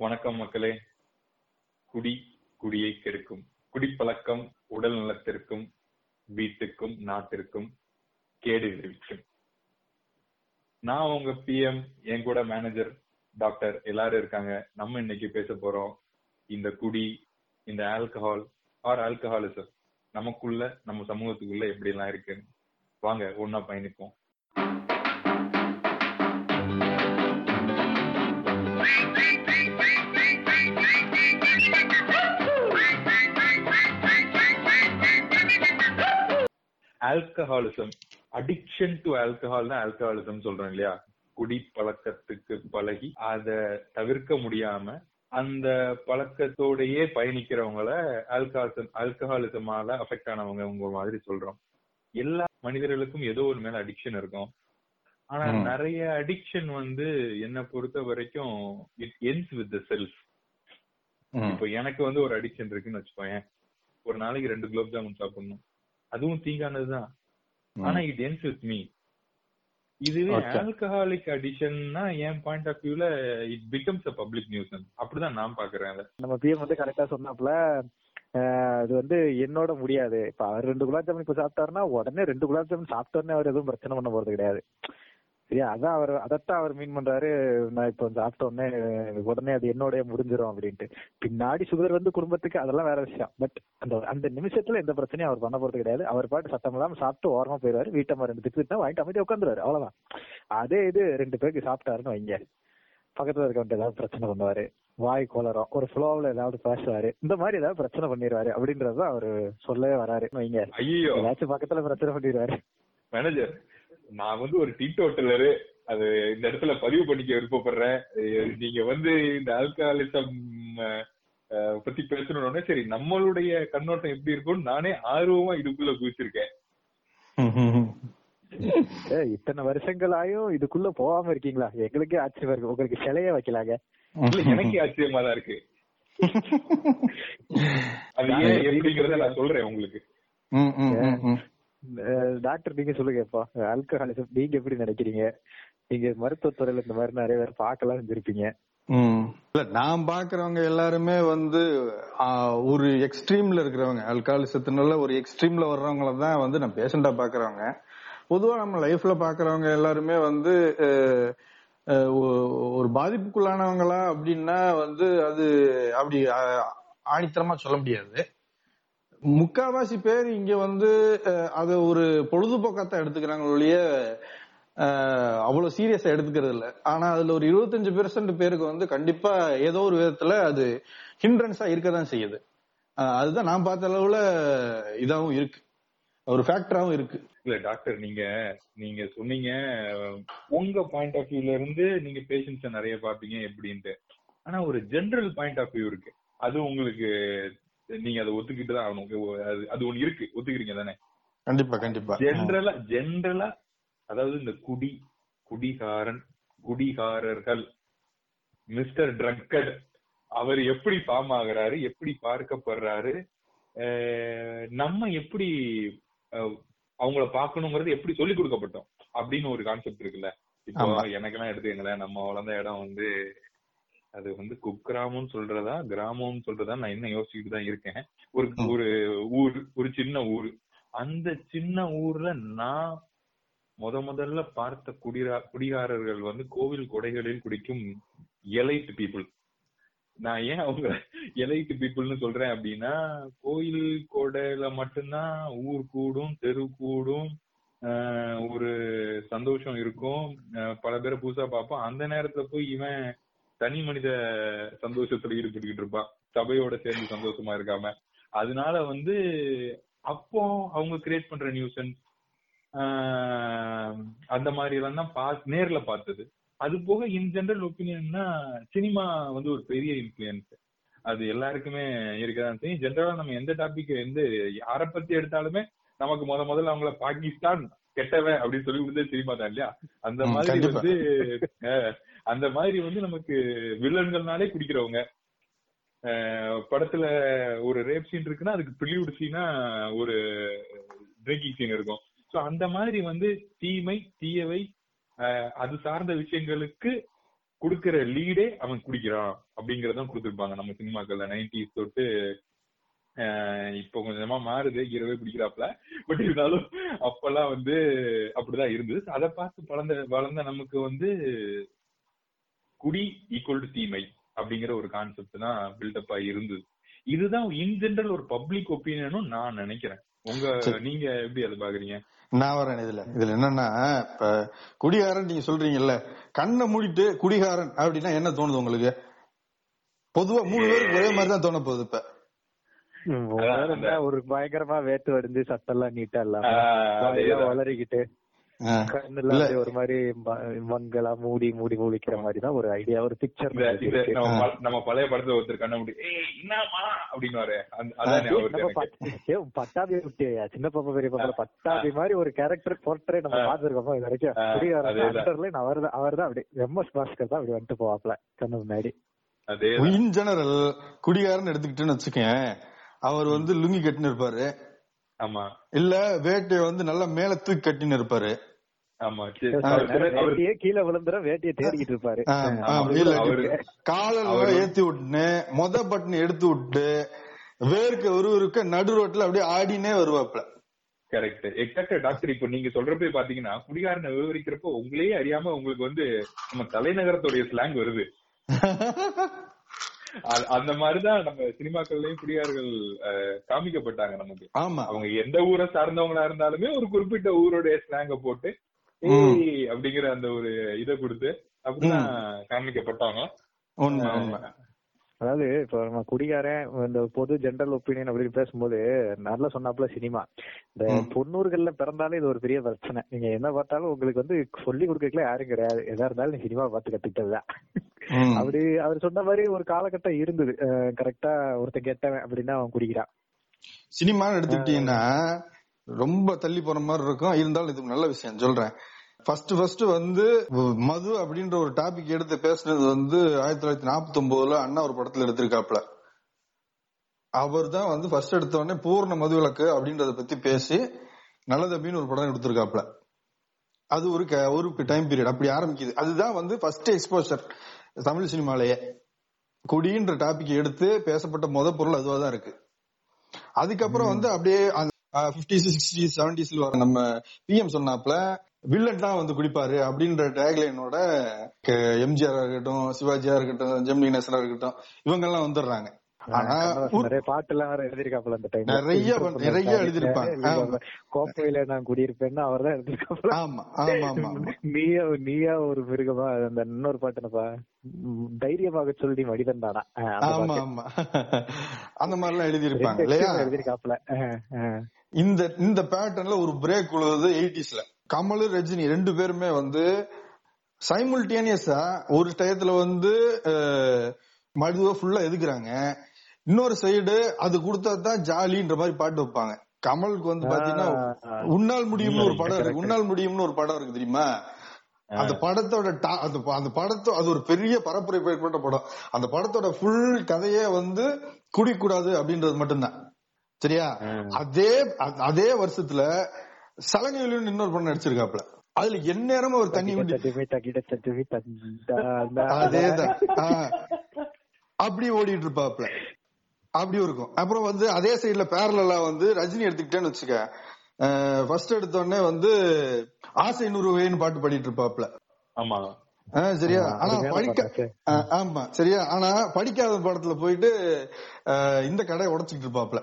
வணக்கம் மக்களே. குடி குடியை கெடுக்கும். குடிப்பழக்கம் உடல் நலத்திற்கும் வீட்டுக்கும் நாட்டிற்கும் கேடு விளைவிக்கும். நான் உங்க பிஎம் என் கூட மேனேஜர் டாக்டர் எல்லாரும் இருக்காங்க. நம்ம இன்னைக்கு பேச போறோம் இந்த குடி இந்த ஆல்கஹால் ஆர் ஆல்கஹாலிசம் நமக்குள்ள நம்ம சமூகத்துக்குள்ள எப்படி எல்லாம் இருக்கு வாங்க ஒன்னா பயணிப்போம். ஆல்கஹாலிசம் அடிக்ஷன் டு ஆல்கஹால் தான் ஆல்கஹாலிசம் சொல்றோம் இல்லையா? குடி பழக்கத்துக்கு பழகி அத தவிர்க்க முடியாம அந்த பழக்கத்தோடயே பயணிக்கிறவங்கள ஆல்கஹாலிசம் ஆல்கஹாலிசமால அஃபெக்ட் ஆனவங்க உங்க மாதிரி சொல்றோம். எல்லா மனிதர்களுக்கும் ஏதோ ஒரு மேல அடிக்ஷன் இருக்கும். ஆனா. நிறைய அடிக்ஷன் வந்து என்ன பொறுத்த வரைக்கும் it ends with the self. இப்போ எனக்கு வந்து ஒரு அடிக்ஷன் இருக்குன்னு வச்சுக்கோயேன். ஒரு நாளைக்கு ரெண்டு குலோப் ஜாமுன் சாப்பிடணும். அதுவும் தீங்கானதுதான். ஆனா இட் எண்ட்ஸ் வித் மீ இதுவே. ஆல்கஹாலிக் அடிஷன்னா என் பாயிண்ட் ஆஃப் வியூல it becomes a public nuisance அப்படிதான் நான் பாக்குறேன் நம்ம பிஎம் வந்து கரெக்டா சொன்னாப்ல அது வந்து என்னோட முடியாது. இப்ப அவர் ரெண்டு குலாப் ஜாமுன் இப்ப சாப்பிட்டாருன்னா உடனே ரெண்டு குலாப் ஜாமுன் சாப்பிட்டோடனே அவர் எதுவும் பிரச்சனை பண்ண போறது கிடையாது. சரியா? அதான் அவர் அதைத்தான் அவர் மீன் பண்றாரு. நான் இப்போ சாப்பிட்ட உடனே உடனே அது என்னோடய முடிஞ்சிரும் அப்படின்ட்டு. பின்னாடி சுகர் வந்து குடும்பத்துக்கு அதெல்லாம் வேற விஷயம். பட் அந்த அந்த நிமிஷத்துல எந்த பிரச்சனையும் அவர் பண்ண போறது கிடையாது. அவர் பாட்டு சத்தம் இல்லாம சாப்பிட்டு ஓரமா போயிருவாரு வீட்டம்மா ரெண்டு திட்டு திட்டா வாங்கிட்டு அமைதியா உட்காந்துருவாரு. அவ்வளவுதான். அதே இது ரெண்டு பேருக்கு சாப்பிட்டாருன்னு வைங்க. பக்கத்துல இருக்கவன்ட்டு ஏதாவது பிரச்சனை பண்ணுவாரு. வாய் கோளரும் ஒரு ஃப்ளோவில் ஏதாவது பேசுவாரு. இந்த மாதிரி ஏதாவது பிரச்சனை பண்ணிடுவாரு அப்படின்றது அவரு சொல்லவே வராரு. வைங்க. ஐயோ ஏதாச்சும் பக்கத்துல பிரச்சனை பண்ணிடுவாரு மேனேஜர் நான் வந்து ஒரு டீ டோட்டலரு அது இந்த இடத்துல பதிவு பண்ணிக்க விருப்பப்படுறேன். நீங்க வந்து இந்த ஆல்கஹாலிசம் பத்தி பேசணும்னே சரி நம்மளுடைய கண்ணோட்டம் எப்படி இருக்கும்னு நானே ஆர்வமா இதுக்குள்ள குதிச்சிருக்கேன் ஏ இத்தனை வருஷங்களாயும் இதுக்குள்ள போகாம இருக்கீங்களா? எங்களுக்கே ஆச்சரியமா இருக்கு. உங்களுக்கு சிலையே வைக்கலாங்க. இல்ல எனக்கே ஆச்சரியமா தான் இருக்கு. அது ஏன் எப்படிங்கறத நான் சொல்றேன் உங்களுக்கு. ம், ம், ம், ம். அஹ் டாக்டர் நீங்க சொல்லுங்க இப்போ ஆல்கஹாலிசம் நீங்க எப்படி நினைக்கிறீங்க? நீங்க மருத்துவத்துறையில இந்த மாதிரி நிறைய பேர் பார்க்கலாம் செஞ்சிருப்பீங்க இல்ல நான் பாக்குறவங்க எல்லாருமே வந்து ஒரு எக்ஸ்ட்ரீம்ல இருக்கிறவங்க அல்காலிசத்தினால ஒரு எக்ஸ்ட்ரீம்ல வர்றவங்கள தான் வந்து நான் பேஷண்டா பாக்குறவங்க பொதுவா நம்ம லைஃப்ல பாக்குறவங்க எல்லாருமே வந்து ஒரு பாதிப்புக்குள்ளானவங்களா அப்படின்னா வந்து அது அப்படி ஆணித்தரமா சொல்ல முடியாது. முக்காவாசி பேர் இங்க வந்து அத ஒரு பொழுதுபோக்காத்தான் எடுத்துக்கிறாங்க ஒழிய அவ்வளவு சீரியஸா எடுத்துக்கிறது இல்ல. ஆனா அதுல ஒரு இருபத்தஞ்சு பெர்சன்ட் பேருக்கு வந்து கண்டிப்பா ஏதோ ஒரு விதத்துல அது ஹிண்ட்ரன்ஸா இருக்கதான் செய்யுது. அதுதான் நான் பார்த்த அளவுல இதாவும் இருக்கு. ஒரு ஃபேக்டராவும் இருக்கு. இல்ல டாக்டர் நீங்க நீங்க சொன்னீங்க உங்க பாயிண்ட் ஆஃப் வியூல இருந்து நீங்க பேஷண்ட்ஸ நிறைய பாப்பீங்க எப்படின்ட்டு. ஆனா ஒரு ஜெனரல் பாயிண்ட் ஆஃப் வியூ இருக்கு. அது உங்களுக்கு நீங்க அதை ஒத்துக்கிட்டு தான் ஆகணும். அது ஒண்ணு இருக்கு. ஒத்துக்கிறீங்க தானே? கண்டிப்பா கண்டிப்பா. ஜென்ரலா ஜென்ரலா அதாவது இந்த குடி குடிகாரன் குடிகாரர்கள் மிஸ்டர் ட்ரங்கட் அவர் எப்படி ஃபார்ம் ஆகுறாரு எப்படி பார்க்கப்படுறாரு நம்ம எப்படி அவங்கள பார்க்கணுங்கிறது எப்படி சொல்லி கொடுக்கப்பட்டோம்? அப்படின்னு ஒரு கான்செப்ட் இருக்குல்ல. இப்போ. எனக்கெல்லாம் எடுத்துக்கங்களேன் நம்ம வளர்ந்த இடம் வந்து அது வந்து குக்கிராமம்னு சொல்றதா கிராமம்னு சொல்றதா நான் இன்னும் யோசிச்சுட்டு தான் இருக்கேன். ஒரு. ஒரு ஊர் ஒரு சின்ன ஊர். அந்த சின்ன ஊர்ல நான் முத முதல்ல பார்த்த குடிரா குடிகாரர்கள் வந்து கோவில் கொடைகளில் குடிக்கும் எலைட் பீப்புள். நான் ஏன் அவங்க எலைட் பீப்புள்னு சொல்றேன் அப்படின்னா கோயில் கொடையில மட்டும்தான் ஊர் கூடும் தெரு கூடும் ஆஹ் ஒரு சந்தோஷம் இருக்கும். பல பேரை புதுசா பார்ப்போம். அந்த நேரத்துல போய் இவன் தனி மனித சந்தோஷத்துல ஈடுபட்டுக்கிட்டு இருப்பான் சபையோட சேர்ந்து சந்தோஷமா இருக்காம. அதனால வந்து அப்போ அவங்க கிரியேட் பண்ற நியூசன்ஸ் அந்த மாதிரி எல்லாம் தான் பா நேர்ல பார்த்தது. அது போக இன் ஜெனரல் ஒப்பீனியன்னா சினிமா வந்து ஒரு பெரிய இன்ஃபுளுயன்ஸ் அது எல்லாருக்குமே இருக்கதான் செய்யும். ஜென்ரலா நம்ம எந்த டாபிக் எந்த யாரை பத்தி எடுத்தாலுமே நமக்கு முத முதல்ல அவங்கள பாகிஸ்தான் கெட்டவன் அப்படின்னு சொல்லி கொடுத்தது சினிமா தான் இல்லையா? அந்த மாதிரி. வந்து அந்த மாதிரி வந்து நமக்கு வில்லன்கள்னாலே பிடிக்கிறவங்க படத்துல ஒரு ரேப் சீன் இருக்குன்னா அதுக்கு பிலிவுட் சீனா ஒரு ட்ரிங்கிங் சீன் இருக்கும். சோ அந்த மாதிரி வந்து தீமை தீயவை அது சார்ந்த விஷயங்களுக்கு குடுக்கிற லீடே அவன் குடிக்கிறான் அப்படிங்கறதான் கொடுத்துருப்பாங்க நம்ம சினிமாக்கள்ல. நைன்டிஸ் தொட்டு இப்போ கொஞ்சமா மாறுது. இரவே பிடிக்கிறாப்ல பட் இருந்தாலும் அப்பெல்லாம் வந்து அப்படிதான் இருந்தது. அதை பார்த்து வளர்ந்த வளர்ந்த நமக்கு வந்து குடி ஈக்குவல் டு தீமை அப்படிங்கிற ஒரு கான்செப்ட் தான் பில்டப் ஆகி இருந்தது. இதுதான் இன் ஜெனரல் ஒரு பப்ளிக் ஒப்பீனியனும் நான் நினைக்கிறேன். உங்க. நீங்க எப்படி அதை பாக்குறீங்க நான் வரேன் இதுல. இதுல என்னன்னா இப்ப குடிகாரன் நீங்க சொல்றீங்கல்ல கண்ணை மூடிட்டு குடிகாரன் அப்படின்னா என்ன தோணுது உங்களுக்கு? பொதுவா மூணு பேருக்கு ஒரே மாதிரி தான் தோண போகுது இப்ப ஒரு பயங்கரமா வேட்டு வடிஞ்சு சட்டெல்லாம் நீட்டா இல்லாம. வளரிக்கிட்டு ஆ. கண்ணுல ஒரு மாதிரி மங்களா மூடி மூடி முழிக்கிற மாதிரி தான் ஒரு ஐடியா ஒரு பிக்சர் நம்ம பழைய படத்துல ஒருத்தர் கண்ண முடி அப்படின்னு. பட்டாபி விட்டியா சின்ன பாப்பா பெரிய பாப்பா பட்டாபி மாதிரி ஒரு கேரக்டர் போர்ட்ரே நம்ம. பாத்துருக்கோம் இது வரைக்கும். அண்டர்லைன் அவர் தான் அவர் தான் அப்படி. எம் எஸ் பாஸ்கர் தான் அப்படி வந்துட்டு போவாப்ல கண்ணு முன்னாடி. இன் ஜெனரல் குடிகாரன் எடுத்துக்கிட்டேன்னு வச்சுக்கேன் அவர் வந்து லுங்கி கட்டின்னு இருப்பாரு. ஆமா. இல்ல வேட்டையை வந்து நல்லா மேல தூக்கி கட்டின்னு இருப்பாரு. கீழே விழுந்துரும் வேட்டியை தேடிக்கிட்டு இருப்பாரு. காலர் ஏத்தி விட்டுன்னு மொத பட்டன் எடுத்து விட்டு வேர்க்க ஒருவருக்க நடு ரோட்ல அப்படியே ஆடினே வருவாப்ல கரெக்ட் எக்ஸாக்ட் டாக்டர் இப்ப நீங்க சொல்றப்ப பாத்தீங்கன்னா குடிகாரனை விவரிக்கிறப்போ உங்களையே அறியாம உங்களுக்கு வந்து நம்ம தலைநகரத்துடைய ஸ்லாங் வருது. அந்த மாதிரிதான் நம்ம சினிமாக்கள்லயும் குடிகாரர்கள் அஹ், காமிக்கப்பட்டாங்க நமக்கு. ஆமா. அவங்க எந்த ஊரை சார்ந்தவங்களா இருந்தாலுமே ஒரு குறிப்பிட்ட ஊருடைய ஸ்லாங்க போட்டு அப்படிங்கிற அந்த ஒரு இத கொடுத்து அப்படிதான் காமிக்கப்பட்டாங்க. அதாவது இப்ப நம்ம குடிகாரன் இந்த பொது ஜெனரல் ஒப்பீனியன் அப்படின்னு பேசும்போது நல்லா சொன்னாப்புல சினிமா. இந்த. தொண்ணூறுகள்ல பிறந்தாலே இது ஒரு பெரிய பிரச்சனை. நீங்க என்ன பார்த்தாலும் உங்களுக்கு வந்து சொல்லி கொடுக்கல யாரும் கிடையாது. எதா இருந்தாலும் நீ சினிமா பார்த்து கத்துக்கிட்டதுதான். அப்படி அவர் சொன்ன மாதிரி ஒரு காலகட்டம் இருந்தது. கரெக்டா ஒருத்தன் கெட்டவன் அப்படின்னா அவன் குடிக்கிறான். சினிமான்னு எடுத்துக்கிட்டீங்கன்னா ரொம்ப தள்ளி போற மாதிரி இருக்கும். இருந்தாலும் இது நல்ல விஷயம். சொல்றேன். ஃபர்ஸ்ட் ஃபர்ஸ்ட் வந்து மது அப்படின்ற ஒரு டாபிக் எடுத்து பேசுனது வந்து ஆயிரத்தி தொள்ளாயிரத்தி நாற்பத்தி ஒன்பதுல அண்ணா ஒரு படத்துல எடுத்திருக்காப்ல அவர் தான் வந்து ஃபர்ஸ்ட் எடுத்த உடனே பூர்ண மது விளக்கு அப்படின்றத பத்தி பேசி நல்லதம்பின்னு ஒரு படம் எடுத்திருக்காப்ல அது ஒரு ஒரு டைம் பீரியட் அப்படி ஆரம்பிக்குது. அதுதான் வந்து ஃபர்ஸ்ட் எக்ஸ்போஷர் தமிழ் சினிமாலேயே. குடின்ற டாபிக் எடுத்து பேசப்பட்ட முத பொருள் அதுவா தான் இருக்கு. அதுக்கப்புறம் வந்து அப்படியே பிப்டிஸ் சிக்ஸ்டீஸ் செவன்டிஸ்ல வர நம்ம பிஎம் சொன்னாப்ல வில்லன் தான் வந்து குடிப்பாரு அப்படின்ற டேக்லைனோட எம்ஜிஆர் இருக்கட்டும் சிவாஜியா இருக்கட்டும் ஜெமினி கணேசனா இருக்கட்டும் இவங்க எல்லாம் வந்துடுறாங்க நிறைய பாட்டு எல்லாம் வேற எழுதிருக்காப்புல அந்த டைம் நிறைய நிறைய எழுதியிருப்பாங்க. ஆமா. கோப்பையில நான் குடியிருப்பேன்னு அவர் தான் எழுதிருக்காப்புல ஆமா ஆமா ஆமா. நீயா நீயா ஒரு மிருகமா அந்த இன்னொரு பாட்டு என்னப்பா தைரியமாக சொல்லி மனிதன் தானா ஆமா. ஆமா அந்த மாதிரி எல்லாம் எழுதியிருப்பாங்க ரெண்டு இல்லையா ஆ. இந்த இந்த பேட்டர்ன்ல ஒரு பிரேக் உழுவுது எயிட்டிஸ்ல கமல் ரஜினி ரெண்டு பேருமே வந்து சைமுல்டேனியஸா ஒரு டயத்துல வந்து மதுவை ஃபுல்லா எதுக்குறாங்க? இன்னொரு சைடு அது கொடுத்தாதான் ஜாலின்ற மாதிரி பாட்டு வைப்பாங்க. கமலுக்கு வந்து பாத்தீங்கன்னா. உன்னால் முடியும்னு ஒரு படம். இருக்கு. உன்னால் முடியும்னு ஒரு படம் இருக்கு தெரியுமா? அந்த படத்தோட அந்த அந்த படத்தோ அது ஒரு பெரிய பரப்புரை ஏற்பட்ட படம். அந்த படத்தோட ஃபுல் கதையே வந்து குடிக்கூடாது அப்படின்றது மட்டும்தான். சரியா? அதே அதே வருஷத்துல சலங்கையிலும் இன்னொரு படம் நடிச்சிருக்காப்ல அதுல எந்நேரமும் ஒரு தண்ணி அதேதான். ஆ. அப்படி ஓடிட்டு இருப்பாப்ல அப்படி இருக்கும். அப்புறம் வந்து அதே சைடுல பேரலா வந்து ரஜினி எடுத்துக்கிட்டேன்னு வச்சுக்க ஃபர்ஸ்ட் எடுத்த உடனே வந்து ஆசை நூறுவேன்னு பாட்டு பாடிட்டு இருப்பாப்ல ஆமா. சரியா? ஆனா படிக்க ஆமா. சரியா? ஆனா படிக்காத படத்துல போயிட்டு இந்த கடையை உடைச்சுக்கிட்டு இருப்பாப்ல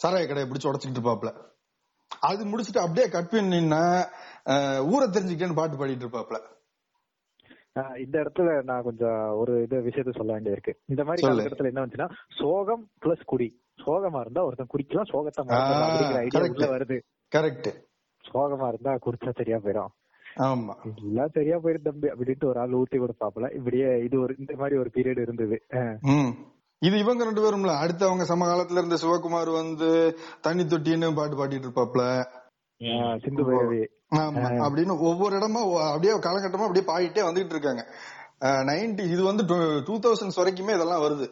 சாராய கடையை பிடிச்சு உடைச்சுக்கிட்டு இருப்பாப்ல அது முடிச்சுட்டு அப்படியே கட் பண்ணினா ஊரை தெரிஞ்சுக்கிட்டேன்னு பாட்டு பாடிட்டு இருப்பாப்ல இந்த இடத்துல நான் கொஞ்சம் ஒரு இது விஷயத்த சொல்ல வேண்டியிருக்கு. இந்த மாதிரி. காலகட்டத்துல என்ன வந்துச்சுன்னா சோகம் பிளஸ் குடி. சோகமா இருந்தா ஒருத்தன் குடிக்கலாம் சோகத்தை அப்படிங்கிற ஐடியா. உள்ள வருது. கரெக்ட் சோகமா இருந்தா குடிச்சா சரியா போயிடும். ஆமா. எல்லாம் சரியா போயிடும் தம்பி அப்படின்ட்டு ஒரு ஆள் ஊட்டி கொடுப்பாப்புல. இப்படியே இது ஒரு இந்த மாதிரி ஒரு பீரியட் இருந்தது. இது இவங்க ரெண்டு பேரும்ல. அடுத்து அவங்க சமகாலத்துல இருந்த சிவகுமார் வந்து தண்ணி தொட்டின்னு பாட்டு பாடிட்டு இருப்பாப்ல. சிந்து பைரவி. ஆமா அப்படின்னு ஒவ்வொரு இடமா அப்படியே காலகட்டமா அப்படியே பாடிட்டே வந்துகிட்டு இருக்காங்க. நைன்டி இது வந்து டூ தௌசண்ட்ஸ் வரைக்குமே இதெல்லாம் வருது.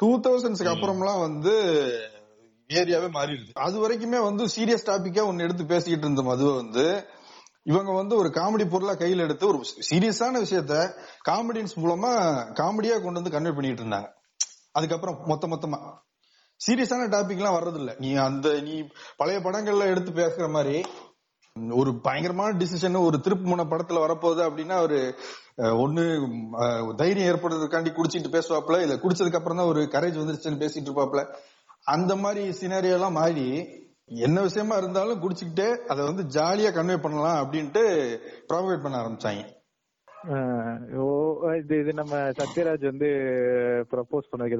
டூ தௌசண்ட்ஸ்க்கு அப்புறம்லாம் வந்து ஏரியாவே மாறிடுது. அது வரைக்குமே வந்து சீரியஸ் டாபிக்கா ஒன்னு எடுத்து பேசிக்கிட்டு இருந்த மதுவை வந்து இவங்க வந்து ஒரு காமெடி பொருளா கையில எடுத்து ஒரு சீரியஸான விஷயத்த காமெடியன்ஸ் மூலமா காமெடியா கொண்டு வந்து கன்வே பண்ணிட்டு இருந்தாங்க. அதுக்கப்புறம் மொத்த மொத்தமா. சீரியஸான டாபிக் எல்லாம் வர்றது இல்ல நீ அந்த நீ பழைய படங்கள்ல எடுத்து பேசுற மாதிரி ஒரு பயங்கரமான டிசிஷன் ஒரு திருப்பு முனை படத்துல வரப்போகுது அப்படின்னா ஒரு ஒண்ணு தைரியம் ஏற்படுறதுக்காண்டி குடிச்சிட்டு பேசுவாப்ல இல்ல குடிச்சதுக்கு அப்புறம் தான் ஒரு கரேஜ் வந்துருச்சுன்னு பேசிட்டு இருப்பாப்ல அந்த மாதிரி சினாரியோ எல்லாம் மாறி என்ன விஷயமா இருந்தாலும் குடிச்சுக்கிட்டே அதை வந்து ஜாலியா கன்வே பண்ணலாம் அப்படின்ட்டு ப்ராபகேட் பண்ண ஆரம்பிச்சாங்க. ஓ இது இது நம்ம சத்யராஜ் வந்து ப்ரப்போஸ் பண்ணதுக்கு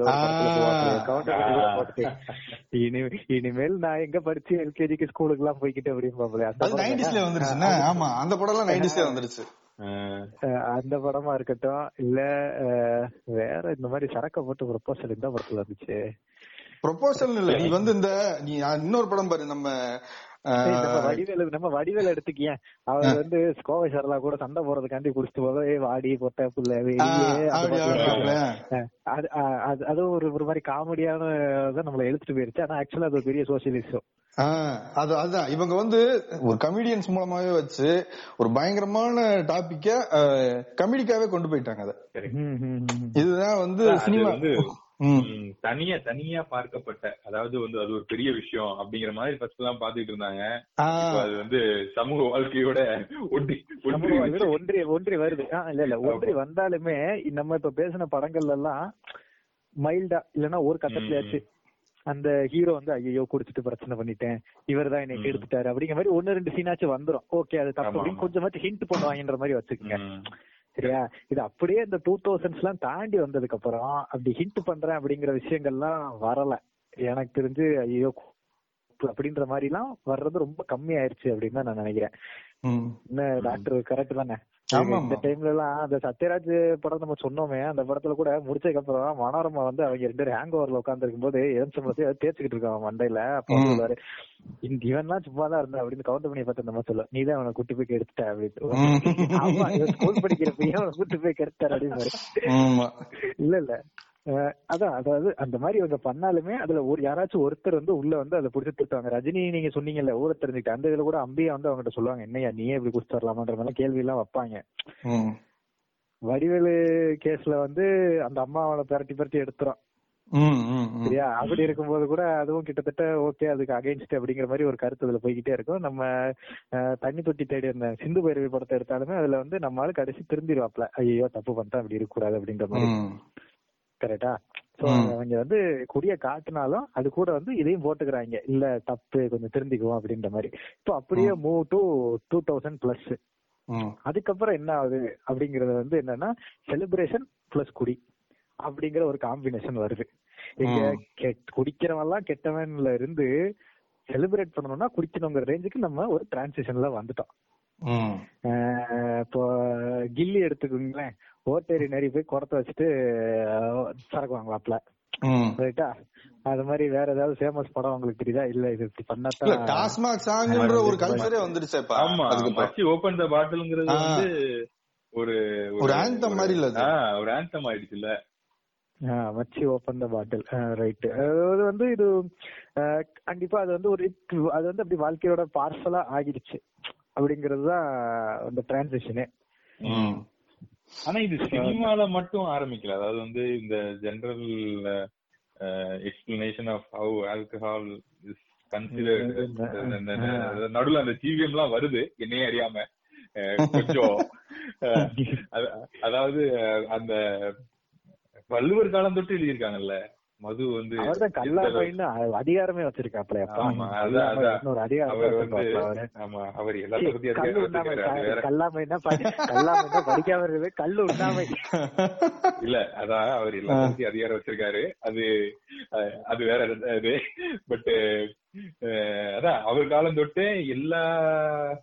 இனி இனிமேல் நான் எங்க படிச்சு எல்கேஜிக்கு ஸ்கூலுக்கு எல்லாம் போய்கிட்டு அந்த அது படம். நைன்டிஸ்ல? வந்துருச்சுன்னா ஆமா. அந்த படம் எல்லாம் நைன்டிஸ்ல வந்துருச்சு. அந்த படமா இருக்கட்டும். இல்ல வேற இந்த மாதிரி சரக்க போட்டு ப்ரப்போசல் இந்த படத்துல இருந்துச்சு ப்ரொபோசல் இல்ல. நீ வந்து இந்த நீ இன்னொரு படம் பாரு. நம்ம வடிவேலு நம்ம வடிவேல எடுத்துக்கியேன் அவர் வந்து கோவை சரலா கூட சண்டை போறதுக்காண்டி குடிச்சிட்டு போக "ஏய், வாடி பொட்ட புள்ள அது அது ஒரு ஒரு மாதிரி காமெடியான இதை நம்மள எடுத்துட்டு போயிருச்சு. ஆனா ஆக்சுவலா அது பெரிய சோசியலிசம் ஆஹ், அது அதுதான். இவங்க வந்து ஒரு கமெடியன்ஸ் மூலமாவே வச்சு ஒரு பயங்கரமான டாபிக்க கமெடிக்காவே கொண்டு போயிட்டாங்க அதை. இதுதான் வந்து சினிமா. தனியா தனியா பார்க்கப்பட்ட அதாவது வந்து அது ஒரு பெரிய விஷயம் அப்படிங்கிற மாதிரி ஃபர்ஸ்ட் எல்லாம் பாத்துட்டு இருந்தாங்க. அது வந்து சமூக வாழ்க்கையோட ஒன்றி ஒன்றி ஒன்றி வருது. இல்ல இல்ல ஒன்றி வந்தாலுமே நம்ம இப்ப பேசின படங்கள்ல எல்லாம் மைல்டா இல்லன்னா ஒரு கட்டத்திலயாச்சு அந்த ஹீரோ வந்து ஐயோ குடிச்சிட்டு பிரச்சனை பண்ணிட்டேன். இவர் தான் என்னை ம். கெடுத்துட்டாரு அப்படிங்கிற மாதிரி ஒன்னு ரெண்டு சீனாச்சும் வந்துரும். ஓகே அது தப்பு அப்படின்னு. கொஞ்சமாச்சும் ஹிண்ட் பண்ணுவாங்கன்ற மாதிரி வச்சுக்கோங்க. சரியா? இது அப்படியே இந்த டூ தௌசண்ட்ஸ் எல்லாம் தாண்டி வந்ததுக்கு அப்புறம் அப்படி ஹிண்ட் பண்றேன் அப்படிங்கிற விஷயங்கள்லாம் வரல. எனக்கு தெரிஞ்சு ஐயோ அப்படின்ற மாதிரி எல்லாம் வர்றது ரொம்ப கம்மி ஆயிருச்சு அப்படின்னு தான் நான் நினைக்கிறேன். டாக்டர் கரெக்ட் தானே? இந்த. டைம்ல எல்லாம் அந்த சத்யராஜ் படம் நம்ம சொன்னோமே அந்த படத்துல கூட முடிச்சதுக்கு அப்புறம் மனோரமா வந்து அவங்க ரெண்டு பேரும் ஹேங் ஓவர்ல உட்கார்ந்து இருக்கும்போது எலுமிச்சம்பழத்தை தேய்ச்சிக்கிட்டு இருக்கான் மண்டையில அப்ப. சொல்லுவாரு இவன்லாம் சும்மா தான் இருந்தா அப்படின்னு கவுண்ட் பண்ணி பார்த்து நம்ம சொல்ல நீ தான் அவனை குட்டி போய் கெடுத்துட்ட அப்படின்னு. ஆமா இவன் ஸ்கூல் படிக்கிறப்ப அவனை கூட்டு போய் கெடுத்தாரு அப்படின்னு ஆமா இல்ல இல்ல அதான் அதாவது அந்த மாதிரி இவங்க பண்ணாலுமே அதுல ஒரு யாராச்சும் ஒருத்தர் வந்து உள்ள வந்து அதை புடிச்சு திட்டுவாங்க ரஜினி நீங்க சொன்னீங்கல்ல ஊரை தெரிஞ்சுக்கிட்டு அந்த இதுல கூட அம்பியா வந்து அவங்ககிட்ட சொல்லுவாங்க என்னையா நீயே இப்படி குடிச்சு தரலாமான்ற மாதிரி கேள்வி எல்லாம் வைப்பாங்க. வடிவேலு கேஸ்ல வந்து அந்த அம்மா அவனை பிரட்டி பிரட்டி எடுத்துரும். சரியா? அப்படி இருக்கும்போது கூட அதுவும் கிட்டத்தட்ட ஓகே அதுக்கு அகைன்ஸ்ட் அப்படிங்கிற மாதிரி ஒரு கருத்து அதுல போய்கிட்டே இருக்கும். நம்ம தண்ணி தொட்டி தேடி அந்த சிந்து பைரவி படத்தை எடுத்தாலுமே அதுல வந்து நம்மளால கடைசி திருந்திருவாப்ல. ஐயோ தப்பு பண்ணிட்டா அப்படி இருக்க கூடாது அப்படின்ற மாதிரி. கரெக்டா சோ. அவங்க வந்து குடிய காட்டினாலும் அது கூட வந்து இதையும் போட்டுக்கிறாங்க. இல்ல தப்பு கொஞ்சம் திருந்திக்குவோம் அப்படின்ற மாதிரி. இப்போ அப்படியே move to two thousand plus. அதுக்கப்புறம் என்ன ஆகுது? அப்படிங்கறது வந்து என்னன்னா செலிப்ரேஷன் பிளஸ் குடி அப்படிங்கிற ஒரு காம்பினேஷன் வருது. இங்க ம். கெட்- குடிக்கிறவன்லாம் கெட்டவன்ல இருந்து செலிப்ரேட் பண்ணணும்னா குடிக்கணுங்கிற ரேஞ்சுக்கு நம்ம ஒரு டிரான்சிஷன்ல வந்துட்டோம். இப்போ கில்லி எடுத்துக்கோங்களேன். ஓட்டேரி நிறைய போய் குடத்த வச்சுட்டு சரக்கு வாங்கலாப்ல ம். ரைட்டா? அது மாதிரி வேற ஏதாவது ஃபேமஸ் படம் உங்களுக்கு தெரியுதா? இல்ல இது இப்படி இல்ல பண்ணாதான் டாஸ்மாக் சாங்ன்ற ஒரு கல்ச்சரே வந்துருச்சேப்பா ஆமா அதுக்கப்புறம் மச்சி ஓபன் த பாட்டில்ங்கிறது. வந்து ஒரு ஒரு anthem மாதிரி இல்ல ஒரு ஆந்தம் ஆயிடுச்சுல்ல. ஆஹ் வச்சு ஓபன் த பாட்டில் ரைட் அது வந்து இது ஆஹ் கண்டிப்பா அது வந்து ஒரு அது வந்து அப்படி வாழ்க்கையோட பார்சலா ஆகிடுச்சு. அப்படிங்கிறது தான் அந்த டிரான்சிஷனே ம். ஆனா இது சினிமால மட்டும் ஆரம்பிக்கல. அதாவது வந்து இந்த general explanation of how alcohol is considered நடுவுல அந்த ஜிவிஎம் எல்லாம் வருது. என்னையே அறியாம. கொஞ்சம். அதாவது அந்த வள்ளுவர் காலம் தொட்டு எழுதியிருக்காங்கல்ல. மது வந்து அதிகாரமே வச்சிருக்காப்ல. இன்னொரு அதிகாரம். அது படிக்காம இருக்குது கல்லு உண்ணாமை இல்ல அதான் அவர் எல்லா பத்தி அதிகாரம் வச்சிருக்காரு. அது அது வேற இது பட் அதான் அவர் காலம் தொட்டு எல்லா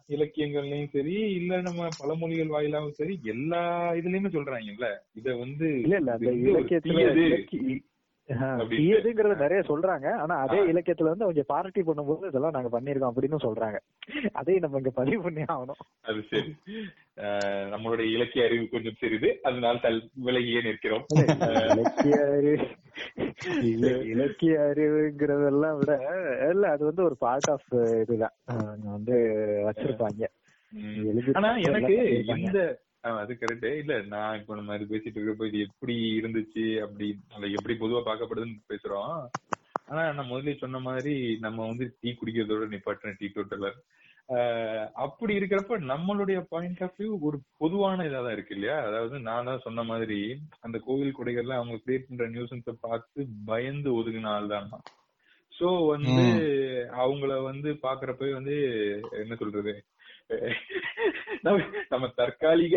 இலக்கியங்கள்லயும் சரி இல்ல நம்ம பழமொழிகள் வாயிலாவும் சரி எல்லா இதுலயுமே சொல்றாங்கல்ல? இத வந்து இல்ல இல்ல தீயதுங்கிறத நிறைய சொல்றாங்க. ஆனா அதே. இலக்கியத்துல வந்து அவங்க பார்ட்டி பண்ணும்போது இதெல்லாம் நாங்க பண்ணிருக்கோம் அப்படின்னு சொல்றாங்க. அதையும் நம்ம இங்க பதிவு பண்ணி ஆகணும். அது சரி. நம்மளுடைய இலக்கிய அறிவு கொஞ்சம் சிறிது. அதனால் தல் விலகியே நிற்கிறோம். இலக்கிய அறிவு. இல- இலக்கிய அறிவுங்கிறதெல்லாம் விட இல்ல அது வந்து ஒரு பார்ட் ஆஃப் இதுதான். வந்து வச்சிருப்பாங்க. ஆனா எனக்கு. இந்த அது கரெக்ட் இல்ல நான் இப்ப நம்ம இது பேசிட்டு இருக்கப்ப இது எப்படி இருந்துச்சு அப்படி எப்படி பொதுவா பார்க்கப்படுதுன்னு பேசுறோம். ஆனா நான் முதல்ல சொன்ன மாதிரி நம்ம வந்து டீ குடிக்கிறதோட நிப்பாட்டின டீ டோட்டலர் அப்படி இருக்கிறப்ப நம்மளுடைய பாயிண்ட் ஆஃப் வியூ ஒரு பொதுவான இதா தான் இருக்கு இல்லையா? அதாவது நான் தான் சொன்ன மாதிரி அந்த கோவில் கொடைகள்ல அவங்க கிரியேட் பண்ற நியூசன்ஸ பார்த்து பயந்து ஒதுங்கின ஆள் தான். சோ வந்து அவங்கள வந்து பாக்குறப்ப வந்து என்ன சொல்றது? நம்ம நம்ம தற்காலிக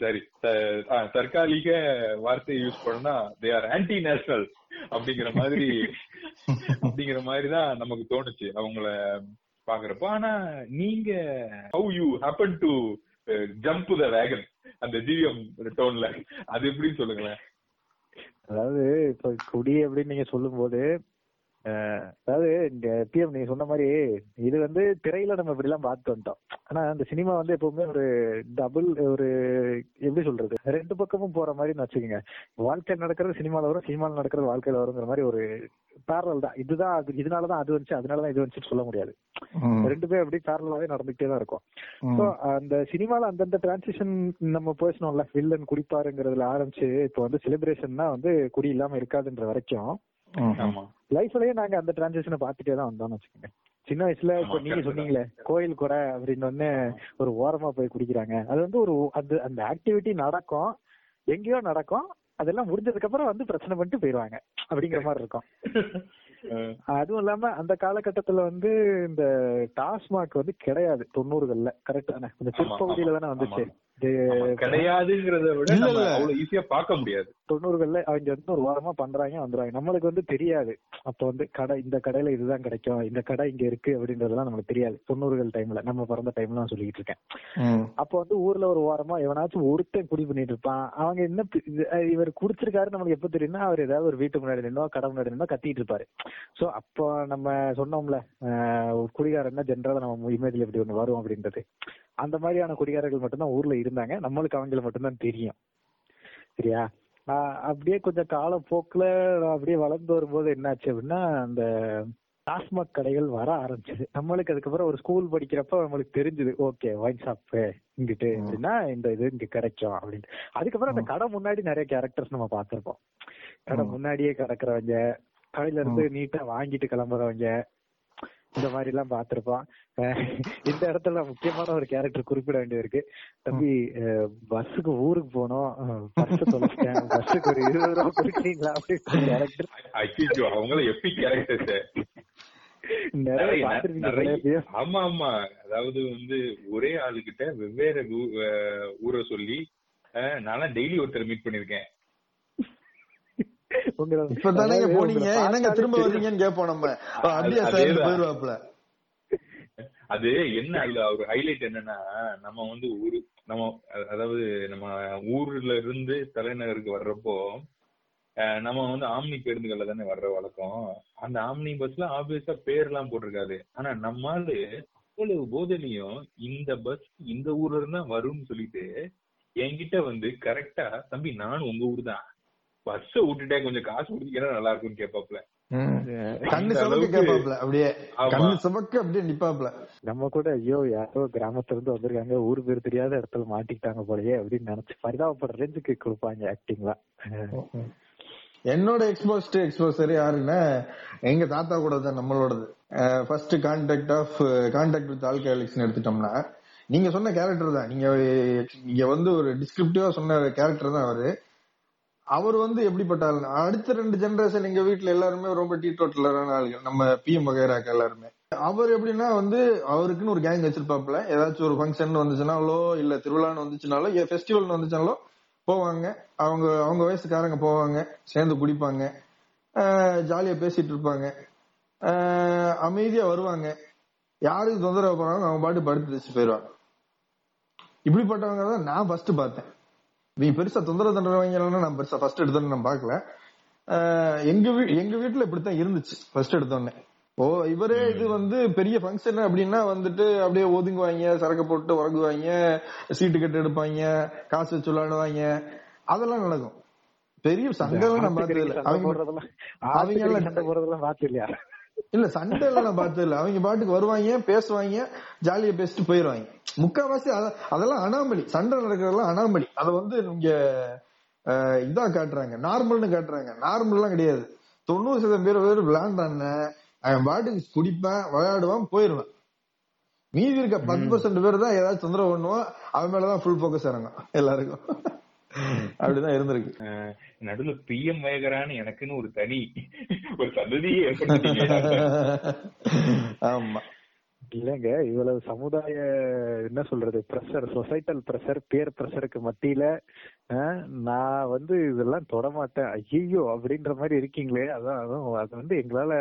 சாரி தற்காலிக வார்த்தையை யூஸ் பண்ணா தே ஆர் ஆன்டி நேஷனல் அப்படிங்கிற மாதிரி அப்படிங்கிற மாதிரி தான் நமக்கு தோணுச்சு அவங்கள பாக்குறப்போ. ஆனா நீங்க how you happen to jump the wagon அந்த ஜிவிஎம் டோன்ல அது எப்படின்னு சொல்லுங்களேன். அதாவது இப்ப குடி அப்படின்னு நீங்க சொல்லும் போது அதாவது இந்த பிஎம் நீங்க சொன்ன மாதிரி இது வந்து திரையில நம்ம இப்படி எல்லாம் பார்த்து வந்துட்டோம். ஆனா அந்த சினிமா வந்து எப்பவுமே ஒரு டபுள் ஒரு எப்படி சொல்றது? ரெண்டு பக்கமும் போற மாதிரி வச்சுக்கோங்க. வாழ்க்கையில் நடக்கிறது சினிமால வரும் சினிமால நடக்கிறது வாழ்க்கையில வருங்கிற மாதிரி ஒரு பேரல் தான். இதுதான் அது இதனாலதான் அது வந்துச்சு அதனாலதான் இது வந்துச்சு சொல்ல முடியாது. ரெண்டு பேரும் அப்படி பேரலாவே நடந்துகிட்டே தான் இருக்கும். So, அந்த சினிமால அந்தந்த டிரான்சிஷன் நம்ம பேசணும்ல வில்லன் குடிப்பாருங்கிறதுல ஆரம்பிச்சு இப்போ வந்து செலிப்ரேஷன்னா வந்து குடி இல்லாம இருக்காதுன்ற வரைக்கும் லைஃப்லயே நாங்க அந்த டிரான்சிஷனை பாத்துட்டே தான் வந்தோம்னு வச்சுக்கோங்க. சின்ன வயசுல இப்ப நீங்க சொன்னீங்களே கோயில் குறை அப்படின்னு ஒண்ணு ஒரு ஓரமா போய் குடிக்கிறாங்க. அது வந்து ஒரு அது அந்த ஆக்டிவிட்டி நடக்கும் எங்கேயோ நடக்கும் அதெல்லாம் முடிஞ்சதுக்கு அப்புறம் வந்து பிரச்சனை பண்ணிட்டு போயிருவாங்க அப்படிங்கிற மாதிரி இருக்கும். அதுவும் இல்லாம அந்த காலகட்டத்துல வந்து இந்த டாஸ்மாக் வந்து கிடையாது தொண்ணூறுகள்ல. கரெக்ட் தானே? இந்த ஆமா, பிற்பகுதியில தானே வந்துச்சு. கிடையாதுங்கிறத விட. அவ்வளவு ஈஸியா பார்க்க முடியாது. தொண்ணூறுகள்ல அவங்க வந்து ஒரு வாரமா பண்றாங்க வந்துருவாங்க நம்மளுக்கு வந்து தெரியாது. அப்ப வந்து கடை இந்த கடையில இதுதான் கிடைக்கும் இந்த கடை இங்க இருக்கு அப்படின்றதெல்லாம் நமக்கு தெரியாது. தொண்ணூறுகள் டைம்ல நம்ம பிறந்த டைம்ல நான் சொல்லிட்டு இருக்கேன். அப்ப வந்து ஊர்ல ஒரு வாரமா எவனாச்சும் ஒருத்தன் குடி பண்ணிட்டு இருப்பான். அவங்க என்ன இவர் குடிச்சிருக்காரு நம்மளுக்கு எப்ப தெரியும்னா அவர் ஏதாவது ஒரு வீட்டு முன்னாடி நின்னோ கடை முன்னாடி நின்னோ கத்திட்டு இருப்பாரு. சோ அப்போ நம்ம சொன்னோம்ல குடிகாரன்னா ஜென்ரலா நம்ம இமேஜ்ல இப்படி ஒண்ணு வரும் அப்படின்றது. அந்த மாதிரியான குடிகாரர்கள் மட்டும்தான் ஊர்ல இருந்தாங்க. நம்மளுக்கு அவங்கள மட்டும்தான் தெரியும். சரியா? அப்படியே கொஞ்சம் காலப்போக்குல அப்படியே வளர்ந்து வரும்போது என்னாச்சு அப்படின்னா அந்த டாஸ்மாக் கடைகள் வர ஆரம்பிச்சது. நம்மளுக்கு அதுக்கப்புறம் ஒரு ஸ்கூல் படிக்கிறப்ப நம்மளுக்கு தெரிஞ்சது. ஓகே ஒயின் ஷாப் இங்கிட்டு அப்படின்னா இந்த இது இங்க கிடைக்கும் அப்படின்னு அதுக்கப்புறம் அந்த கடை முன்னாடி நிறைய கேரக்டர்ஸ் நம்ம பார்த்திருப்போம். கடை முன்னாடியே கிடக்குறவங்க கடையில இருந்து நீட்டா வாங்கிட்டு கிளம்புறவங்க இந்த மாதிரி எல்லாம் பார்த்திருப்போம். அஹ் இந்த இடத்துல முக்கியமான ஒரு கேரக்டர் குறிப்பிட வேண்டியது இருக்கு தம்பி பஸ்ஸுக்கு ஊருக்கு போனோம் பஸ் தொலைச்சிட்டேன். பஸ்ஸுக்கு ஒரு இருபது ரூபா கொடுக்குறீங்களா? அப்படின்னு கேரக்டர் அவங்கள எப்பி கேரக்டர்ஸ் நிறைய பார்த்திருப்பீங்க நிறைய பேர். ஆமா ஆமா. அதாவது வந்து ஒரே ஆளுகிட்ட வெவ்வேறு ஊரை சொல்லி நான்லாம் டெய்லி ஒருத்தர் மீட் பண்ணிருக்கேன் போனீங்க. என்னங்க திரும்ப. வர்றீங்கன்னு கேட்போம் நம்ம. அது- அப்படியே சார் அதேதான். போயிருவாப்ல அது என்ன அதுல ஒரு ஹைலைட் என்னன்னா நம்ம வந்து ஊரு நம்ம அதாவது நம்ம ஊர்ல இருந்து தலைநகருக்கு வர்றப்போ நம்ம வந்து ஆம்னி பேருந்துகள்ல தானே வர்ற வழக்கம். அந்த ஆம்னி பஸ்ல ஆப்வியஸா பேர்லாம் போட்டிருக்காது. ஆனா நம்மால அவ்வளவு போதனையும் இந்த பஸ் இந்த ஊர்ல இருந்தா வரும்னு சொல்லிட்டு என்கிட்ட வந்து கரெக்டா தம்பி நானும் உங்க ஊர் தான். பஸ் விட்டுட்டே கொஞ்சம் காசு கொடுத்தீங்கன்னா நல்லா இருக்கும்னு கேட்பாப்ல கண்ணு சமக்க அப்படியே ஆமா. கண்ணு சமக்க அப்படியே நிப்பாப்ல. நம்ம கூட ஐயோ யாரோ கிராமத்துல இருந்து வந்திருக்காங்க ஊர் பேர் தெரியாத இடத்துல மாட்டிக்கிட்டாங்க போலயே அப்படின்னு நினைச்சு பரிதாபப்படுற ரேஞ்சுக்கு கொடுப்பாங்க ஆக்டிங்லாம் என்னோட எக்ஸ்போஸ்ட் எக்ஸ்போசர் யாருன்னா எங்க தாத்தா கூட தான் நம்மளோடது first contact of contact with alcoholics எடுத்துட்டோம்னா நீங்க சொன்ன கேரக்டர் தான். நீங்க இங்க வந்து ஒரு டிஸ்கிரிப்டிவா சொன்ன கேரக்டர் தான் அவரு. அவர் வந்து எப்படிப்பட்ட ஆள் அடுத்த ரெண்டு ஜெனரேஷன் எங்க வீட்டுல எல்லாருமே ரொம்ப டீ டோட்டலரான ஆளுங்க. நம்ம பிஎம் வகைராக்க எல்லாருமே. அவர் எப்படின்னா வந்து அவருக்குன்னு ஒரு கேங் வச்சிருப்பாப்ல ஏதாச்சும் ஒரு ஃபங்க்ஷன் வந்துச்சுனாலோ இல்ல திருவிழான்னு வந்துச்சுனாலோ ஃபெஸ்டிவல்னு வந்துச்சுனாலோ போவாங்க. அவங்க அவங்க வயசுக்காரங்க போவாங்க சேர்ந்து குடிப்பாங்க. ஜாலியா பேசிட்டு இருப்பாங்க. அமைதியா வருவாங்க. யாருக்கு தொந்தரவு போறாங்க அவங்க பாட்டு படுத்து வச்சு போயிருவாங்க. இப்படிப்பட்டவங்க தான் நான் ஃபர்ஸ்ட் பார்த்தேன். நீ பெருசா தொந்தரவு தண்டுறவங்க நான் பெருசா ஃபர்ஸ்ட் எடுத்தோன்னு நான் பார்க்கல. ஆஹ் எங்க வீ எங்க வீட்டுல இப்படித்தான் இருந்துச்சு ஃபர்ஸ்ட் எடுத்தோடனே ஓ இவரே இது வந்து பெரிய ஃபங்க்ஷன் அப்படின்னா வந்துட்டு அப்படியே ஒதுங்குவாங்க சரக்கு போட்டு உறங்குவாங்க சீட்டு கட்டு எடுப்பாங்க காசு வச்சு விளையாடுவாங்க. அதெல்லாம் நடக்கும். பெரிய சங்கம் நான் பார்த்தது அவங்க எல்லாம் இல்ல சண்டை எல்லாம் நான் பார்த்தது இல்ல அவங்க பாட்டுக்கு வருவாங்க பேசுவாங்க ஜாலியா பேசிட்டு போயிருவாங்க. முக்காவாசி அத- அதெல்லாம் அனாமலி. சண்டை நடக்கிறதெல்லாம் அனாமலி. அத வந்து இங்க அஹ், இதா காட்டுறாங்க. நார்மல்னு காட்டுறாங்க. நார்மல் எல்லாம் கிடையாது. தொண்ணூறு சதவீதம் பேர் பேர் விளையாண்டான அவன் பாட்டுக்கு குடிப்பேன் விளையாடுவான் போயிருவான். மீதி இருக்க பத்து பர்சன்ட் பேர் தான் ஏதாச்சும் தொந்தரவு பண்ணுவான். அவன் மேலதான் ஃபுல் போக்கஸ் இறங்கும். எல்லாருக்கும். அப்படிதான் இருந்திருக்கு. நடுவுல பிஎம் வயகரான்னு எனக்குன்னு ஒரு தனி ஒரு சந்ததியே ஆமா. இல்லங்க இவ்வளவு சமுதாய என்ன சொல்றது பிரஷர் சொசைட்டல் பிரஷர் பேர் பிரஷருக்கு மத்தியில நான் வந்து இதெல்லாம் தொடமாட்டேன். ஐயோ அப்படின்ற மாதிரி இருக்கீங்களே அதான் அதான் அது வந்து எங்களால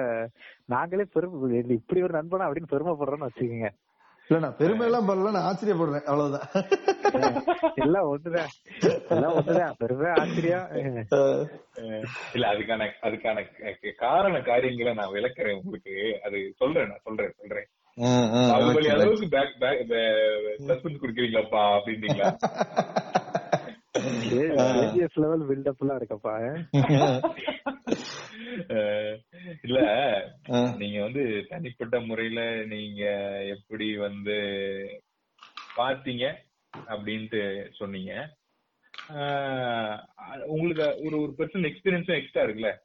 நாங்களே பெருமை இப்படி ஒரு நண்பனா அப்படின்னு பெருமைப்படுறோம்னு வச்சுக்கோங்க. இல்ல நான் பெருமை எல்லாம் பரல நான் ஆச்சரியப்படுறேன். அவ்வளவுதான். எல்லாம் ஒண்ணுதான். எல்லாம் ஒண்ணுதான். பெருமை ஆச்சரியம் இல்ல அதுக்கான அதுக்கான காரண காரியங்களை நான் விளக்குறேன் உங்களுக்கு. அது சொல்றேன் நான் சொல்றேன் சொல்றேன். பாகுபலி. அளவுக்கு பேக் பேக் சஸ்பென்ஸ் குடுக்குறீங்களாப்பா அப்படின்றீங்களா? லெவல் பில்டப் எல்லாம் இருக்கப்பா இல்ல நீங்க வந்து தனிப்பட்ட முறையில நீங்க எப்படி வந்து பாத்தீங்க அப்படின்ட்டு சொன்னீங்க. உங்களுக்கு ஒரு ஒரு பர்சன் எக்ஸ்பீரியன்ஸும் எக்ஸ்ட்ரா இருக்குல்ல?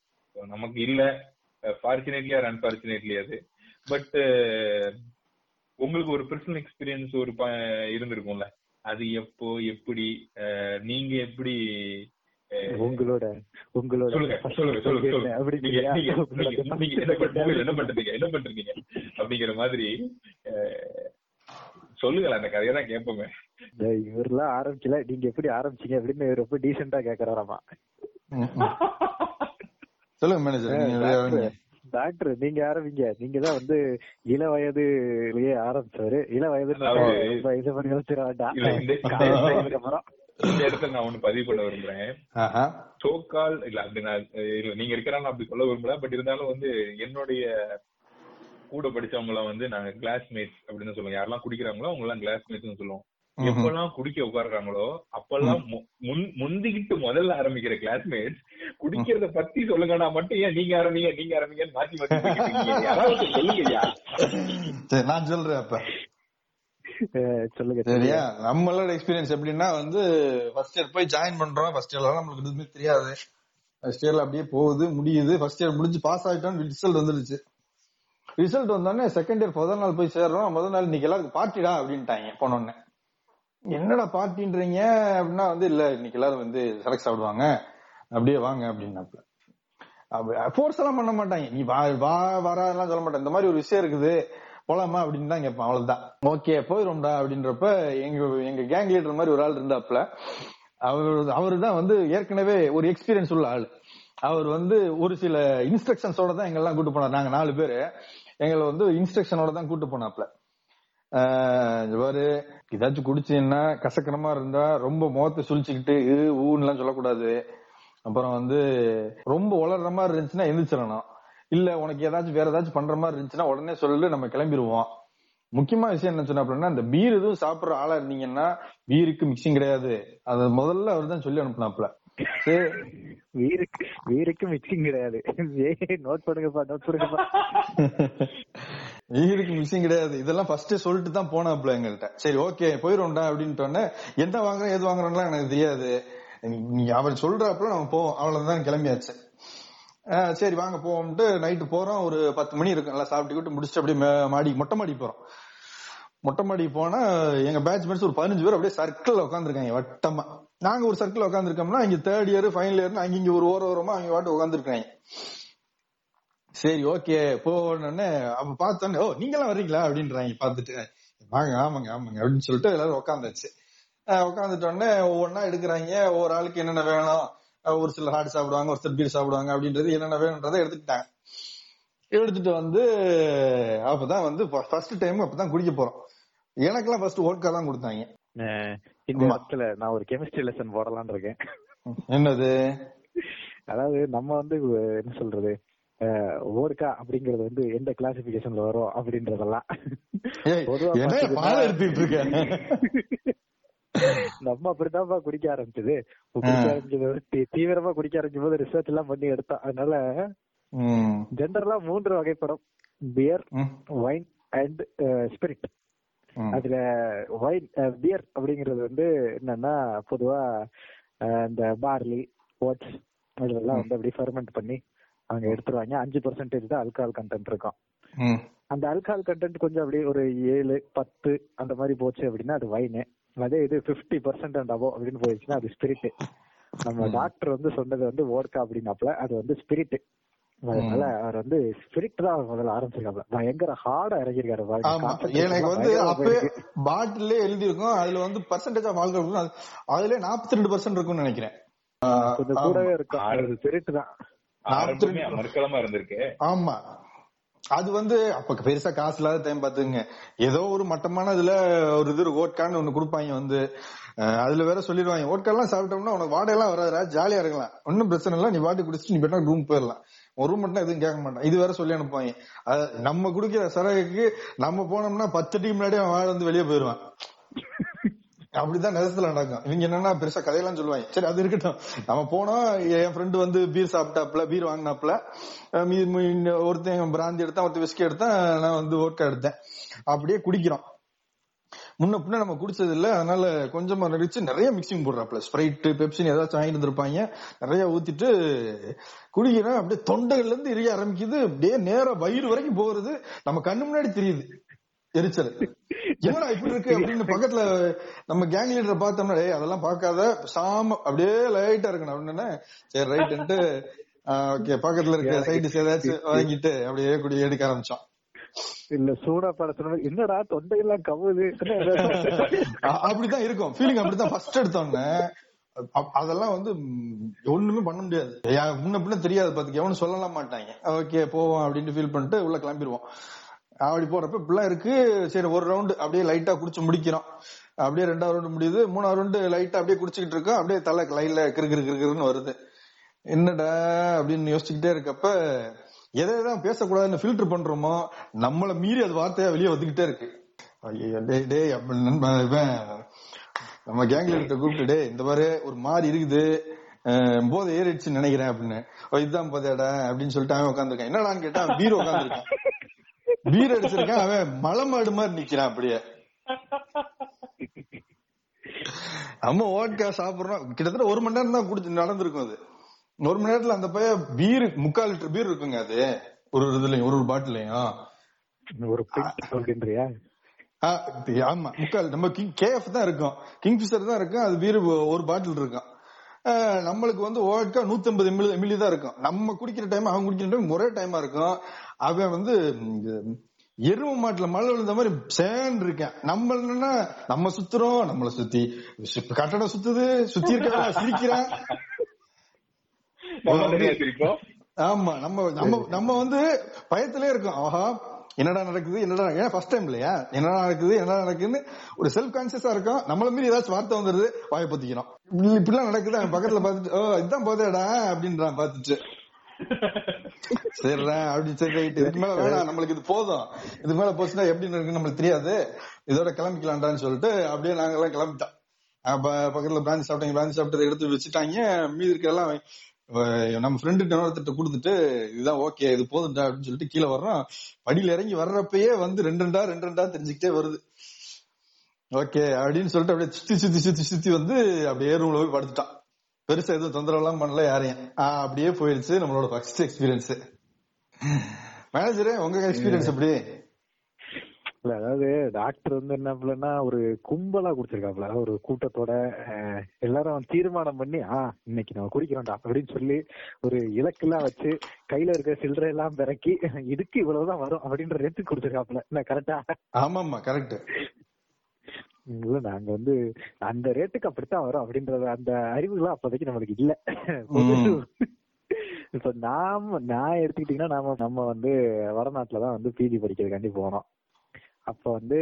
நமக்கு இல்ல. ஃபார்ச்சுனேட்லி ஆர் அன்பார்ச்சுனேட்லி அது. பட் உங்களுக்கு ஒரு பர்சனல் எக்ஸ்பீரியன்ஸ் ஒரு ப- இருந்திருக்கும்ல? அது எப்போ எப்படி நீங்க எப்படி உங்களோட உங்களோட சொல்லுங்க சொல்லுங்க சொல்லுங்க என்ன பண்றீங்க என்ன பண்றீங்க என்ன பண்றீங்க அப்படிங்கிற மாதிரி அஹ், சொல்லுங்களேன் அந்த கதையை தான் கேட்போமே. டேய், இவரெல்லாம் ஆரம்பிக்கல. நீங்க எப்படி ஆரம்பிச்சீங்க அப்படின்னு ரொம்ப டீசெண்டா கேக்குறாராமா. சொல்லுங்க மேனேஜர். டாக்டர் நீங்க ஆரம்பிங்க. நீங்க தான் வந்து இள வயதுலயே ஆரம்பிச்சாரு. இள வயது ரொம்ப இது பண்ணி யோசிச்சிட வேண்டாம். இந்த- இடத்துல நான் ஒண்ணு பதிவு பண்ண விரும்புறேன். சோக்கால் இல்ல அப்படி நான் நீங்க இருக்கிறாங்க அப்படி சொல்ல விரும்பல. பட் இருந்தாலும் வந்து என்னுடைய கூட படிச்சவங்க எல்லாம் வந்து நாங்க கிளாஸ்மேட்ஸ் அப்படின்னு சொல்லுவோம் யாரெல்லாம் குடிக்கிறாங்களோ அவங்க எல்லாம் கிளாஸ்மேட்ஸ் சொல்லுவோம். எப்பெல்லாம் குடிக்க உட்கார்றாங்களோ அப்பெல்லாம் மு- முன்- முந்திக்கிட்டு முதல்ல ஆரம்பிக்கிற கிளாஸ்மேட்ஸ் குடிக்கிறத பத்தி சொல்லுங்கடா மட்டும் ஏன் நீங்க ஆரம்பிங்க நீங்க ஆரம்பிங்கன்னு மாத்தி மாத்தி. யாராவது சொல்லுங்கய்யா. சரி நான் சொல்றேன் அப்ப. சொல்லுங்க சரியா? நம்மளோட எக்ஸ்பீரியன்ஸ் எப்படின்னா வந்து ஃபர்ஸ்ட் இயர் போய் ஜாயின் பண்றோம். ஃபர்ஸ்ட் இயர்ல நம்மளுக்கு எதுவுமே தெரியாது. ஃபர்ஸ்ட் இயர்ல அப்படியே போகுது முடியுது. ஃபர்ஸ்ட் இயர் முடிஞ்சு பாஸ் ஆயிட்டோம் ரிசல்ட் வந்துருச்சு. ரிசல்ட் வந்தோடனே செகண்ட் இயர் முதல் நாள் போய் சேர்றோம். முதல் நாள் இன்னைக்கு எல்லாருக்கும் பார்ட்டிடா அப்படின்ட்டாங்க போனோடனே. என்னடா பார்ட்டின்றீங்க? அப்படின்னா வந்து இல்ல இன்னைக்கு எல்லாரும் வந்து சரக்கு சாப்பிடுவாங்க. அப்படியே வாங்க அப்படின்னாப்ல ஃபோர்ஸ் எல்லாம் பண்ண மாட்டாங்க. நீ வா வா வராதெல்லாம் சொல்ல மாட்டேன் இந்த மாதிரி ஒரு விஷயம் இருக்குது. போலாமா அப்படின்னு தான் கேட்பான் அவ்வளவுதான். ஓகே போயிரும்டா அப்படின்றப்ப எங்க எங்க கேங் லீடர் மாதிரி ஒரு ஆள் இருந்தாப்ல அவர் அவரு தான் வந்து ஏற்கனவே ஒரு எக்ஸ்பீரியன்ஸ் உள்ள ஆள். அவர் வந்து ஒரு சில இன்ஸ்ட்ரக்ஷன்ஸோட தான் எங்கெல்லாம் கூட்டு போனார். நாங்க நாலு பேரு. எங்களை வந்து இன்ஸ்ட்ரக்ஷனோட தான் கூட்டு போனாப்ல பாரு. ஏதாச்சும் குடிச்சீங்கன்னா கசக்கரமா இருந்தா ரொம்ப முகத்தை சுழிச்சுக்கிட்டு இது ஊன்னுலாம் சொல்லக்கூடாது. அப்புறம் வந்து ரொம்ப உளர்ற மாதிரி இருந்துச்சுன்னா எந்திரிச்சிடணும். இல்ல உனக்கு ஏதாச்சும் வேற ஏதாச்சும் பண்ற மாதிரி இருந்துச்சுன்னா உடனே சொல்லு நம்ம கிளம்பிடுவோம் முக்கியமான விஷயம் என்ன சொன்ன அப்படின்னா இந்த பீர் எதுவும் சாப்பிடுற ஆளா இருந்தீங்கன்னா பீருக்கு மிக்சிங் கிடையாது. அது முதல்ல அவர் தான் சொல்லி அனுப்புனாப்ல வீருக்கு வீருக்கு மிக்சிங் கிடையாது. ஏய் நோட் பண்ணுங்கப்பா நோட் பண்ணுங்கப்பா ஈடுக்கு மிக்சிங் கிடையாது. இதெல்லாம் ஃபர்ஸ்ட் சொல்லிட்டு தான் போனாப்ல எங்கள்கிட்ட சரி ஓகே போயிரும்டா அப்படின்ட்டு என்ன வாங்குறோம் எது வாங்குறோம்லாம் எனக்கு தெரியாது. அவர் சொல்றாப்புல நம்ம போவோம். அவ்வளவுதான் கிளம்பியாச்சு. ஆஹ் சரி வாங்க போவோம்ட்டு நைட்டு போறோம். ஒரு பத்து மணி இருக்கும் எல்லாம் சாப்பிட்டுக்கிட்டு முடிச்சுட்டு அப்படியே மாடி மொட்டை மாடி போறோம். மொட்டை மாடி போனா எங்க பேட்ச் மேட்ஸ் ஒரு பதினஞ்சு பேர் அப்படியே சர்க்கிள் உட்காந்துருக்காங்க வட்டமா. நாங்க ஒரு சர்க்கிள் உட்காந்துருக்கோம்னா இங்க தேர்ட் இயர் ஃபைனல் இயர்னு அங்க இங்க ஒரு ஓர ஓரமா அவங்க வாட்டு உட்காந்துருக்காங்க சரி ஓகே போனோடனே அப்ப பார்த்தோன்னே ஓ நீங்க எல்லாம் வர்றீங்களா? அப்படின்றாங்க. பார்த்துட்டு வாங்க ஆமாங்க ஆமாங்க அப்படின்னு சொல்லிட்டு எல்லாரும் உட்காந்தாச்சு உட்காந்துட்டோடனே ஒவ்வொன்னா எடுக்கிறாங்க. ஒவ்வொரு ஆளுக்கு என்னென்ன வேணும்? ஒரு சிலர் ஹாட் சாப்பிடுவாங்க ஒரு சிலர் பீர் சாப்பிடுவாங்க அப்படின்றது என்னென்ன வேணுன்றதை எடுத்துக்கிட்டாங்க. எடுத்துட்டு வந்து அப்பதான் வந்து ஃபர்ஸ்ட் டைம் அப்பதான் குடிக்க போறோம். எனக்கெல்லாம் ஃபர்ஸ்ட் ஓட்கா தான் கொடுத்தாங்க. இந்த. இடத்துல நான் ஒரு கெமிஸ்ட்ரி லெசன் போடலாம்னு இருக்கேன். என்னது? அதாவது நம்ம வந்து என்ன சொல்றது ஓர்கா அப்படிங்கறது வந்து எந்த கிளாசிபிகேஷன்ல வரும் அப்படின்றதெல்லாம். நம்ம அப்படித்தான்ப்பா குடிக்க ஆரம்பிச்சது. குடிக்க ஆரம்பிச்சது தீவிரமா குடிக்க ஆரம்பிக்கும் போது ரிசர்ச் எல்லாம் பண்ணி எடுத்தோம். அதனால ஜென்ரலா மூன்று வகைப்படும். Beer wine and spirit. அதுல வைன் பியர் அப்படிங்கிறது வந்து என்னன்னா பொதுவா இந்த பார்லி ஓட்ஸ் இதெல்லாம் வந்து அப்படியே ஃபெர்மெண்ட் பண்ணி அவங்க எடுத்துருவாங்க. அஞ்சு பர்சன்டேஜ் தான் அல்கஹால் கண்டென்ட் இருக்கும். அந்த அல்கஹால் கண்டென்ட் கொஞ்சம் அப்படியே ஒரு ஏழு பத்து அந்த மாதிரி போச்சு அப்படின்னா அது வைனு அதே இது பிப்டி பர்சன்ட் அண்ட் அபோ அப்படின்னு போயிடுச்சுன்னா அது ஸ்பிரிட் நம்ம டாக்டர் வந்து சொன்னது வந்து ஓட்கா அப்படின்னாப்ல அது வந்து ஸ்பிரிட் அதனால அவர் வந்து ஸ்பிரிட் தான் முதல்ல ஆரம்பிச்சிருக்காப்ல பயங்கர ஹார்டா Concentration எனக்கு வந்து அப்பவே. பாட்டிலே எழுதி இருக்கும் அதுல வந்து பர்சன்டேஜ் ஆஃப் ஆல்கஹால் அதுல நாற்பத்தி ரெண்டு பர்சன்ட் இருக்கும்னு நினைக்கிறேன். கொஞ்சம் கூடவே இருக்கும். அது ஸ்பிரிட் தான். இருந்திருக்கு. ஆமா. அது வந்து அப்ப பெருசா காசு இல்லாத டைம் பாத்துங்க ஏதோ ஒரு மட்டமான இதுல ஒரு இது ஓட்கான்னு ஒண்ணு கொடுப்பாங்க வந்து. அதுல வேற சொல்லிடுவாங்க. ஓட்காலாம் சாப்பிட்டோம்னா உனக்கு வாடையெல்லாம் வராதுடா. ஜாலியா இருக்கலாம். ஒன்னும் பிரச்சனை இல்ல. நீ வாட்டி குடிச்சிட்டு நீ போயிட்டா ரூம் போயிடலாம். ஒரு ரூம் மட்டும் எதுவும் கேட்க மாட்டான். இது வேற சொல்லி அனுப்புவாங்க. நம்ம குடிக்கிற சரகுக்கு நம்ம போனோம்னா பத்து டீம் முன்னாடி அவன் வாழ வந்து வெளியே போயிருவான் அப்படிதான் நிஜத்துல நடக்கும். இவங்க என்னன்னா பெருசா கதையெல்லாம் சொல்லுவாங்க. சரி அது இருக்கட்டும். நம்ம போனோம் என் ஃப்ரெண்டு வந்து பீர் சாப்பிட்டாப்ல பீர் வாங்கினாப்ல மீ- ஒருத்தன் பிராந்தி எடுத்தான் ஒருத்தன் விஸ்கி எடுத்தேன் நான் வந்து ஓட்கா எடுத்தேன். அப்படியே குடிக்கிறோம். முன்ன பின்ன நம்ம குடிச்சது இல்ல அதனால கொஞ்சமா நடிச்சு நிறைய மிக்சிங் போடுறாப்ல ஸ்ப்ரைட் பெப்சின் ஏதாச்சும் வாங்கிட்டு இருந்திருப்பாங்க நிறைய ஊத்திட்டு குடிக்கிறேன். அப்படியே தொண்டைகள்ல இருந்து எரிய ஆரம்பிக்குது. அப்படியே நேரம் வயிறு வரைக்கும் போறது நம்ம கண்ணு முன்னாடி தெரியுது. எரிச்சல். என்னடா இப்படி இருக்கு அப்படின்னு பக்கத்துல நம்ம கேங் லீடரை பார்த்தோம்னா "டேய், அதெல்லாம் பார்க்காத. சாம அப்படியே லைட்டா இருக்கணும். அப்படின்னு சரி ரைட்டு ஓகே பக்கத்துல இருக்க சைடு ஏதாச்சும் வாங்கிட்டு அப்படியே குடி எடுக்க ஆரம்பிச்சோம் இல்ல சூடா படத்துல என்னடா தொண்டையெல்லாம் கவுது. அப்படிதான் இருக்கும். ஃபீலிங் அப்படிதான். ஃபர்ஸ்ட் எடுத்தோன்னே அதெல்லாம் வந்து ஒண்ணுமே பண்ண முடியாது. முன்ன பின்ன தெரியாது பாத்துக்க. எவனும் சொல்லலாம் மாட்டாங்க. ஓகே போவோம் அப்படின்னு ஃபீல் பண்ணிட்டு உள்ள கிளம்பிடுவோம் அப்படி போறப்ப இப்படிலாம் இருக்கு. சரி ஒரு ரவுண்டு அப்படியே லைட்டா குடிச்சு முடிக்கிறோம். அப்படியே ரெண்டாவது ரவுண்டு முடியுது. மூணாவது ரவுண்டு லைட்டா அப்படியே குடிச்சுக்கிட்டு இருக்கோம். அப்படியே தலை லைன்ல கிரு கிரு கிரு கிருன்னு வருது. என்னடா அப்படின்னு யோசிச்சுக்கிட்டே இருக்கப்ப எதை எதான் பேசக்கூடாதுன்னு ஃபில்டர் பண்றோமோ நம்மள மீறி அது வார்த்தையா வெளியே வந்துகிட்டே இருக்கு. ஐயோ டேய் நம்ம கேங்ல இருக்க கூப்பிட்டு டே இந்த மாதிரி ஒரு மாதிரி இருக்குது. போதை ஏறிடுச்சுன்னு நினைக்கிறேன் அப்படின்னு. இதுதான் போதையாடா அப்படின்னு சொல்லிட்டு அவன் உட்காந்துருக்கான் என்னடான்னு கேட்டா அவன் பீர் உட்காந்துருக்கான் பீர் அடிச்சிருக்கான் அவன் மலை மாடு மாதிரி நிக்கிறான் அப்படியே. நம்ம ஓட்கா சாப்பிடுறோம். கிட்டத்தட்ட ஒரு மணி நேரம் தான் குடிச்சு நடந்திருக்கும் அது. ஒரு மணி நேரத்துல அந்த பையன் பீர் முக்கால் லிட்டர் பீர் இருக்குங்க அது. ஒரு ஒரு இதுலயும் ஒரு ஒரு பாட்டிலையும். ஒரு அப்படின்றியா ஆமா முக்கால் நம்ம கிங் கேஎஃப் தான் இருக்கும். கிங் பிஷர் தான் இருக்கும். அது பீர் ஒரு பாட்டில் இருக்கும். நம்மளுக்கு வந்து ஓட்கா நூத்தி ஐம்பது எம்எல்ஏ தான் இருக்கும். நம்ம குடிக்கிற டைம் அவன் குடிக்கிற டைம் ஒரே டைமா இருக்கும். அவன் வந்து எரும மாட்டுல மழை விழுந்த மாதிரி சேன் இருக்கேன். நம்ம என்னன்னா நம்ம சுத்துறோம் நம்மள சுத்தி. கட்டடம் சுத்துது சுத்தி இருக்க சிரிக்கிறான். ஆமா நம்ம நம்ம நம்ம வந்து பயத்திலே இருக்கோம். ஆஹா என்னடா நடக்குது என்னடா ஏன் ஃபர்ஸ்ட் டைம் இல்லையா? என்னடா நடக்குது என்னடா நடக்குதுன்னு ஒரு செல்ஃப் கான்சியஸா இருக்கும். நம்மள மீறி ஏதாச்சும் வார்த்தை வந்துருது வாயை பத்திக்கிறோம் இப்படி- இப்படிலாம் நடக்குது? அவன் பக்கத்துல பாத்துட்டு ஓ இதுதான் போதேடா அப்படின்றான் பாத்துட்டு சரிடா அப்படி சரி ரைட் இதுக்கு மேல வேணாம் நம்மளுக்கு இது போதும். இதுக்கு மேல போச்சுன்னா எப்படி இருக்குன்னு நம்மளுக்கு தெரியாது. இதோட கிளம்பிக்கலாம்டான்னு சொல்லிட்டு அப்படியே நாங்க எல்லாம் கிளம்பிட்டோம் பக்கத்துல பிராஞ்சி சாப்பிட்டாங்க பிராஞ்சி சாப்பிட்டதை எடுத்து வச்சுட்டாங்க. மீதி அஹ் நம்ம ஃப்ரெண்டு இன்னொருத்திட்ட கொடுத்துட்டு இதுதான் ஓகே இது போதும்டா அப்படின்னு சொல்லிட்டு கீழே வர்றோம் படியில இறங்கி வர்றப்பயே வந்து ரெண்டு ரெண்டா ரெண்டு ரெண்டா தெரிஞ்சுக்கிட்டே வருது. ஓகே அப்படின்னு சொல்லிட்டு அப்படியே சுத்தி சுத்தி சுத்தி சுத்தி வந்து அப்படியே ரூம்ல போய் படுத்துட்டான். பெருசா எதுவும் தொந்தரவு எல்லாம் பண்ணல யாரையும். அப்படியே போயிடுச்சு நம்மளோட ஃபர்ஸ்ட் எக்ஸ்பீரியன்ஸ் மேனேஜரே உங்க எக்ஸ்பீரியன்ஸ் எப்படி? இல்ல அதாவது டாக்டர் வந்து என்ன ஒரு கும்பலா குடிச்சிருக்காப்ல ஒரு கூட்டத்தோட எல்லாரும் தீர்மானம் பண்ணி ஆ இன்னைக்கு நம்ம குடிக்கிறோம்டா அப்படின்னு சொல்லி ஒரு இலக்கெல்லாம் வச்சு கையில இருக்க சில்லறை எல்லாம் பிறக்கி இதுக்கு இவ்வளவுதான் வரும் அப்படின்ற ரேட்டுக்கு குடிச்சிருக்காப்ல என்ன கரெக்டா ஆமா ஆமா கரெக்ட் இல்ல நாங்க வந்து அந்த ரேட்டுக்கு அப்படித்தான் வரும் அப்படின்றது அந்த அறிவுலாம் அப்போதைக்கு நம்மளுக்கு இல்ல. இப்ப நாம நான் எடுத்துக்கிட்டீங்கன்னா நாம நம்ம வந்து வடநாட்டுலதான் வந்து பிஜி படிக்கிறதுக்காண்டி போனோம். அப்ப வந்து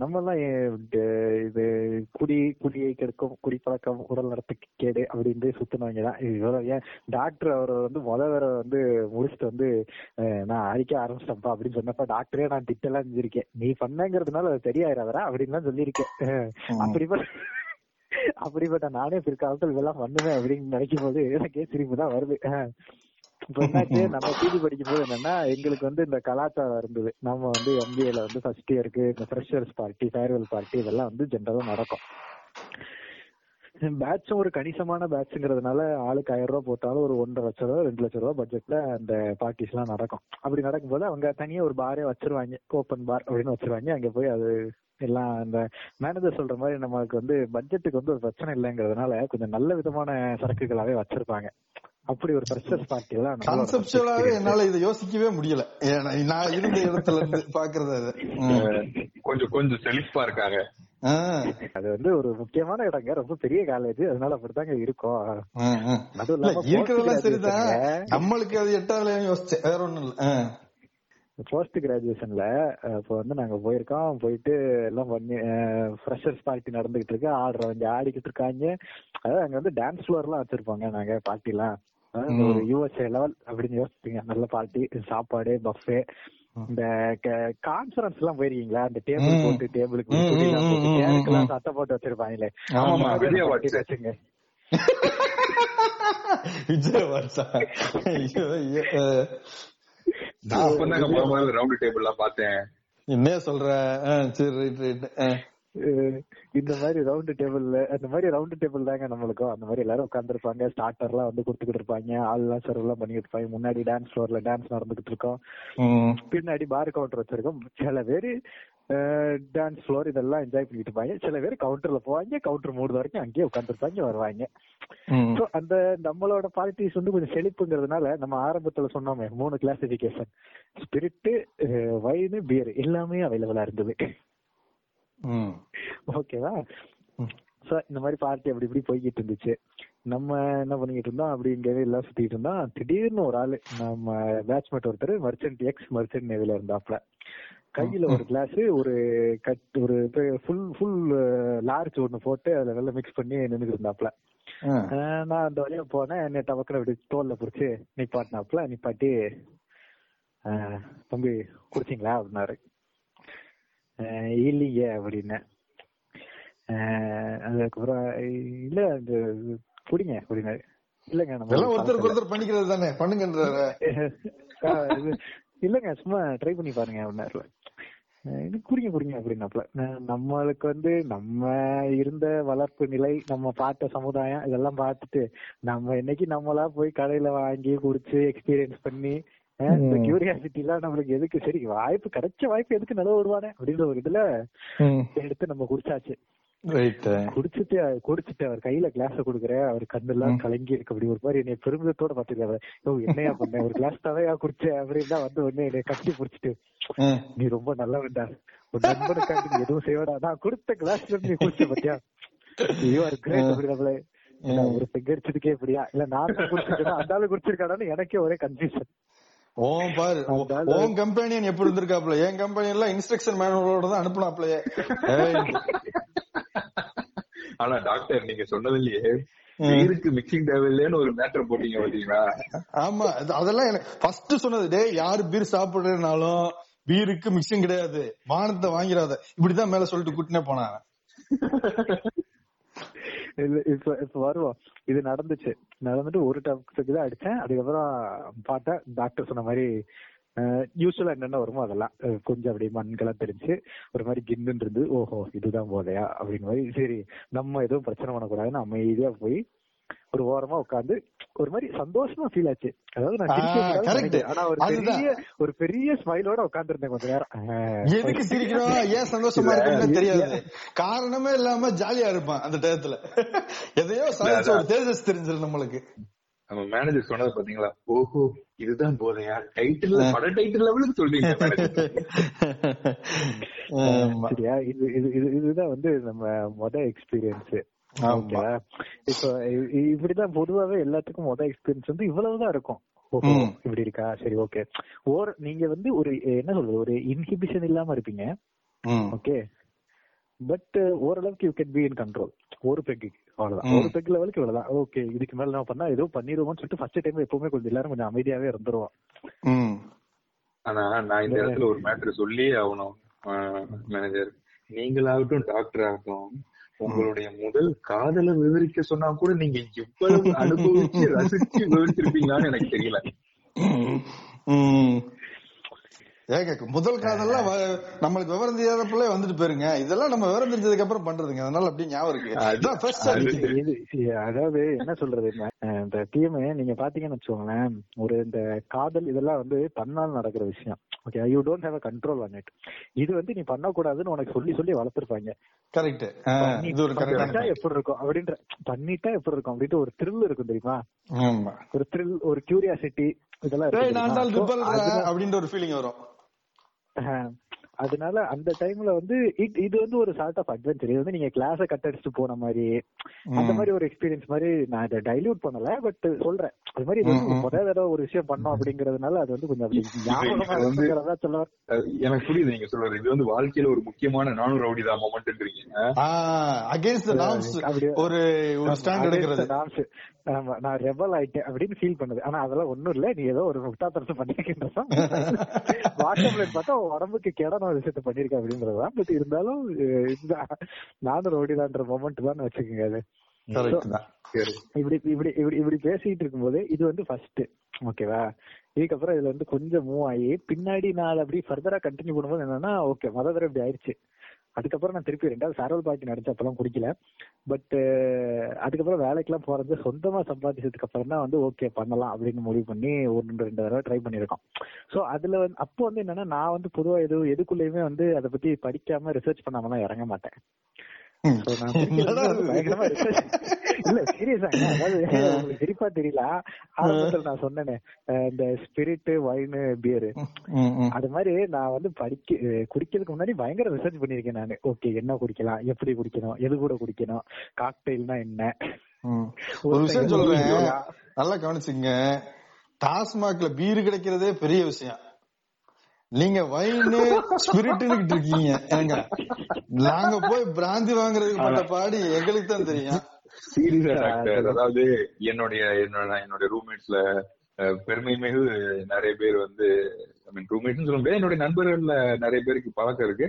நம்ம எல்லாம் இது குடி குடியை கெடுக்கும் குடிப்பழக்கம் உடல் நலத்துக்கு கேடு அப்படின்ட்டு சுத்தினவங்க தான் இவ்வளவு ஏன் டாக்டர் அவர் வந்து முத வந்து முடிச்சுட்டு வந்து நான் அடிக்க ஆரம்பிச்சிட்டேன்ப்பா அப்படின்னு சொன்னப்ப டாக்டரே நான் திட்டெல்லாம் செஞ்சிருக்கேன். நீ பண்ணங்கிறதுனால அது சரியாயிராதரா அப்படின்னு சொல்லியிருக்கேன். அப்படிப்பட்ட அப்படிப்பட்ட நானே பிற்காலத்தில் இதெல்லாம் பண்ணுவேன் அப்படின்னு நினைக்கும் போது எனக்கே சிரிப்பு தான் வருது. இப்ப என்னாச்சு நம்ம பிஜி படிக்கும் போது என்னன்னா எங்களுக்கு வந்து இந்த கலாச்சாரம் இருந்தது. நம்ம வந்து எம்பிஏல வந்து ஃபர்ஸ்ட் இயருக்கு இந்த ஃப்ரெஷர்ஸ் பார்ட்டி ஃபேர்வெல் பார்ட்டி இதெல்லாம் வந்து ஜென்ரலா நடக்கும். பேட்சும் ஒரு கணிசமான பேட்சுங்கிறதுனால ஆளுக்கு ஆயிரம் ரூபாய் போட்டாலும் ஒரு ஒன்றரை லட்சம் ரூபா ரெண்டு லட்சம் ரூபா பட்ஜெட்ல அந்த பார்ட்டிஸ் எல்லாம் நடக்கும். அப்படி நடக்கும்போது அவங்க தனியா ஒரு பாரே வச்சிருவாங்க. ஓப்பன் பார் அப்படின்னு வச்சிருவாங்க. அங்க போய் அது எல்லாம் அந்த மேனேஜர் சொல்ற மாதிரி நமக்கு வந்து பட்ஜெட்டுக்கு வந்து ஒரு பிரச்சனை இல்லைங்கிறதுனால கொஞ்சம் நல்ல விதமான சரக்குகளாவே வச்சிருப்பாங்க. அப்படி ஒரு ஃப்ரெஷர்ஸ் பார்ட்டி எல்லாம் கான்செப்டுவலாவே என்னால இதை யோசிக்கவே முடியல. ஏன்னா நான் இருந்த இடத்துல இருந்து பாக்குறது அது. கொஞ்சம் கொஞ்சம் செழிப்பா இருக்காங்க அது வந்து ஒரு முக்கியமான இடங்க ரொம்ப பெரிய காலேஜ் அதனால அப்படித்தாங்க இருக்கும். அதுவும் இல்ல, இல்லாம இருக்கிறதெல்லாம் சரிதான். நம்மளுக்கு அது எட்டாலையும் யோசிச்சேன். வேற ஒண்ணும் இல்ல. போஸ்ட் கிராஜுவேஷன்ல இப்போ வந்து நாங்க போயிருக்கோம் போயிட்டு எல்லாம் பண்ணி ஃப்ரெஷர்ஸ் பார்ட்டி நடந்துகிட்டு இருக்கு. ஆடுறவங்க ஆடிக்கிட்டு இருக்காங்க. அதாவது அங்க வந்து டான்ஸ் ஃப்ளோர் எல்லாம் வச்சிருப்பாங்க நாங்க பார்ட்டி எல்லாம் யூஎஸ்ஏ லெவல் அப்படின்னு யோசிப்பீங்க. நல்ல பார்ட்டி சாப்பாடு பஃபே இந்த கான்ஃபரன்ஸ் எல்லாம் போயிருக்கீங்களா? இந்த டேபிள். போட்டு டேபிளுக்கு. சட்டை போட்டு வச்சிருப்பாங்களே. வச்சுங்க விஜய் வாட்ஸா ஐயோ, ஐயோ. ஆ. நான் அப்பதாங்க ரவுண்ட் டேபிள் பார்த்தேன். என்ன சொல்ற? சரி ரைட் ரைட். இந்த மாதிரி ரவுண்ட் டேபிள்ல அந்த மாதிரி ரவுண்ட் டேபிள் தாங்க நம்மளுக்கும். அந்த மாதிரி எல்லாரும் உட்காந்துருப்பாங்க ஸ்டார்டர் எல்லாம் வந்து கொடுத்துக்கிட்டு இருப்பாங்க. ஆள் எல்லாம் சர்வ் எல்லாம் பண்ணிட்டு இருப்பாங்க. முன்னாடி டான்ஸ் ஃப்ளோர்ல டான்ஸ் நடந்துகிட்டு இருக்கோம். பின்னாடி பார் கவுண்டர் வச்சிருக்கோம். சில பேரு டான்ஸ் ஃப்ளோர் இதெல்லாம் என்ஜாய் பண்ணிட்டு இருப்பாங்க. சில பேர் கவுண்டர்ல போவாங்க. கவுண்டர் மூடு வரைக்கும் அங்கேயே உட்காந்துருப்பாங்க வருவாங்க. சோ அந்த நம்மளோட பார்ட்டிஸ் வந்து கொஞ்சம் செழிப்புங்கிறதுனால நம்ம ஆரம்பத்துல சொன்னோமே மூணு கிளாசிபிகேஷன் ஸ்பிரிட் வைனு பியர் எல்லாமே அவைலபிளா இருந்தது. ஓகேவா? சோ இந்த மாதிரி பார்ட்டி அப்படி இப்படி போய்கிட்டு இருந்துச்சு. நம்ம என்ன பண்ணிக்கிட்டு இருந்தோம்? அப்படி இங்கவே எல்லாம் சுத்திட்டு இருந்தோம். திடீர்னு ஒரு ஆளு நம்ம பேட்ச்மேட் ஒருத்தர் மர்ச்சன்ட் எக்ஸ் மர்ச்சன்ட் நேவில இருந்தாப்ல கையில ஒரு கிளாஸ் ஒரு கட் ஒரு ஃபுல் ஃபுல் லார்ஜ் ஒண்ணு போட்டு அதுல நல்லா மிக்ஸ் பண்ணி நின்னுட்டு இருந்தாப்ல நான் அந்த வழியா போனேன். என்ன டபக்குன்னு அப்படி தோல்ல புடிச்சு நிப்பாட்டினாப்ல நிப்பாட்டி தம்பி குடிச்சிங்களா? அப்படின்னாரு. அப்படின்னேன் ஆஹ் அதுக்கப்புறம் இல்ல இந்த குடிங்க அப்படின்னாரு இல்லங்க நம்ம ஒருத்தருக்கு ஒருத்தர் பண்ணிக்கிறது தானே? பண்ணுங்கன்றாரு. இது- இல்லங்க சும்மா ட்ரை பண்ணி பாருங்க அப்படின்னாருல குடிங்க குடிங்க அப்படின்னாப்ல நம்மளுக்கு வந்து நம்ம இருந்த வளர்ப்பு நிலை நம்ம பார்த்த சமுதாயம் இதெல்லாம் பார்த்துட்டு நம்ம என்னைக்கு நம்மளா போய் கடையில வாங்கி குடிச்சு எக்ஸ்பீரியன்ஸ் பண்ணி இந்த கியூரியாசிட்டி எல்லாம் நம்மளுக்கு எதுக்கு? சரி வாய்ப்பு கிடைச்ச வாய்ப்பு எதுக்கு நல்ல விடுவானே அப்படின்ற ஒரு இதுல எடுத்து நம்ம குடிச்சாச்சு. குடிச்சிட்டு குடிச்சிட்டு அவர் கையில கிளாஸ் கொடுக்குற அவர் கண்ணெல்லாம் கலங்கி இருக்கு. அப்படி ஒரு மாதிரி என்னை பெருமிதத்தோட பாத்துருக்காரு ஓ என்னையா பண்ண? ஒரு கிளாஸ் தவையா குடிச்ச? அப்படின்னு வந்து உடனே என்னை கட்டி பிடிச்சிட்டு நீ ரொம்ப நல்லவன்டா ஒரு நண்பனுக்காண்டி நீ எதுவும் செய்வடா நான் கொடுத்த கிளாஸ்ல நீ குடிச்ச பத்தியா? ஐயோ இல்ல, ஒரு பெக் அடிச்சதுக்கே இப்படியா? இல்ல நான் குடிச்சிருக்கேன்? அந்த ஆளு குடிச்சிருக்காடான்னு எனக்கே ஒரே கன்ஃபியூஷன் ஓம் பாரு. ஓ- அதால- ஓன் கம்பெனியன் எப்படி இருந்திருக்காப்ல என் கம்பெனி எல்லாம் இன்ஸ்ட்ரக்ஷன் மேனுவலோட தான் அனுப்புனாப்லயே ஆனா டாக்டர் நீங்க சொன்னதுலயே வீருக்கு மிக்சிங் தேவையில்லைன்னு ஒரு மேட்டர் போட்டீங்க பாத்தீங்களா? ஆமா அது- அதெல்லாம் எனக்கு ஃபர்ஸ்ட் சொன்னது டேய் யாரு பீர் சாப்பிடுறதுனாலும் பீருக்கு மிக்சிங் கிடையாது. வானத்தை வாங்கிடாத. இப்படிதான் மேல சொல்லிட்டு கூட்டினே போனாங்க இல்ல இப்ப இப்ப வருவோம் இது நடந்துச்சு. நடந்துட்டு ஒரு டப்புக்கு தான் அடிச்சேன். அதுக்கப்புறம் பார்த்தேன் டாக்டர் சொன்ன மாதிரி யூஸ்வலா என்னென்ன வருமோ அதெல்லாம். கொஞ்சம் அப்படியே மண்கெல்லாம் தெரிஞ்சு ஒரு மாதிரி கின்னு இருந்து ஓஹோ இதுதான் போதையா? அப்படின்னு மாதிரி சரி நம்ம எதுவும் பிரச்சனை பண்ணக்கூடாதுன்னு அமைதியா போய் ஒரு ஓரமா உட்காந்து ஒரு மாதிரி சந்தோஷமா ஃபீல் ஆச்சு. அதாவது நான். ஆனா ஒரு. பெரிய ஒரு பெரிய ஸ்மைலோட உட்கார்ந்து கொஞ்ச நேரம். எதுக்கு சிரிக்கிறோம்? ஏன் சந்தோஷமா இருக்குன்னு தெரியாது. காரணமே இல்லாம ஜாலியா இருப்பான் அந்த டயத்துல. எதையோ சாதிச்ச ஒரு தேஜஸ் தெரிஞ்சிரு நம்மளுக்கு. நம்ம மேனேஜர் சொன்னது பாத்தீங்களா? ஓஹோ இதுதான் போதையா? டைட்டில் பட டைட்டில் லெவலுக்கு சொல்றீங்க. சரியா? இது இது இது இதுதான் வந்து நம்ம மொத எக்ஸ்பீரியன்ஸ். ஓகேவா? இப்போ இ- இ- இப்படிதான் பொதுவாவே எல்லாத்துக்கும் மொத எக்ஸ்பீரியன்ஸ் வந்து இவ்வளவுதான் இருக்கும். இப்படி இருக்கா? சரி ஓகே. ஓர் நீங்க வந்து ஒரு என்ன சொல்றது ஒரு இன்ஹிபிஷன் இல்லாம இருப்பீங்க. ஓகே. பட் ஓரளவுக்கு you can be in control ஒரு பெக்கு அவ்வளவுதான். ஒரு பெக் லெவலுக்கு இவ்வளவுதான். ஓகே இதுக்கு மேல நம்ம பண்ணா ஏதோ பண்ணிடுவோம்னு சொல்லிட்டு ஃபர்ஸ்ட் டைம் எப்பவுமே கொஞ்சம் எல்லாரும் கொஞ்சம் அமைதியாவே இருந்துருவோம். ஆனா நான் இந்த இடத்துல ஒரு மேட்டர் சொல்லியே ஆகணும் மேனேஜர் நீங்களாகட்டும் டாக்டர் ஆகட்டும் உங்களுடைய முதல் காதலை விவரிக்க சொன்னா கூட நீங்க இவ்வளவு அனுபவிச்சு ரசிச்சு விவரிச்சிருப்பீங்களான்னு எனக்கு தெரியல. ம். ஏங்க முதல் காதெல்லாம் நம்மளுக்கு விவரம் தெரியாதப்பலே வந்துட்டு போயிருங்க. இதெல்லாம் நம்ம விவரம் தெரிஞ்சதுக்கு அப்புறம் பண்றதுங்க. அதனால அப்படியே ஞாபகம் இருக்கு. அதாவது என்ன சொல்றது? இந்த டீம் நீங்க பாத்தீங்கன்னு வச்சுக்கோங்களேன் ஒரு இந்த காதல் இதெல்லாம் வந்து தன்னால் நடக்கிற விஷயம். Okay you don't have a control on it இது வந்து நீ பண்ணக்கூடாதுன்னு உனக்கு சொல்லி சொல்லி வளர்த்துருப்பாங்க. கரெக்ட் எப்படி இருக்கும்? அப்படின்ற பண்ணிட்டா எப்படி இருக்கும்? அப்படின்ட்டு ஒரு த்ரில் இருக்கும் தெரியுமா? ஒரு த்ரில் ஒரு கியூரியாசிட்டி இதெல்லாம் அப்படின்ற ஒரு ஃபீலிங் வரும். அதனால அந்த டைம்ல வந்து இது வந்து ஒரு சார்ட் ஆஃப் அட்வென்ச்சர் இது வந்து நீங்க கிளாஸ கட் அடிச்சுட்டு போன மாதிரி அந்த. மாதிரி ஒரு எக்ஸ்பீரியன்ஸ் மாதிரி நான் இதை டைல்யூட் பண்ணல பட் சொல்றேன். அது மாதிரி இது வந்து. முதல் தடவை ஒரு விஷயம் பண்ணோம் அப்படிங்கறதுனால அது வந்து கொஞ்சம் எனக்கு புரியுது நீங்க சொல்றது. இது வந்து வாழ்க்கையில ஒரு முக்கியமான நானும் ரவுடி தான் மொமெண்ட்ன்றீங்க அகேன்ஸ்ட் த நார்ம்ஸ் அப்படியே- ஒரு ஒரு ஸ்டாண்ட் எடுக்கிறது. நான் ரெபல் ஆயிட்டேன் அப்படின்னு ஃபீல் பண்ணுது. ஆனா அதெல்லாம் ஒண்ணும் இல்ல. நீ ஏதோ ஒரு முட்டாத்தரத்தை பண்ணிருக்கின்றதான் வாட்ஸ்அப்ல பார்த்தா உடம்புக்கு கேடான ஒரு விஷயத்த பண்ணிருக்க அப்படின்றதுதான் பட் இருந்தாலும் இதுதான் நானும் ரோடிதான்ற மொமெண்ட் தான் வச்சுக்கோங்க அது. இப்படி இப்படி இப்படி இப்படி பேசிட்டு இருக்கும்போது இது வந்து ஃபர்ஸ்ட் ஓகேவா இதுக்கப்புறம் இதுல வந்து கொஞ்சம் மூவ் ஆகி பின்னாடி நான் அப்படி ஃபர்தரா கண்டினியூ பண்ணும்போது என்னன்னா ஓகே மொத தடவை இப்படி ஆயிடுச்சு. அதுக்கப்புறம் நான் திருப்பி ரெண்டாவது சரவல் பாட்டி நடிச்சப்பெல்லாம் குடிக்கல. பட் அதுக்கப்புறம் வேலைக்கெல்லாம் போறது சொந்தமா சம்பாதிச்சதுக்கு அப்புறம் தான் வந்து ஓகே பண்ணலாம் அப்படின்னு முடிவு பண்ணி ஒன்று ரெண்டு தடவை ட்ரை பண்ணியிருக்கோம். ஸோ அதுல வந்து அப்போ வந்து என்னன்னா நான் வந்து பொதுவாக எது எதுக்குள்ளேயுமே வந்து அதை பத்தி படிக்காம ரிசர்ச் பண்ணாமலாம் இறங்க மாட்டேன். இல்ல சீரியஸா அதாவது சிரிப்பா தெரியல. ஆரம்பத்துல நான் சொன்னேனே இந்த ஸ்பிரிட் வைன் பியர். அது மாதிரி நான் வந்து படிக்க குடிக்கிறதுக்கு முன்னாடி பயங்கர ரிசர்ச் பண்ணிருக்கேன் நானு. ஓகே என்ன குடிக்கலாம் எப்படி குடிக்கணும் எது கூட குடிக்கணும் காக்டெயில்னா என்ன. ஒரு விஷயம் சொல்றேன். நல்லா கவனிச்சுங்க டாஸ்மாக்ல பீர் கிடைக்கிறதே பெரிய விஷயம். நீங்க வைனு ஸ்பிரிட்னு இருக்கீங்க. ஏங்க நாங்க போய் பிராந்தி வாங்குறதுக்கு பட்ட பாடி எங்களுக்கு தான் தெரியும். அதாவது என்னுடைய என்னோட என்னோட ரூம்மேட்ஸ்ல பெருமை மிகு நிறைய பேர் வந்து ஐ மீன் ரூம்மேட்ஸ் சொல்ல முடியாது என்னுடைய நண்பர்கள்ல நிறைய பேருக்கு பழக்கம் இருக்கு.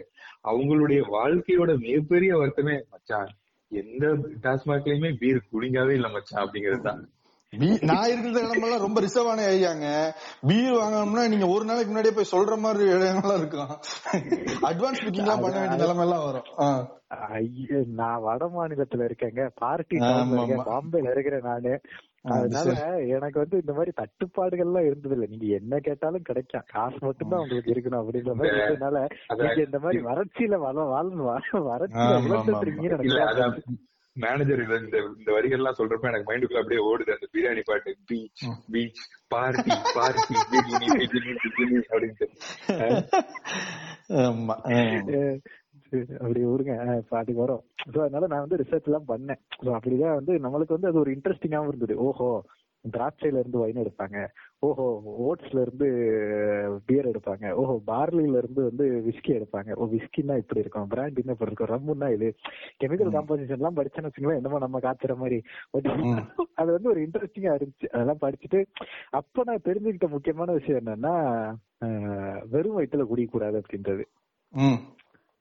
அவங்களுடைய வாழ்க்கையோட மிகப்பெரிய வருத்தமே மச்சான் எந்த டாஸ்மாக்லயுமே பீர் குடிங்காவே இல்ல மச்சான் அப்படிங்கிறது தான். நான் இருக்கிற இடமெல்லாம் ரொம்ப ரிசர்வான ஏரியாங்க பீர் வாங்கணும்னா நீங்க ஒரு நாளைக்கு முன்னாடியே போய் சொல்ற மாதிரி இடங்கள்லாம் இருக்கும். அட்வான்ஸ் புக்கிங் எல்லாம் பண்ண வேண்டிய நிலைமை எல்லாம் வரும். ஐயோ நான் வட மாநிலத்துல இருக்கேங்க. பார்ட்டி. பாம்பேல இருக்கிறேன் நானு. அது அதனால எனக்கு வந்து இந்த மாதிரி தட்டுப்பாடுகள்லாம் இருந்தது இல்ல நீங்க என்ன கேட்டாலும் கிடைக்கும். காசு மட்டும்தான் உங்களுக்கு இருக்கணும் அப்படின்ற மாதிரி இருந்ததுனால நீங்க இந்த மாதிரி வறட்சியில வள வாழ்ந்து வறட்சியில. இருக்கீங்கன்னு அதான் மேனேஜர் இந்த இந்த இந்த வரிகள் எல்லாம் சொல்றப்ப எனக்கு மைண்டுக்குள்ள அப்படியே ஓடுது. அந்த பிரியாணி பாட்டு பீச் பீச் பார்ட்டி பார்ட்டி அப்படின்ட்டு. அப்படி இப்ப அதுக்கு வரும். அதனால நான் வந்து ரிசர்ச் எல்லாம் பண்ணேன். சோ அப்படிதான் வந்து நம்மளுக்கு வந்து அது ஒரு இன்ட்ரெஸ்டிங்காவும் இருந்தது. ஓஹோ திராட்சையில இருந்து வைன் எடுப்பாங்க. ஓஹோ ஓட்ஸ்ல இருந்து பியர் எடுப்பாங்க. ஓஹோ பார்லில இருந்து வந்து விஸ்கி எடுப்பாங்க. ஓ விஸ்கின்னா இப்படி இருக்கும். பிராண்டினா இப்படி இருக்கும்? ரம்முன்னா இது. கெமிக்கல் காம்போசிஷன் எல்லாம் படிச்சேன்னு வச்சுங்களேன் என்னமோ நம்ம காய்ச்சற மாதிரி. அது வந்து ஒரு இன்ட்ரெஸ்டிங்கா இருந்துச்சு. அதெல்லாம் படிச்சுட்டு அப்ப நான் தெரிஞ்சுக்கிட்ட முக்கியமான விஷயம் என்னன்னா வெறும் வயிற்றுல குடிக்கக்கூடாது அப்படின்றது.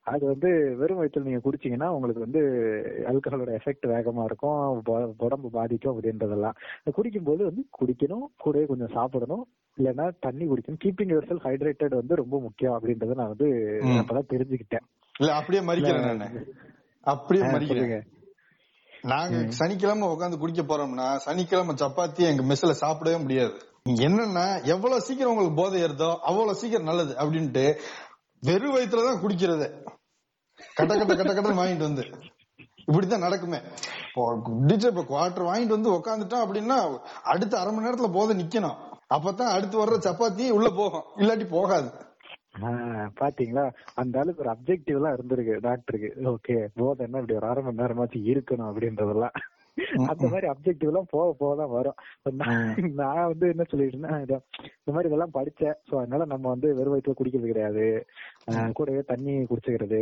அது வந்து வெறும் வயிற்றுல நீங்க குடிச்சீங்கன்னா உங்களுக்கு வந்து ஆல்கஹாலோட எஃபெக்ட் வேகமா இருக்கும். உடம்பு பாதிக்கும் அப்படின்றதெல்லாம். குடிக்கும்போது வந்து குடிக்கணும் கூடவே கொஞ்சம் சாப்பிடணும். இல்லைன்னா தண்ணி குடிக்கணும். கீப்பிங் யுவர் செல்ஃப் ஹைட்ரேட்டட் வந்து ரொம்ப முக்கியம் அப்படின்றத நான் வந்து. அப்பதான் தெரிஞ்சுக்கிட்டேன். இல்ல அப்படியே மறிக்கிறேன் நானு. அப்படியே சொல்லுங்க. நாங்க சனிக்கிழமை உட்காந்து குடிக்க போறோம்னா சனிக்கிழமை சப்பாத்தி எங்க மெஸ்ல சாப்பிடவே முடியாது. என்னன்னா எவ்வளவு சீக்கிரம் உங்களுக்கு போதை ஏறுதோ அவ்வளவு சீக்கிரம் நல்லது அப்படின்ட்டு வெறும் வயிற்றுல தான் குடிக்கிறது. கட்ட கட்ட கட்ட கட்ட வாங்கிட்டு வந்து. இப்படித்தான் நடக்குமே. இப்ப குவார்டர் வாங்கிட்டு வந்து உட்காந்துட்டோம் அப்படின்னா அடுத்த அரை மணி நேரத்துல போத நிக்கணும். அப்பதான் அடுத்து வர்ற சப்பாத்தி உள்ள போகும். இல்லாட்டி போகாது. ஆஹ் பாத்தீங்களா? அந்த அளவுக்கு ஒரு அப்ஜெக்டிவ் எல்லாம் இருந்திருக்கு டாக்டருக்கு ஓகே போதை என்ன இப்படி ஒரு அரை மணி நேரமாச்சு இருக்கணும் அப்படின்றதெல்லாம். அந்த மாதிரி அப்ஜெக்டிவ் எல்லாம் போக போக தான் வரும். நான் நான் வந்து என்ன சொல்லிட்டேன்னா இந்த மாதிரி இதெல்லாம் படிச்சேன். சோ அதனால நம்ம வந்து வெறும் வயிற்றுல குடிக்கிறது கிடையாது. கூடவே தண்ணி குடிச்சுக்கிறது.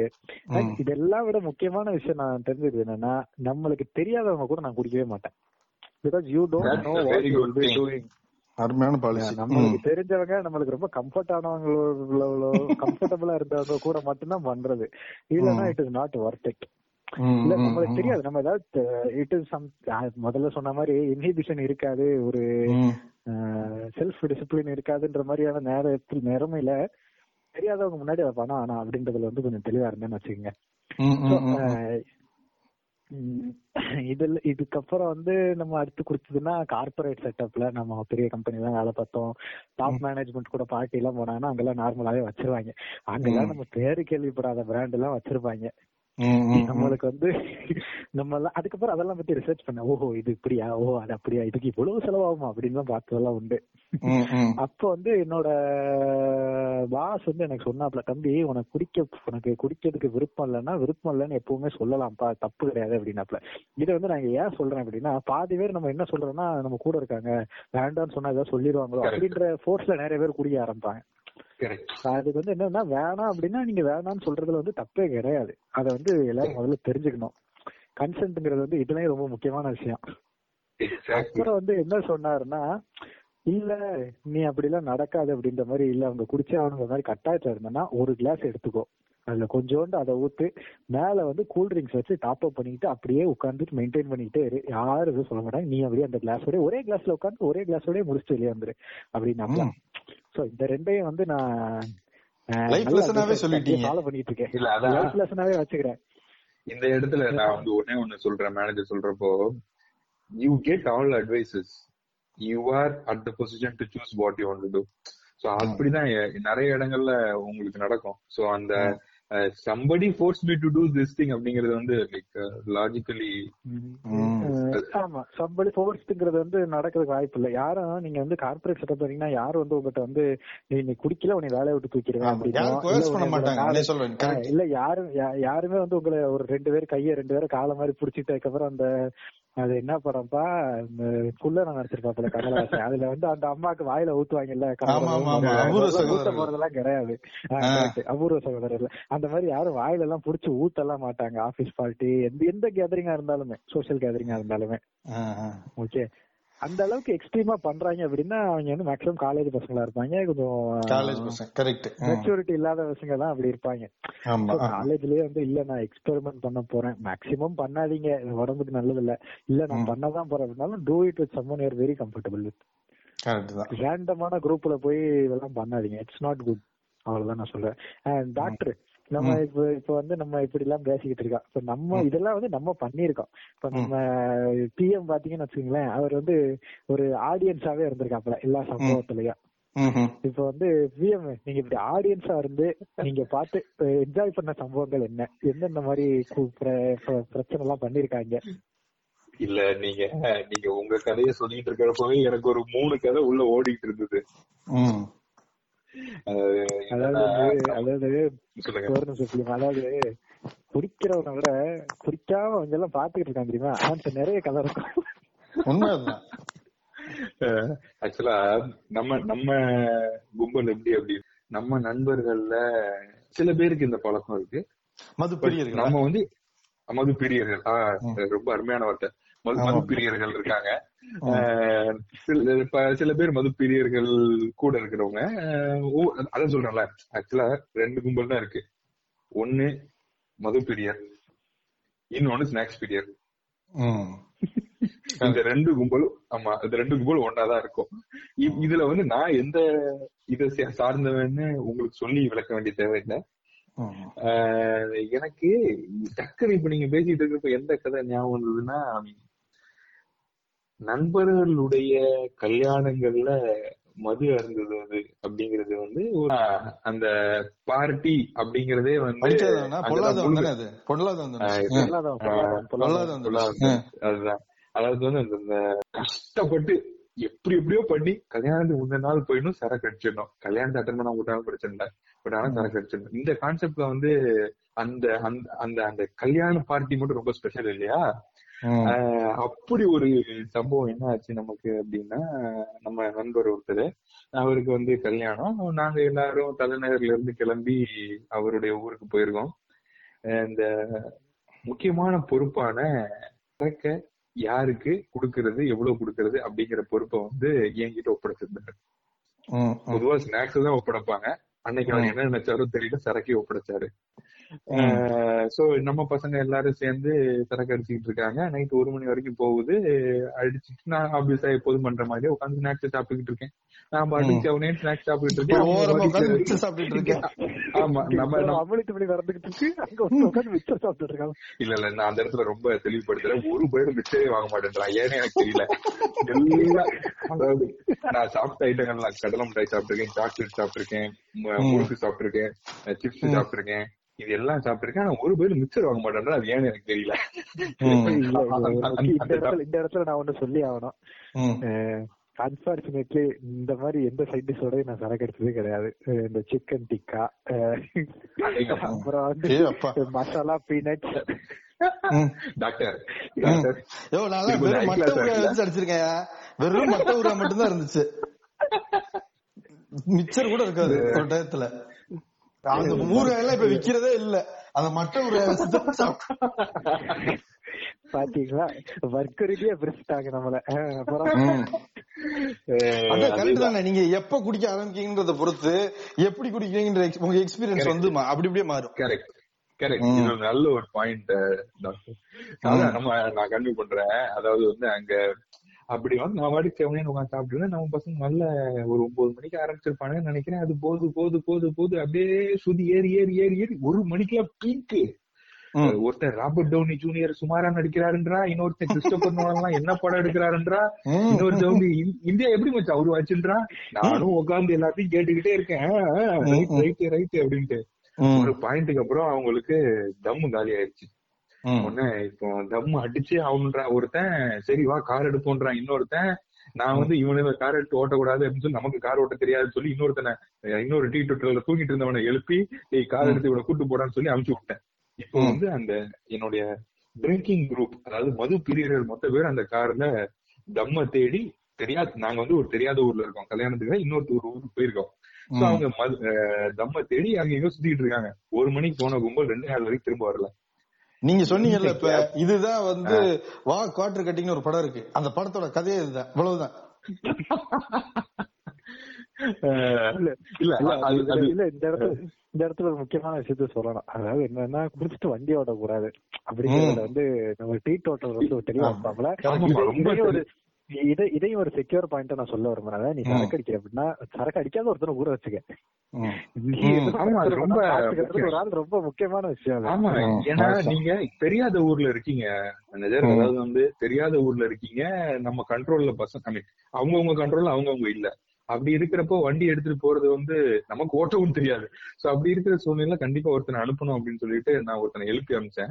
இதெல்லாம் விட முக்கியமான விஷயம் நான் தெரிஞ்சது என்னன்னா நம்மளுக்கு தெரியாதவங்க கூட நான் குடிக்கவே மாட்டேன். Because you don't know a what you be. Doing அருமையான பாலிசி நம்மளுக்கு தெரிஞ்சவங்க நம்மளுக்கு ரொம்ப கம்ஃபர்ட் ஆனவங்களோ கம்ஃபர்டபுளா இருந்தவங்க கூட மட்டும்தான் பண்றது. இல்லன்னா it is not worth it இல்ல நம்மளுக்கு. தெரியாது. நம்ம ஏதாவது இட் இஸ் சம் முதல்ல சொன்ன மாதிரி இன்ஹிபிஷன் இருக்காது. ஒரு. செல்ஃப் டிசிப்ளின் இருக்காதுன்ற மாதிரியான நேரத்தில் நேரமையில தெரியாதவங்க முன்னாடி பணம் ஆனா அப்படின்றதுல வந்து கொஞ்சம் தெளிவா இருந்தேன்னு வச்சுக்கோங்க. இதுல இதுக்கப்புறம் வந்து நம்ம அடுத்து கொடுத்ததுன்னா கார்பரேட் செட்டப்ல நம்ம பெரிய கம்பெனி எல்லாம் வேலை பார்த்தோம். டாப் மேனேஜ்மெண்ட் கூட பார்ட்டி எல்லாம் போனாங்கன்னா அங்கெல்லாம் நார்மலாவே வச்சிருவாங்க. அங்கெல்லாம் நம்ம பேரு கேள்விப்படாத பிராண்ட் எல்லாம் வச்சிருப்பாங்க. நம்மளுக்கு வந்து நம்ம எல்லாம் அதுக்கப்புறம் அதெல்லாம் பத்தி ரிசர்ச் பண்ண ஓஹோ இது இப்படியா? ஓ அது அப்படியா? இதுக்கு இவ்வளவு செலவாகுமா? அப்படின்னு எல்லாம் பார்த்ததெல்லாம் உண்டு. ம், ம். அப்போ வந்து என்னோட பாஸ் வந்து எனக்கு சொன்னாப்ல தம்பி உனக்கு குடிக்க உனக்கு குடிக்கிறதுக்கு விருப்பம் இல்லைன்னா விருப்பம் இல்லைன்னு எப்பவுமே சொல்லலாம்ப்பா தப்பு கிடையாது அப்படின்னாப்ல இதை வந்து நான் இங்க ஏன் சொல்றேன் அப்படின்னா பாதி பேர் நம்ம என்ன சொல்றோம்னா நம்ம கூட இருக்காங்க வேண்டாம்னு சொன்னா ஏதாவது சொல்லிடுவாங்களோ. அப்படின்ற ஃபோர்ஸ்ல நிறைய பேர் குடிக்க ஆரம்பிப்பாங்க. அதுக்கு வந்து என்னன்னா வேணாம் அப்படின்னா நீங்க வேணாம்னு சொல்றதுல வந்து தப்பே கிடையாது. அதை வந்து எல்லாரும் முதல்ல தெரிஞ்சுக்கணும். கன்சென்ட்ங்கிறது வந்து இதுலயும் ரொம்ப முக்கியமான விஷயம். அப்புறம் வந்து என்ன சொன்னாருன்னா இல்ல நீ அப்படிலாம் நடக்காது அப்படின்ற மாதிரி இல்ல அவங்க குடிச்சே அவனுங்க மாதிரி கட்டாயத்துல இருந்தனா ஒரு கிளாஸ் எடுத்துக்கோ. அதுல கொஞ்சோண்டு அதை ஊத்து மேல வந்து கூல் ட்ரிங்க்ஸ் வச்சு டாப் அப் பண்ணிட்டு அப்படியே உட்காந்துட்டு மெயின்டைன் பண்ணிட்டே இரு. யாரும் எதுவும் சொல்ல மாட்டாங்க. நீ அப்படியே அந்த கிளாஸோட ஒரே கிளாஸ்ல உட்காந்து ஒரே கிளாஸோட முடிச்சுட்டு வெளியே வந்துரு. அப்படின்னா. சோ இந்த ரெண்டையும் வந்து நான். ஃபாலோ பண்ணிட்டு இருக்கேன். லைஃப் லெசனாவே வச்சுக்கிறேன். இந்த இடத்துல நான் வந்து ஒன்னே ஒண்ணு சொல்றேன். மேனேஜர் சொல்றப்போ you get all advices you are at the position to choose what you want to அப்படிதான் நிறைய இடங்கள்ல உங்களுக்கு நடக்கும். சோ அந்த somebody force me to do this thing அப்படிங்கறது வந்து லைக் லாஜிக்கலி ம். அஹ் ஆமா. சம்பளி ஃபோர்ஸ்ங்கிறது வந்து நடக்கிறதுக்கு வாய்ப்பு இல்ல. யாரும் நீங்க வந்து கார்பரேட் செட்டப் பண்ணீங்கன்னா யாரும் வந்து உங்ககிட்ட வந்து நீ நீ குடிக்கல உன்னை வேலையை விட்டு தூக்கிடுவேன். அப்படின்னா இல்ல யாரும் யாருமே வந்து உங்களை ஒரு ரெண்டு பேர் கைய ரெண்டு பேரும் கால மாதிரி புடிச்சிட்டு அதுக்கப்புறம் அந்த அது என்ன படம்ப்பா இந்த குள்ள நான் நடிச்சிருப்பாப்புல கமலஹாசன். அதுல வந்து அந்த அம்மாக்கு வாயில ஊத்துவாங்கல்ல ஊத்த. போறதெல்லாம் கிடையாது. அபூர்வ சகோதரர்கள் அந்த மாதிரி யாரும் வாயில எல்லாம் புடிச்சு ஊத்தலாம் மாட்டாங்க. ஆபீஸ் பார்ட்டி எந்த எந்த கேதரிங்கா இருந்தாலுமே சோசியல் கேதரிங்கா இருந்தாலுமே. ஓகே அந்த அளவுக்கு எக்ஸ்ட்ரீமா பண்றாங்க அப்படின்னா அவங்க வந்து மேக்ஸிமம் காலேஜ் பசங்களா இருப்பாங்க. காலேஜ் கொஞ்சம் பசங்க கரெக்ட் மெச்சூரிட்டி இல்லாத பசங்க தான் அப்படி இருப்பாங்க. காலேஜ்லயே வந்து இல்ல நான் எக்ஸ்பெரிமெண்ட் பண்ண போறேன். மேக்ஸிமம் பண்ணாதீங்க. உடம்புக்கு நல்லது இல்ல இல்ல நான். பண்ணதான் போறேன். அப்படின்னாலும் do it with someone you're very comfortable with ரேண்டமான குரூப்ல போய் இதெல்லாம் பண்ணாதீங்க. இட்ஸ் நாட் குட் அவ்வளவுதான் நான் சொல்றேன். டாக்டர் நம்ம. இப்ப இப்ப வந்து நம்ம இப்படி எல்லாம் பேசிக்கிட்டு இருக்கோம் இப்ப நம்ம. இதெல்லாம் வந்து நம்ம பண்ணிருக்கோம் இப்ப நம்ம பிஎம் பாத்தீங்கன்னு வச்சுங்களேன் அவர் வந்து ஒரு ஆடியன்ஸாவே இருந்திருக்காப்ல எல்லா சம்பவத்திலயும். இப்ப வந்து பிஎம் நீங்க இப்படி ஆடியன்ஸா இருந்து நீங்க பார்த்து என்ஜாய் பண்ண சம்பவங்கள் என்ன? எந்தெந்த மாதிரி பிரச்சனை எல்லாம் பண்ணிருக்காங்க இல்ல நீங்க நீங்க உங்க கதையை சொல்லிட்டு இருக்கிறப்பவே எனக்கு ஒரு மூணு கதை உள்ள ஓடிட்டு இருந்தது. அதாவது அதாவது குடிக்கிறவனை விட குடிக்காம அவங்க எல்லாம் பாத்துக்கிட்டு இருக்காங்க தெரியுமா? அவன்கிட்ட நிறைய கதை இருக்கும். உண்மைதான். ஆக்சுவலா நம்ம நம்ம கும்பல் எப்படி அப்படி நம்ம நண்பர்கள்ல சில பேருக்கு இந்த பழக்கம் இருக்கு. மது பிரியர்கள் நம்ம வந்து மது பிரியர்கள் ஆஹ் ரொம்ப அருமையான வார்த்தை. மது பிரியர்கள் இருக்காங்க. சில சில பேர் மது பிரியர்கள் கூட இருக்கிறவங்க அதான் சொல்றேன்ல. ஆக்சுவலா ரெண்டு கும்பல் தான் இருக்கு. ஒண்ணு மது பிரியர் இன்னொன்னு ஸ்நாக்ஸ் பிரியர். இந்த ரெண்டு கும்பலும் ஆமா இந்த ரெண்டு கும்பலும் ஒன்னாதான் இருக்கும். இதுல வந்து நான் எந்த இதை சார்ந்தவன்னு உங்களுக்கு சொல்லி விளக்க வேண்டிய தேவையில்லை எனக்கு டக்குனு இப்ப நீங்க பேசிட்டு இருக்கிறப்ப எந்த கதை ஞாபகம் வந்ததுன்னா நண்பர்களுடைய கல்யாணங்கள்ல மது அருந்துவது அப்படிங்கிறது வந்து ஒரு அந்த பார்ட்டி அப்படிங்கறதே வந்து. அதுதான். அதாவது வந்து அந்த- கஷ்டப்பட்டு எப்படி எப்படியோ பண்ணி கல்யாணத்துக்கு முந்தின நாள் போயிடும் சரக்கு அடிச்சிடணும். கல்யாணத்தை அட்டன் பண்ண விட்டாலும் பிரச்சனை இல்லை. பட் ஆனா சரக்கு அடிச்சிடணும். இந்த கான்செப்ட்ல வந்து அந்த அந்த அந்த அந்த கல்யாண பார்ட்டி மட்டும் ரொம்ப ஸ்பெஷல் இல்லையா? அப்படி ஒரு சம்பவம் என்ன ஆச்சு நமக்கு அப்படின்னா நம்ம நண்பர் ஒருத்தர் அவருக்கு வந்து கல்யாணம். நாங்க எல்லாரும் தலைநகர்ல இருந்து கிளம்பி அவருடைய ஊருக்கு போயிருக்கோம். இந்த முக்கியமான பொறுப்பான சரக்க யாருக்கு கொடுக்கறது எவ்வளவு கொடுக்கறது அப்படிங்கிற பொறுப்பை வந்து என்கிட்ட ஒப்படைச்சிருந்தாரு. பொதுவா ஸ்நாக்ஸ் தான் ஒப்படைப்பாங்க. அன்னைக்கு அவர் என்ன நினைச்சாரோ தெரியல சரக்கே ஒப்படைச்சாரு. சோ நம்ம பசங்க எல்லாரும் சேர்ந்து சரக்கு அடிச்சுக்கிட்டு இருக்காங்க. நைட் ஒரு மணி வரைக்கும் போகுது. அடிச்சுட்டு நான் ஆப்வியஸா எப்போதும் பண்ற மாதிரி உட்காந்து ஸ்நாக்ஸ் சாப்பிட்டுக்கிட்டு இருக்கேன். நான் பாட்டுக்கு செவனே ஸ்நாக்ஸ் சாப்பிட்டுட்டு இருக்கேன். சாப்பிட்டுட்டு இருக்கேன். ஆமா நம்ம அமளித்து மணி நடந்துகிட்டு இருக்கு. அங்க உட்காந்து மிச்சம் சாப்பிட்டு இருக்காங்க. இல்ல இல்ல நான் அந்த இடத்துல ரொம்ப தெளிவுபடுத்துறேன். ஒரு பேரும் மிச்சரே வாங்க மாட்டேன்றான். ஏன்னு எனக்கு தெரியல. எல்லாம் அதாவது நான் சாப்பிட்ட ஐட்டங்கள்லாம் கடலை மிட்டாய் சாப்பிட்டிருக்கேன் சாக்லேட் சாப்பிட்டிருக்கேன் முறுக்கு சாப்பிட்டிருக்கேன் சிப்ஸ் சாப்பிட்டிருக்கேன். இது எல்லாம் சாப்பிட்டிருக்கேன். ஆனா ஒரு பேரும் மிச்சர் வாங்க மாட்டேன்றா அது ஏன்னு எனக்கு தெரியல. இந்த இடத்துல இந்த இடத்துல நான் ஒண்ணு சொல்லி ஆகணும். ம். அன்பார்ச்சுனேட்லி இந்த மாதிரி எந்த சைட் நான் சரக்கு அடிச்சதே கிடையாது. இந்த சிக்கன் டிக்கா அப்புறம் வந்து. மசாலா பீனட்ஸ். டாக்டர். யோ நான் வெறும் மட்ட வச்சு அடிச்சிருக்கேன் வெறும் மட்ட ஊரா மட்டும்தான் இருந்துச்சு. மிச்சர் கூட இருக்காது ஒரு டயத்துல. அந்த ஊறுகாயெல்லாம் இப்ப விக்கிறதே இல்ல. அந்த மட்ட ஊறுகாய வச்சு தான் சாப்பிட்டோம். பாத்தீங்களா? வர்க்க ரீதியா பிரிச்சுட்டாங்க நம்மள. கரெக்ட் தானே. நீங்க எப்ப குடிக்க ஆரம்பிக்கீங்கன்றத பொறுத்து எப்படி குடிக்கிறீங்கன்ற உங்க எக்ஸ்பீரியன்ஸ் வந்து மா- அப்படி அப்படியே மாறும். கரெக்ட் கரெக்ட் ஒரு நல்ல ஒரு பாயிண்ட் டாக்டர் நம்ம நான் கன்வியூ பண்றேன் அதாவது வந்து அங்க அப்படி வந்து நான் வாடி செவனேன்னு உட்காந்து சாப்பிட்டு நம்ம பசங்க நல்ல ஒரு ஒன்பது மணிக்கு ஆரம்பிச்சிருப்பானுன்னு நினைக்கிறேன் அது போது போது போது போது அப்படியே சுதி ஏறி ஏறி ஏறி ஏறி ஒரு மணிக்கெல்லாம் பீக்கு ம். ஒருத்தர் ராபர்ட் டவுனி ஜூனியர் சுமாரா நடிக்கிறாருன்றா இன்னொருத்தர் கிறிஸ்டோபர் நோலன்லாம் என்ன படம் எடுக்கிறாருன்றா ம். இன்னொருத்தர் வந்து இந்~ இந்தியா எப்படி மச்சான் அவரு வச்சுன்றா நானும் உட்கார்ந்து எல்லாத்தையும் கேட்டுக்கிட்டே இருக்கேன் ரைட் ரைட் ரைட் அப்படின்ட்டு. ஒரு பாயிண்ட்டுக்கு அப்புறம் அவங்களுக்கு தம்மு காலி ஆயிடுச்சு. உடனே இப்போ தம்மு அடிச்சு அவன்றா ஒருத்தன் சரி வா கார் எடுப்போன்றான். இன்னொருத்தன் நான் வந்து இவனுக்கு கார் எடுத்து ஓட்டக்கூடாது. அப்படின்னு சொல்லி நமக்கு கார் ஓட்ட தெரியாதுன்னு சொல்லி இன்னொருத்தனை இன்னொரு டீ டோட்டல்ல தூங்கிட்டு இருந்தவனை எழுப்பி டேய் கார் எடுத்து இவனை கூட்டு போடான்னு சொல்லி அனுப்பிச்சு விட்டேன். இப்போ. வந்து அந்த என்னுடைய ட்ரிங்கிங் குரூப் அதாவது மது பிரியர்கள் மொத்த பேர் அந்த கார்ல தம்ம தேடி தெரியாது நாங்க வந்து ஒரு தெரியாத ஊர்ல இருக்கோம். கல்யாணத்துக்கு இன்னொரு ஒரு ஊருக்கு போயிருக்கோம். அவங்க தம்ம தேடி அங்க எங்கேயோ சுத்திட்டு இருக்காங்க. ஒரு மணிக்கு போன கும்பல் ரெண்டு நாள் வரைக்கும் திரும்ப வரல. நீங்க சொன்னீங்கல்ல இப்ப இதுதான் வந்து வா குவார்டர் கட்டிங்னு ஒரு படம் இருக்கு. அந்த படத்தோட கதையே இதுதான். இவ்வளவுதான். இல்ல இல்ல இந்த இடத்துல இந்த இடத்துல ஒரு முக்கியமான விஷயத்த சொல்லணும். அதாவது என்னன்னா குடிச்சிட்டு வண்டி ஓட்டக்கூடாது அப்படிங்கறதுல வந்து நம்ம டீ டோட்டல் வந்து தெளிவா. இருப்பாங்களா இதை இதையும் ஒரு செக்யூர் பாயிண்ட் நான் சொல்ல விரும்புறேன். அதாவது நீ சரக்கு அடிக்கிற அப்படின்னா சரக்கு அடிக்காத ஒருத்தனை ஊற வச்சுக்க. ரொம்ப முக்கியமான விஷயம். ஆமா. ஏன்னா. நீங்க தெரியாத ஊர்ல இருக்கீங்க. அதாவது வந்து தெரியாத ஊர்ல இருக்கீங்க. நம்ம கண்ட்ரோல்ல பசங்க ஐ மீன் அவங்கவுங்க கண்ட்ரோல்ல அவங்கவுங்க இல்ல. அப்படி இருக்கிறப்போ வண்டி எடுத்துட்டு போறது வந்து நமக்கு ஓட்டவும் தெரியாது. சோ அப்படி இருக்கிற சூழ்நிலை கண்டிப்பா ஒருத்தனை அனுப்பணும் அப்படின்னு சொல்லிட்டு நான் ஒருத்தனை எழுப்பி அனுப்பிச்சேன்.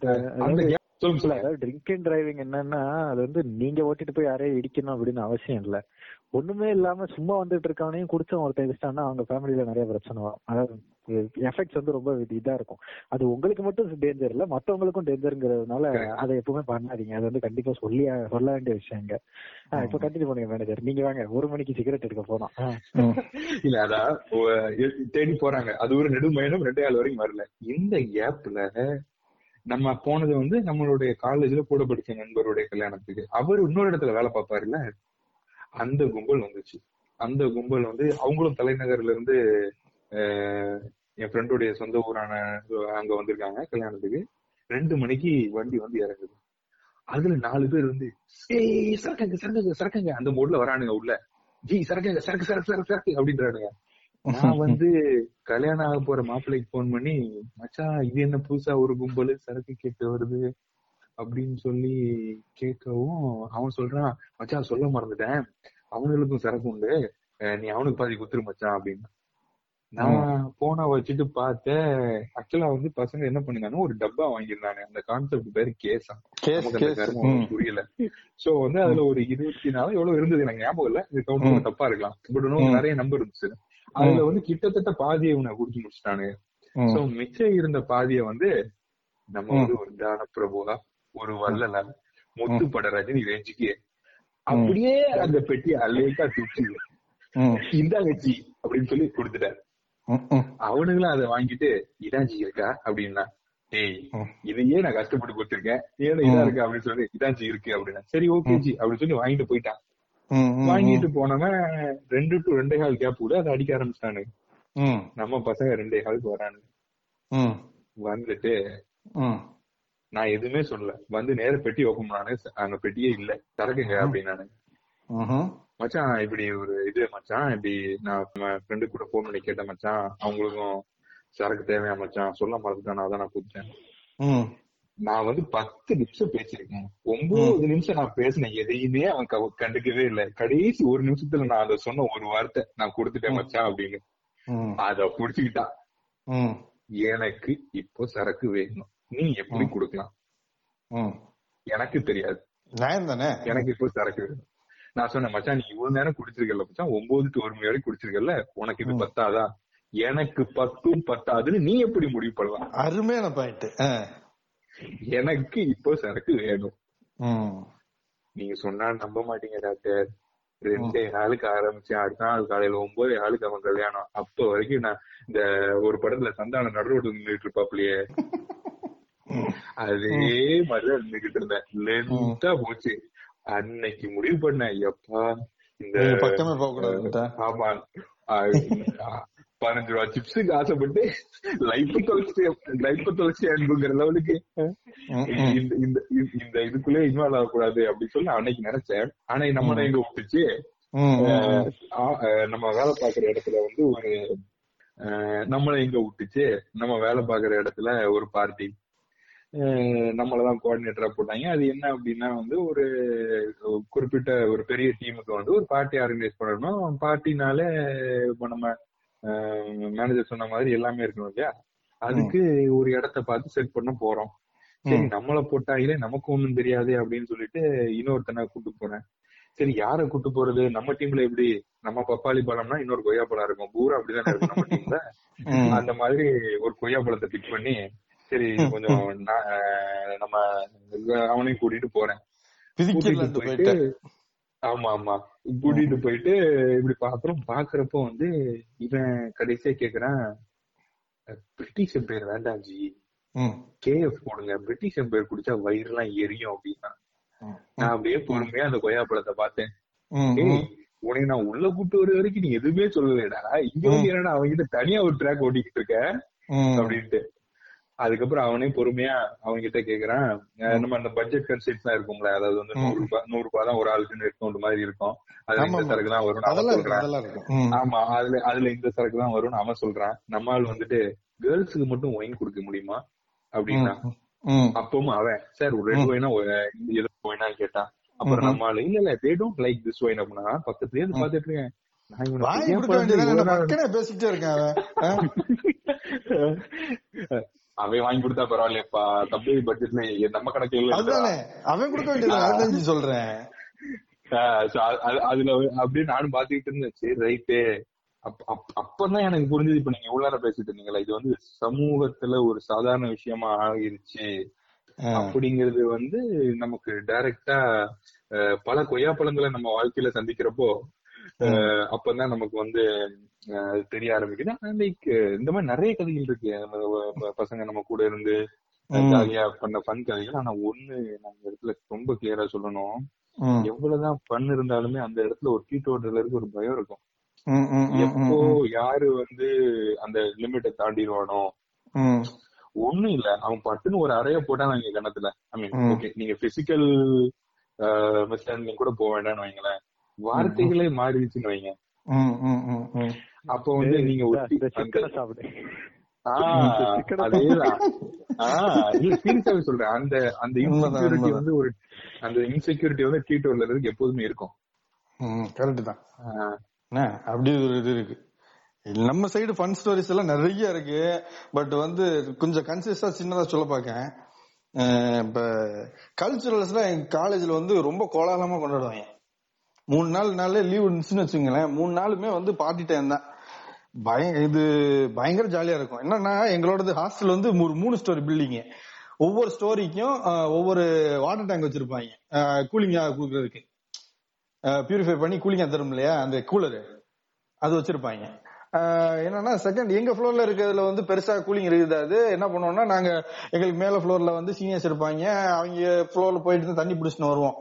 அது- அந்த சொல்லுங்க சொல்லுங்க. ட்ரிங்க் அண்ட் டிரைவிங் என்னன்னா அது வந்து நீங்க ஓட்டிட்டு போய் யாரையும் இடிக்கணும் அப்படின்னு அவசியம் இல்ல. ஒண்ணுமே இல்லாம சும்மா வந்துட்டு இருக்கவனையும் குடிச்சவன் ஒருத்தன் இடிச்சிட்டான்னா அவங்க ஃபேமிலில நிறைய பிரச்சனை வரும். அதாவது எஃபெக்ட்ஸ் வந்து ரொம்ப இது- இருக்கும். அது உங்களுக்கு மட்டும் டேஞ்சர் இல்ல மத்தவங்களுக்கும் டேஞ்சருங்கிறதுனால அதை எப்பவுமே பண்ணாதீங்க. அது வந்து கண்டிப்பா சொல்லி சொல்ல வேண்டிய ஆ, இப்ப கண்டினியூ பண்ணுங்க மேனேஜர் நீங்க வாங்க ஒரு மணிக்கு சிகரெட் எடுக்க போனோம். இல்ல அதான் தேடி போறாங்க. அது ஒரு நெடுமயணம் ரெண்டே ஆள் வரைக்கும் வரல. இந்த கேப்ல நம்ம போனது வந்து நம்மளுடைய காலேஜ்ல கூட படிச்ச நண்பருடைய கல்யாணத்துக்கு. அவர் இன்னொரு இடத்துல வேலை பார்ப்பாருல்ல? அந்த கும்பல் வந்துச்சு. அந்த கும்பல் வந்து அவங்களும் தலைநகர்ல இருந்து என் ஃப்ரெண்டுடைய சொந்த ஊரான அங்க வந்திருக்காங்க கல்யாணத்துக்கு. ரெண்டு மணிக்கு வண்டி வந்து இறங்குது. அதுல நாலு பேர் வந்து ஏய் சரக்குங்க சரக்குங்க சரக்குங்க. அந்த மோட்ல வரானுங்க உள்ள. ஜி சரக்குங்க சரக்கு சரக்கு சரக்கு சரக்கு அப்படின்றானுங்க. நான் வந்து கல்யாணம் ஆக போற மாப்பிள்ளைக்கு போன் பண்ணி மச்சான் இது என்ன புதுசா ஒரு கும்பல்? சரக்கு கேட்டு வருது. அப்படின்னு சொல்லி கேட்கவும் அவன் சொல்றான் மச்சான் சொல்ல மறந்துட்டேன். அவனுங்களுக்கும் சரக்கு உண்டு. நீ அவனுக்கு பாதி குத்துரு மச்சான் அப்படின்னு. நான் போன வச்சுட்டு பார்த்தேன். ஆக்சுவலா வந்து பசங்க என்ன பண்ணுங்கன்னா ஒரு டப்பா வாங்கியிருந்தாங்க. அந்த கான்செப்ட் பேரு கேஸ் புரியல. சோ வந்து அதுல ஒரு இருபத்தி நாலு எவ்வளவு இருந்தது எனக்கு ஞாபகம் இல்ல. இது கவுண்ட் தப்பா இருக்கலாம். பட் இன்னும் நிறைய நம்பர் இருந்துச்சு. அதுல வந்து கிட்டத்தட்ட பாதியை இவனை குடிச்சு முடிச்சிட்டானுங்க. சோ மிச்சம் இருந்த பாதிய வந்து நம்ம வந்து ஒரு தான பிரபுவா ஒரு வள்ளலா முத்துப்பட ரஜினி ரேஞ்சுக்கு அப்படியே அந்த பெட்டி அலேக்கா தூக்கி இந்தாங்க ஜி அப்படின்னு சொல்லி கொடுத்துட்டாரு. அவனுங்களும் அதை வாங்கிட்டு இதான் ஜி இருக்கா? அப்படின்னா ஏய் இதையே நான் கஷ்டப்பட்டு கொடுத்திருக்கேன். ஏன்னா இதா இருக்கு? அப்படின்னு சொல்லி இதான் ஜி இருக்கு அப்படின்னா சரி ஓகே ஜி அப்படின்னு சொல்லி வாங்கிட்டு போயிட்டான். வாங்கிட்டு போனவன் ரெண்டு டு ரெண்டே கால் கேப் கூட அதை அடிக்க ஆரம்பிச்சிட்டானு. நம்ம பசங்க ரெண்டே காலுக்கு வரானு. வந்துட்டு நான் எதுவுமே சொல்லல. வந்து நேர பெட்டி ஓபன் பண்ணானு அங்க பெட்டியே இல்ல. திறக்குங்க அப்படின்னு. மச்சான் இப்படி ஒரு இது மச்சான் இப்படி நான் ஃப்ரெண்டு கூட போன் பண்ணி கேட்டேன் மச்சான். அவங்களுக்கும் சரக்கு தேவையா மச்சான்? சொல்ல மறந்துட்டான். அதான் நான் கூப்பிட்டேன் நான் வந்து பத்து நிமிஷம் பேசியிருக்கேன். ஒன்பது நிமிஷம் நான் பேசினேன். எதையுமே அவன் கண்டுக்கவே இல்ல. கடைசி ஒரு நிமிஷத்துல நான் அதை சொன்ன ஒரு வார்த்தை நான் கொடுத்துட்டேன் மச்சான் அப்படின்னு. அத புடிச்சுக்கிட்டான் எனக்கு இப்போ சரக்கு வேணும். நீ எப்படி கொடுக்கலாம்? எனக்கு தெரியாது. எனக்கு இப்போ சரக்கு வேணும். நான் சொன்னேன் மச்சான் நீ இவ்வளவு நேரம் குடிச்சிருக்கல மச்சான். ஒன்பது டு ஒரு மணி வரைக்கும் குடிச்சிருக்கல உனக்கு இது பத்தாதா? எனக்கு பத்தும் பத்தாதுன்னு நீ எப்படி முடிவு பண்ணலாம்? அருமையான பாயிண்ட் எனக்கு இப்போ சரக்கு வேணும். நீங்க சொன்னா நம்ப மாட்டீங்க டாக்டர். ரெண்டே நாளுக்கு ஆரம்பிச்சேன் அடுத்த நாள் காலையில ஒன்பது நாளுக்கு அவன் கல்யாணம். அப்ப வரைக்கும் நான் இந்த ஒரு படத்துல சந்தானம் நடு ரோடு நின்றுட்டு இருப்பாப்லயே. அதே மாதிரிதான் நின்றுகிட்டு இருந்தேன். லென்த்தா போச்சு. அன்னைக்கு முடிவு பண்ணேன் எப்பா இந்த பக்கமே போக கூடாதுன்னுட்டா ஆமா பதினஞ்சு ரூபா சிப்ஸுக்கு ஆசைப்பட்டு லைஃப் தொலைச்சு லைஃப் தொலைச்சு அன்புங்கிற லெவலுக்கு. இந்த இந்த இதுக்குள்ளே இன்வால்வ் ஆகக்கூடாது அப்படின்னு சொல்லி அன்னைக்கு நினைச்சேன் ஆனா நம்மள எங்க விட்டுச்சு நம்ம வேலை பாக்குற இடத்துல வந்து ஒரு நம்மள எங்க விட்டுச்சு நம்ம வேலை பாக்குற இடத்துல ஒரு பார்ட்டி நம்மளதான் கோஆர்டினேட்டரா போட்டாங்க அது என்ன அப்படின்னா வந்து ஒரு குறிப்பிட்ட ஒரு பெரிய டீமுக்கு வந்து ஒரு பார்ட்டி ஆர்கனைஸ் பண்ணணும் பார்ட்டினாலே இப்போ நம்ம மேனேஜர் சொன்ன மாதிரி எல்லாமே இருக்கணும் இல்லையா? அதுக்கு ஒரு இடத்த பார்த்து செட் பண்ண போறோம். சரி நம்மள போட்டாங்களே நமக்கு ஒண்ணும் தெரியாது அப்படின்னு சொல்லிட்டு இன்னொருத்தனை கூட்டு போறேன். சரி யார கூட்டு போறது? நம்ம டீம்ல எப்படி? நம்ம பப்பாளி பழம்னா இன்னொரு கொய்யா பழம் இருக்கும். பூரா அப்படிதானே இருக்கும் நம்ம டீம்ல. அந்த மாதிரி ஒரு கொய்யா பழத்தை பிக் பண்ணி சரி கொஞ்சம் நம்ம அவனையும் கூட்டிட்டு போறேன். ஆமா ஆமா. கூட்டிட்டு போயிட்டு இப்படி பாக்குறோம் பாக்குறப்போ வந்து இவன் கடைசியா கேக்குறான் பிரிட்டிஷ் எம்பையர் வேண்டாம் ஜி ம், கேஎஃப் போடுங்க. பிரிட்டிஷ் எம்பையர் குடிச்சா வயிறுலாம் எரியும் அப்படின்னா நான் அப்படியே பொறுமையா அந்த கொய்யா பழத்தை பார்த்தேன். உன்னை நான் உள்ள கூட்டு வர வரைக்கும் நீ எதுவுமே சொல்லலடா. இங்க வந்து என்னடா அவங்க கிட்ட தனியா ஒரு ட்ராக் ஓட்டிக்கிட்டு இருக்க. அப்படின்ட்டு. அதுக்கப்புறம் அவனே பொறுமையா அவங்க கிட்ட கேக்குறான் நம்ம அந்த பட்ஜெட் கன்செப்ட் எல்லாம் இருக்கும்ல அதாவது வந்து நூறு ரூபாய் நூறு ரூபாய் தான் ஒரு ஆளுக்கு டிஸ்கவுண்ட் மாதிரி இருக்கும். அதுல இந்த. சரக்கு தான் வரும். ஆமா அதுல அதுல இந்த சரக்கு தான் வரும்னு அவன் சொல்றான். நம்ம ஆள் வந்துட்டு கேர்ள்ஸுக்கு மட்டும் ஒயின் கொடுக்க முடியுமா? அப்படின்னா. அப்பவும் அவன் சார் ஒரு ரெட் ஒயினா எது ஒயினா கேட்டான். அப்புறம் நம்ம ஆளு இல்ல இல்ல they don't like this wine அப்படின்னா பக்கத்துலயே இருந்து பாத்துட்டு இருக்கேன். பேசிக்கிட்டே இருக்கேன் அவன் வாங்கி கொடுத்தா பரவாயில்லையப்பா. தம்பி பட்ஜெட்ல நம்ம கணக்குல இல்ல அதுதானே அவன் கொடுக்க வேண்டியது சொல்றேன். அதுல அப்படியே நானும் பாத்துக்கிட்டு இருந்தேன். சரி ரைட்டு அப்பதான் எனக்கு புரிஞ்சது. இப்ப நீங்க இவ்வளவு நேரம் பேசிட்டு இருந்தீங்களா இது வந்து சமூகத்துல ஒரு சாதாரண விஷயமா ஆகிருச்சு. அப்படிங்கிறது வந்து நமக்கு டைரக்டா பல கொய்யா பழங்களை நம்ம வாழ்க்கையில சந்திக்கிறப்போ அப்பதான் நமக்கு வந்து அது தெரிய ஆரம்பிக்குது. லைக் இந்த மாதிரி நிறைய கதைகள் இருக்கு. நம்ம பசங்க நம்ம கூட இருந்து. ஜாலியா பண்ண ஃபன் கதைகள். ஆனா ஒண்ணு இந்த இடத்துல ரொம்ப கிளியரா சொல்லணும். எவ்வளவுதான் ஃபன் இருந்தாலுமே அந்த இடத்துல ஒரு கீட்டோட்டலருக்கு ஒரு பயம் இருக்கும். எப்போ யாரு வந்து அந்த லிமிட்டை தாண்டிடுவானோ. ஒண்ணும் இல்ல. அவன் பட்டுன்னு ஒரு அறைய போட்டான் இங்க கணத்துல ஐ மீன். ஓகே நீங்க பிசிக்கல் மிஸ்அண்டர்ஸ்டாண்டிங் கூட போக வேண்டாம்னு வைங்களேன். வார்த்தைகளே மாறிடுச்சுன்னு வைங்க. அப்போ வந்து நீங்க சாப்பிடு. சொல்றேன். அந்த அந்த இன்செக்யூரிட்டி. வந்து ஒரு அந்த இன்செக்யூரிட்டி வந்து கீட்டோட்டலருக்கு எப்போதுமே இருக்கும். கரெக்ட் தான். அப்படி ஒரு இது இருக்கு. நம்ம சைடு ஃபன் ஸ்டோரிஸ் எல்லாம் நிறைய இருக்கு. பட் வந்து கொஞ்சம் கன்சிஸ்டா சின்னதா சொல்ல பார்க்கேன் அஹ் இப்ப கல்ச்சுரல்ஸ்ல எங்க காலேஜ்ல வந்து ரொம்ப கோலாகலமா கொண்டாடுவாங்க. மூணு நாள் நாளே லீவ் இருந்துச்சுன்னு வச்சுங்களேன் மூணு நாளுமே வந்து பார்ட்டி டைம் தான். பய இது பயங்கர ஜாலியா இருக்கும். என்னன்னா எங்களோடது ஹாஸ்டல் வந்து ஒரு மூணு ஸ்டோரி பில்டிங் ஒவ்வொரு ஸ்டோரிக்கும் ஒவ்வொரு வாட்டர் டேங்க் வச்சிருப்பாங்க. கூலிங்கா கொடுக்கறதுக்கு. பியூரிஃபை பண்ணி கூலிங்கா தரும் இல்லையா? அந்த கூலரு அது வச்சிருப்பாங்க. என்னன்னா செகண்ட் எங்க ஃப்ளோர்ல இருக்கிறதுல வந்து பெருசா கூலிங் இருக்காது. என்ன பண்ணுவோம்னா நாங்க எங்களுக்கு மேல ஃப்ளோர்ல வந்து சீனியர்ஸ் இருப்பாங்க. அவங்க ஃப்ளோர்ல போயிட்டு தான் தண்ணி பிடிச்சின்னு வருவோம்.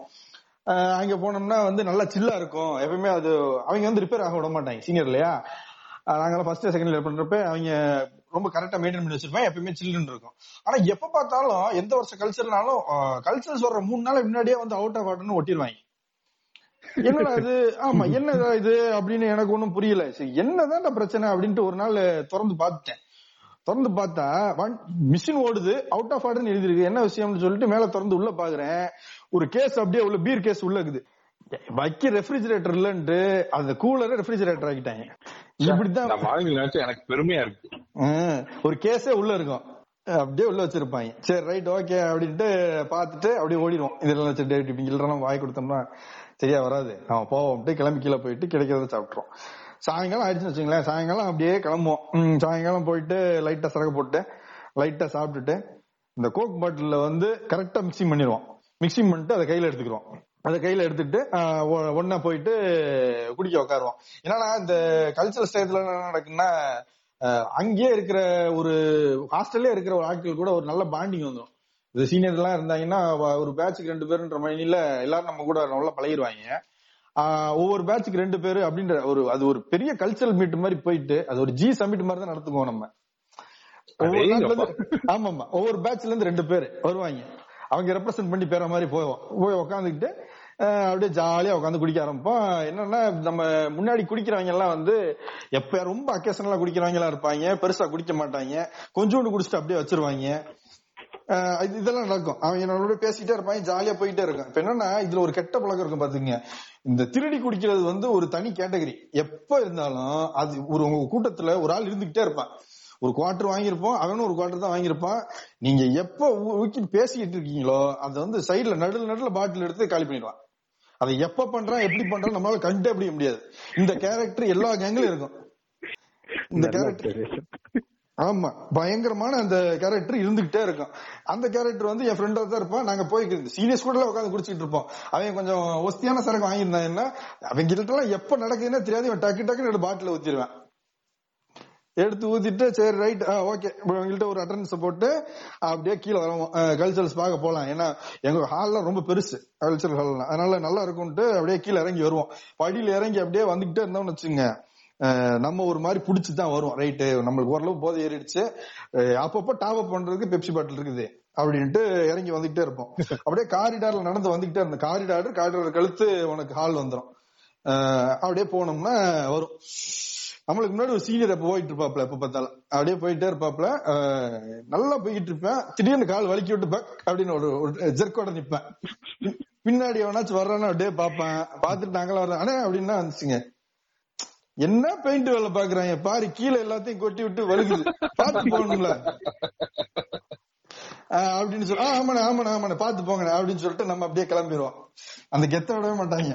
அங்க போனோம்னா வந்து நல்லா சில்லா இருக்கும். எப்பவுமே அது அவங்க வந்து ரிப்பேர் ஆக விட மாட்டாங்க. சீனியர் இல்லையா? ஆஹ் ஃபர்ஸ்ட் செகண்ட் இயர் பண்றப்ப அவங்க ரொம்ப கரெக்டா மெயின்டைன் பண்ணி வச்சிருப்பேன். எப்பயுமே சில்லுன்னு இருக்கும். ஆனா எப்ப பார்த்தாலும் எந்த வருஷம் கல்ச்சர்னாலும் கல்ச்சர்ஸ் வர்ற மூணு நாள் முன்னாடியே வந்து அவுட் ஆஃப் ஆர்டர்னு ஒட்டிடுவாங்க என்னடா இது? ஆமா என்னடா இது அப்படின்னு எனக்கு ஒண்ணும் புரியல. சரி என்னதான் பிரச்சனை அப்படின்ட்டு ஒரு நாள் திறந்து பார்த்துட்டேன். திறந்து பார்த்தா மிஷின் ஓடுது அவுட் ஆஃப் ஆர்டர்னு எழுதிருக்கு என்ன விஷயம்னு சொல்லிட்டு மேல திறந்து உள்ள பாக்குறேன் ஒரு கேஸ் அப்படியே உள்ள பீர் கேஸ் உள்ள இருக்குது. வைக்க ரெஃப்ரிஜரேட்டர் இல்லன்ட்டு அந்த கூலரை ரெஃப்ரிஜரேட்டர் ஆக்கிட்டாங்க. நம்ம நினைச்சா எனக்கு பெருமையா இருக்கு. ஒரு கேஸே உள்ள இருக்கும். அப்படியே உள்ள வச்சிருப்பாங்க. சரி ரைட் ஓகே அப்படின்ட்டு பார்த்துட்டு அப்படியே ஓடிடுவோம். இதெல்லாம் வச்சுட்டு இப்படி இல்லைன்னா வாய் கொடுத்தோம்னா சரியா வராது. அவன் போவோம் அப்படியே கிளம்பி கீழே போயிட்டு கிடைக்கிறத சாப்பிட்றோம் சாயங்காலம் ஆயிடுச்சுன்னு வச்சுங்களேன் சாயங்காலம் அப்படியே கிளம்புவோம். சாயங்காலம் போயிட்டு லைட்டா சரக்கு போட்டு லைட்டா சாப்பிட்டுட்டு இந்த கோக் பாட்டில்ல வந்து கரெக்டா மிக்சிங் பண்ணிடுவோம். மிக்சிங் பண்ணிட்டு அதை கையில எடுத்துக்கிறோம் அதை கையில எடுத்துட்டு ஆஹ், ஒ- ஒண்ணா போயிட்டு குடிக்க உட்காருவோம் என்னன்னா இந்த கல்ச்சரல் ஸ்டேஜ்ல என்ன நடக்குன்னா அங்கேயே இருக்கிற ஒரு ஹாஸ்டல்லே இருக்கிற ஒரு ஆட்கள் கூட ஒரு நல்ல பாண்டிங் வந்துடும் இந்த சீனியர் எல்லாம் இருந்தாங்கன்னா ஒரு பேட்சுக்கு ரெண்டு பேருன்ற மைனில எல்லாரும் நம்ம கூட நல்லா பழகிடுவாங்க ஆஹ், ஒவ்வொரு பேட்சுக்கு ரெண்டு பேரு அப்படின்ற ஒரு அது ஒரு பெரிய கல்ச்சரல் மீட் மாதிரி போயிட்டு அது ஒரு ஜி சமிட் மாதிரி தான் நடத்துக்குவோம் நம்ம. ஆமா ஆமா ஒவ்வொரு பேட்ச்ல இருந்து ரெண்டு பேர் வருவாங்க. அவங்க ரெப்ரசென்ட் பண்ணி பேர மாதிரி போவோம் போய் உட்காந்துக்கிட்டு அப்படியே ஜாலியா உட்காந்து குடிக்க ஆரம்பிப்போம். என்னன்னா நம்ம முன்னாடி குடிக்கிறவங்க எல்லாம் வந்து எப்ப ரொம்ப அக்கேஷனலா குடிக்கிறவங்க எல்லாம் இருப்பாங்க பெருசா குடிக்க மாட்டாங்க. கொஞ்சோண்டு குடிச்சிட்டு அப்படியே வச்சிருவாங்க. இது- இதெல்லாம் நடக்கும். அவங்க என்னோட பேசிட்டே இருப்பாங்க ஜாலியா போயிட்டே இருக்கும். இப்ப என்னன்னா இதுல ஒரு கெட்ட பழக்கம் இருக்கும் பாத்துங்க. இந்த திருடி குடிக்கிறது வந்து ஒரு தனி கேட்டகரி எப்ப இருந்தாலும் அது ஒரு உங்க கூட்டத்துல ஒரு ஆள் இருந்துகிட்டே இருப்பான். ஒரு குவார்டர் வாங்கியிருப்போம் அவனும் ஒரு குவார்டர் தான் வாங்கியிருப்பான் நீங்க எப்ப ஊக்கி பேசிக்கிட்டு இருக்கீங்களோ அதை வந்து சைடுல நடுல நடுல பாட்டில் எடுத்து காலி பண்ணிடுவான். அதை எப்ப பண்றான் எப்படி பண்றான் நம்மளால கண்டே பிடிக்க முடியாது. இந்த கேரக்டர் எல்லா கேங்லயும் இருக்கும். இந்த கேரக்டர். ஆமா பயங்கரமான அந்த கேரக்டர் இருந்துகிட்டே இருக்கும். அந்த கேரக்டர் வந்து என் ஃப்ரெண்டா தான் இருப்பான். நாங்க போய் சீனியர்ஸ் கூட உட்காந்து குடிச்சிட்டு இருப்போம். அவன் கொஞ்சம் ஒஸ்தியான சரக்கு வாங்கியிருந்தாங்கன்னா அவங்க கிட்ட எல்லாம் எப்ப நடக்குதுன்னே தெரியாது. இவன் டக்கு டக்குன்னு பாட்டில ஊத்திடுவேன். எடுத்து ஊத்திட்டு சரி ரைட் ஓகே எங்கள்கிட்ட ஒரு அட்டண்டன்ஸ் போட்டு அப்படியே கீழே வருவோம் கல்ச்சரல்ஸ் பார்க்க போகலாம் ஏன்னா எங்க ஹால்லாம் ரொம்ப பெருசு கல்ச்சரல் ஹால்லாம் அதனால நல்லா இருக்கும்ட்டு அப்படியே கீழே இறங்கி வருவோம். படியில இறங்கி அப்படியே வந்துகிட்டே இருந்தோம்னு வச்சுங்க நம்ம ஒரு மாதிரி பிடிச்சி தான் வரும் ரைட்டு நம்மளுக்கு ஓரளவு போதை ஏறிடுச்சு. அப்பப்போ டாப் அப் பண்றதுக்கு பெப்சி பாட்டில் இருக்குது அப்படின்ட்டு இறங்கி வந்துகிட்டே இருப்போம். அப்படியே காரிடார்ல நடந்து வந்துகிட்டே இருந்தோம் காரிடார் காரிடார் கழுத்து உனக்கு ஹால் வந்துடும் அப்படியே போனோம்னா வரும். நம்மளுக்கு முன்னாடி ஒரு சீனியர் அப்போ போயிட்டு இருப்பாப்ல எப்ப பார்த்தாலும். அப்படியே போயிட்டே இருப்பாப்ல நல்லா போய்கிட்டு இருப்பேன். திடீர்னு கால் வலிக்கி விட்டு பக் அப்படின்னு ஒரு ஜெர்க்கோட நிப்பேன். பின்னாடி எவனாச்சும் வர்றான்னு அப்படியே பாப்பேன் பாத்துட்டு நாங்களாம் வர்றோம். அண்ணே அப்படின்னா வந்துச்சுங்க. என்ன பெயிண்ட் வேலை பாக்குறாங்க பாரு கீழே எல்லாத்தையும் கொட்டி விட்டு வழுகுது பாத்து போகணும்ல. ஆஹ் அப்படின்னு சொல்லி ஆமாண்ணா ஆமாண்ணே ஆமாண்ணே ஆமாண்ணே பாத்து போங்கண்ணே அப்படின்னு சொல்லிட்டு நம்ம அப்படியே கிளம்பிடுவோம். அந்த கெத்த விடவே மாட்டாங்க.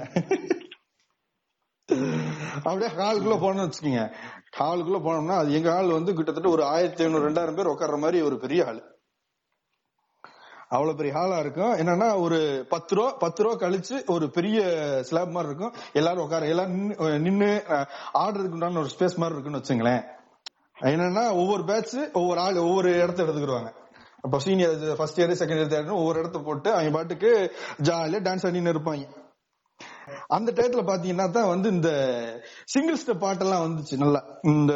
அப்படியே ஹாலுக்குள்ள போனோம்னு வச்சுக்கோங்க. ஹாலுக்குள்ள போனோம்னா அது எங்க ஹால் வந்து கிட்டத்தட்ட ஒரு ஆயிரத்தி ஐநூறு ரெண்டாயிரம் பேர் உட்கார்ற மாதிரி ஒரு பெரிய ஹால் அவ்வளவு பெரிய ஹாலா இருக்கும். என்னன்னா ஒரு பத்து ரூபா பத்து ரூபா கழிச்சு ஒரு பெரிய ஸ்லாப் மாதிரி இருக்கும். எல்லாரும் உட்கார எல்லாரும் நின்னு- நின்னு ஆடுறதுக்கு உண்டான ஒரு ஸ்பேஸ் மாதிரி இருக்குன்னு வச்சுங்களேன். என்னன்னா ஒவ்வொரு பேட்ச் ஒவ்வொரு ஆள் ஒவ்வொரு இடத்த எடுத்துக்கிடுவாங்க. அப்ப senior first year second year third ஒவ்வொரு இடத்த போட்டு அவங்க பாட்டுக்கு ஜாலியா டான்ஸ் ஆடினு இருப்பாங்க. அந்த டயத்துல பாத்தீங்கன்னா தான் வந்து இந்த சிங்கிள் ஸ்டெப் பாட்டெல்லாம் வந்துச்சு. நல்லா இந்த